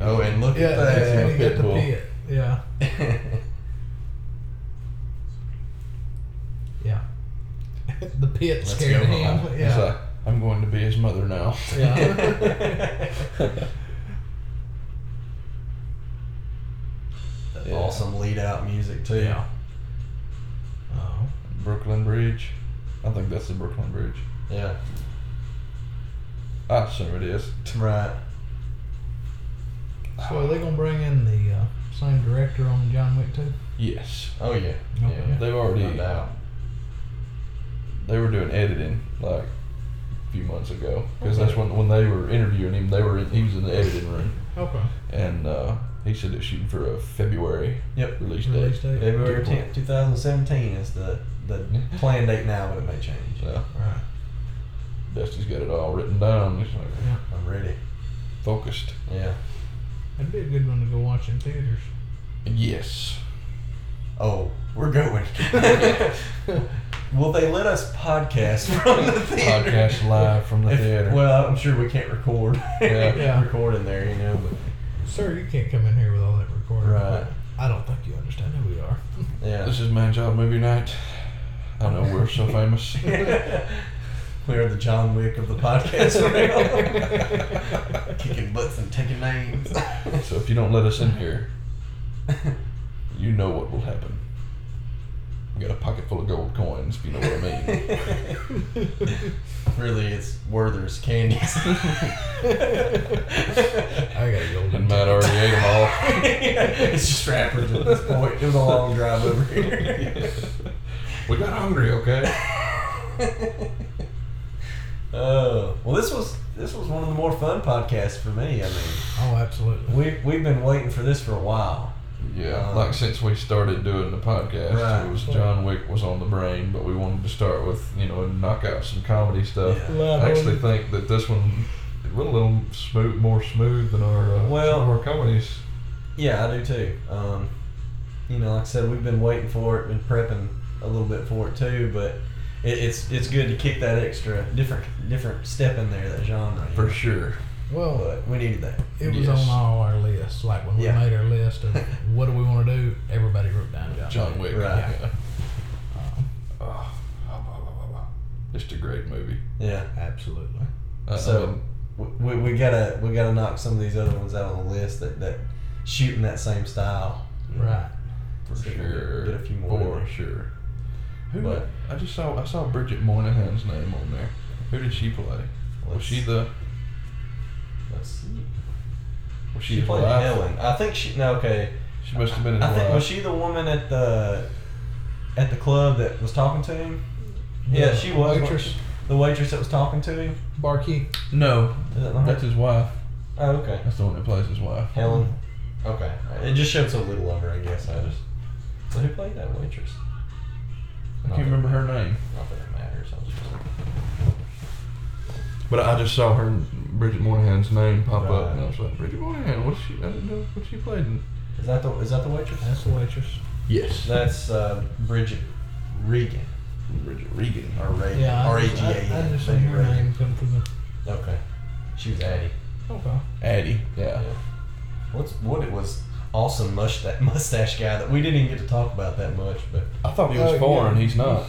S1: Oh, and look
S3: yeah,
S1: at that.
S3: when he got the
S2: Pitbull.
S3: pit. Yeah. Yeah. the pit
S1: Let's
S3: scared him. Yeah.
S2: Like, I'm going to be his mother now.
S3: Yeah.
S1: That
S2: Yeah.
S1: Awesome lead out music too.
S3: yeah. Oh.
S2: Brooklyn Bridge. I think that's the Brooklyn Bridge.
S1: Yeah.
S2: I assume it is.
S1: Right.
S3: So are they gonna bring in the uh, same director on John Wick too?
S2: Yes.
S1: Oh yeah. Yeah.
S3: Okay.
S1: yeah.
S2: They've already
S1: No doubt.
S2: they were doing editing like a few months ago because
S3: Okay.
S2: that's when when they were interviewing him. They were in, he was in the editing room
S3: Okay.
S2: and uh, he said they're shooting for a February
S1: Yep.
S2: release
S3: Release
S2: date.
S3: date.
S1: February tenth, two thousand seventeen is the the planned date now, but it may change.
S2: So
S3: Right.
S2: Dusty's got it all written down. He's like
S3: Yeah.
S1: I'm ready.
S2: focused.
S1: Yeah.
S3: That'd be a good one to go watch in theaters.
S2: Yes.
S1: Oh, we're going. Will they let us podcast from the theater?
S2: Podcast live from the
S1: If-
S2: theater.
S1: Well, I'm sure we can't record.
S2: Yeah.
S3: Yeah.
S1: record in there, you know. But
S3: Sir, you can't come in here with all that recording.
S1: Right.
S3: I don't think you understand who we are.
S1: yeah.
S2: This is Man Job Movie Night. I know we're so famous.
S1: we are the John Wick of the podcast realm. Kicking butts and taking names.
S2: So if you don't let us in here, you know what will happen. We got a pocket full of gold coins, if you know what I mean.
S1: really, it's Werther's candies.
S3: I gotta go.
S2: And Matt already ate them all.
S1: it's just rappers at this point. It was a long drive over here.
S2: We got hungry, okay?
S1: Oh well, this was this was one of the more fun podcasts for me. I mean,
S3: Oh, absolutely.
S1: we we've been waiting for this for a while.
S2: Yeah,
S1: Um,
S2: like since we started doing the podcast,
S1: Right.
S2: it was John Wick was on the brain, but we wanted to start with you know knock out some comedy stuff.
S1: Yeah.
S2: I actually think that this one went a little smooth, more smooth than our uh,
S1: Well-
S2: some of our comedies.
S1: Yeah, I do too. Um, you know, like I said, we've been waiting for it, been prepping a little bit for it too, but it, it's it's good to kick that extra different different step in there, that genre.
S2: For
S1: know?
S2: sure.
S3: Well,
S1: but we needed that.
S3: it was on all our lists. Like when
S1: Yeah.
S3: we made our list of what do we want to do, everybody wrote down John,
S2: John Wick.
S1: Right.
S2: Yeah.
S3: Um,
S2: Oh, just a great movie.
S1: Yeah.
S3: absolutely.
S2: I- I
S1: So
S2: mean,
S1: we, we gotta we gotta knock some of these other ones out on the list that that shoot in that same style.
S3: Right.
S2: for
S1: See if we can
S2: sure.
S1: get a few more
S2: For sure. Who?
S1: But-
S2: I just saw. I saw Bridget Moynahan's name on there. Who did she play? Was she the?
S1: Let's see.
S2: Was
S1: She,
S2: she,
S1: played
S2: wife?
S1: Helen. I think she. No, okay.
S2: She must have been his
S1: I think
S2: wife.
S1: was she the woman at the at the club that was talking to him? Yeah,
S3: The
S1: she was.
S3: Waitress,
S1: The waitress that was talking to him.
S3: barkeep.
S2: No,
S1: Is that
S2: that's his wife.
S1: Oh, okay.
S2: That's the one that plays his wife.
S1: Helen. Okay. It just showed so little of her, I guess. I just. So who played that waitress?
S2: I can't remember her name,
S1: Not that it matters. I was just.
S2: but I just saw her Bridget Moynahan's name pop up, and I was like, Bridget Moynahan. What's she? I didn't know what she played. In.
S1: Is that the is that the waitress?
S3: That's the waitress.
S2: Yes.
S1: That's uh, Bridget Regan
S2: Bridget Regan.
S1: or Reagan.
S3: Yeah,
S1: R
S3: I just,
S1: G A
S3: I, I
S1: N.
S3: just her name come through the.
S1: Okay. She was Addie.
S3: Okay.
S2: Addie. Yeah.
S1: What's what it was awesome mustache mustache guy that we didn't even get to talk about that much, but
S2: I thought he was
S3: Oh,
S2: foreign.
S3: yeah.
S2: He's not.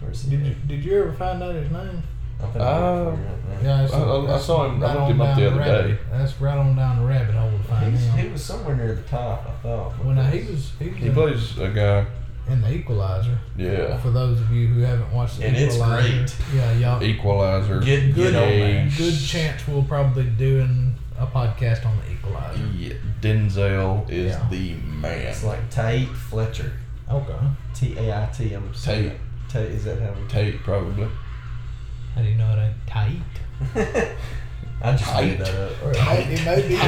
S1: where's he?
S3: Did you did you ever find out his name?
S1: I think
S2: Uh,
S1: I'm gonna figure it out now.
S3: Yeah, it's
S2: I- I- I
S3: that's
S2: saw him- I
S3: right
S2: looked
S3: on
S2: him up
S3: down
S2: the other
S3: rabbit-
S2: day.
S3: That's right on down the rabbit hole to find
S1: He's,
S3: him.
S1: he was somewhere near the top, I thought.
S3: Well, now he was he was
S2: He
S3: in,
S2: plays a guy.
S3: in the Equalizer.
S2: Yeah.
S3: For those of you who haven't watched the
S1: And it's
S3: Equalizer,
S1: great.
S3: yeah, y'all.
S2: Equalizer.
S1: Get
S3: good,
S1: get on that.
S2: Age.
S3: good chance we'll probably doing a podcast on the Equalizer.
S2: Yeah, Denzel is
S3: Yeah.
S2: the man.
S1: It's like Tait Fletcher.
S3: Okay.
S1: T A I T. I'm saying
S2: Tate.
S1: it. Tate. Is that how we?
S2: Tate probably.
S3: How do you know it ain't tight?
S1: I just
S2: Tate.
S1: made that up.
S3: Or it may, it may be maybe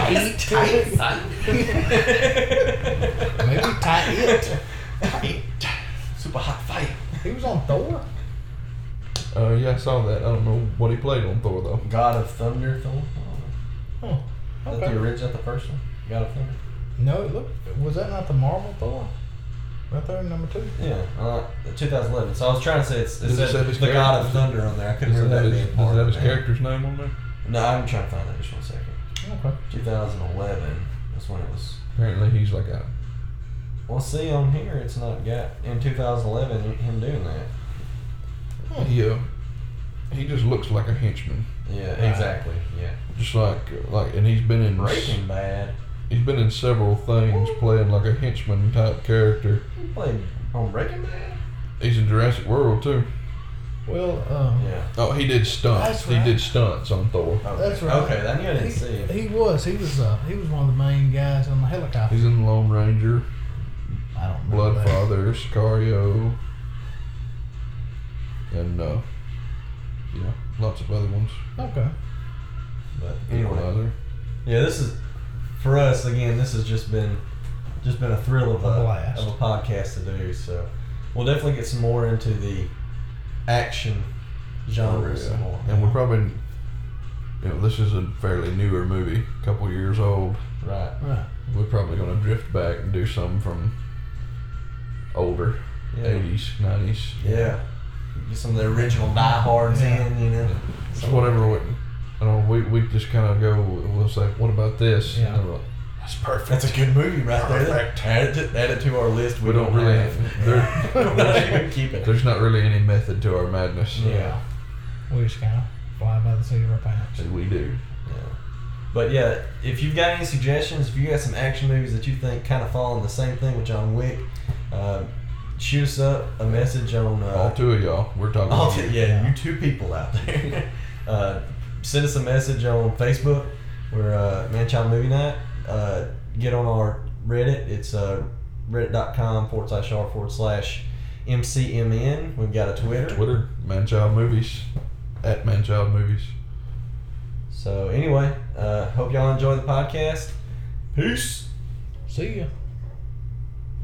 S3: tight it.
S1: Tate. Super hot fight.
S3: He was on Thor.
S2: Uh, yeah, I saw that. I don't know what he played on Thor though.
S1: God of Thunder. Thor.
S3: Huh.
S1: Is that the original? The first one? God of Thunder.
S3: No, it look was that not the Marvel Thor? Right there, number two.
S1: Yeah, uh, 2011. So I was trying to say it's, it
S2: Does it
S1: said
S2: say his
S1: the God of
S2: character?
S1: Thunder on there. I couldn't
S2: Does it have
S1: that
S2: his,
S1: being
S2: does
S1: part
S2: it have
S1: of
S2: his
S1: it.
S2: character's name on there?
S1: No, I'm trying to find that just one second.
S3: Okay.
S1: 2011. That's when it was.
S2: Apparently, he's like a.
S1: Well, see on here, it's not got in 2011 him doing that.
S2: He, uh, he just looks like a henchman.
S1: Yeah,
S3: Right.
S1: exactly. Yeah.
S2: Just like like, and he's been in
S1: Breaking Bad.
S2: He's been in several things, playing like a henchman type character.
S1: He played on Breaking Bad.
S2: He's in Jurassic World too.
S3: Well, um,
S1: Yeah.
S2: Oh, he did stunts.
S3: That's
S2: He did stunts on Thor.
S1: Okay.
S3: That's right.
S1: Okay, then you didn't
S3: he,
S1: see it.
S3: he was. He was. Uh, he was one of the main guys on the helicopter.
S2: He's in Lone Ranger,
S3: I don't remember that.
S2: Bloodfather, Sicario, and uh, yeah, lots of other ones.
S3: Okay.
S1: But anyway,
S2: Equalizer.
S1: yeah, this is for us again. This has just been just been a thrill of
S3: A
S1: a,
S3: blast.
S1: of a podcast to do. So we'll definitely get some more into the action genres.
S2: Oh, yeah.
S1: more.
S2: And we're probably, you know, this is a fairly newer movie, a couple years old.
S1: right.
S3: Right.
S2: We're probably going to drift back and do some from older,
S1: Yeah.
S2: 80s, 90s.
S1: Yeah. Get some of the original diehards
S3: Yeah.
S1: in, you know.
S2: So whatever we, I don't know, we, we just kind of go, we'll say, what about this?
S3: Yeah.
S2: And they're like, That's perfect.
S1: That's a good movie right
S2: Perfect.
S1: there. Add it, to, add it to our list.
S2: we don't really,
S1: have.
S2: there,
S1: We're not even keep it.
S2: there's not really any method to our madness.
S1: Yeah.
S3: We just kind of fly by the seat of our pants.
S2: that we do.
S1: Yeah. But yeah, if you've got any suggestions, if you got some action movies that you think kind of fall in the same thing with John Wick, uh, shoot us up a message on. Uh,
S2: All two of y'all, we're talking
S1: all
S2: about
S1: t- yeah, you two people out there. uh, send us a message on Facebook. We're uh, Manchild Movie Night. Uh, get on our Reddit. It's uh, reddit.com forward slash r forward slash MCMN. We've got a Twitter.
S2: Twitter, Manchild Movies, at Manchild Movies.
S1: So anyway, uh, hope y'all enjoy the podcast. Peace.
S3: See ya.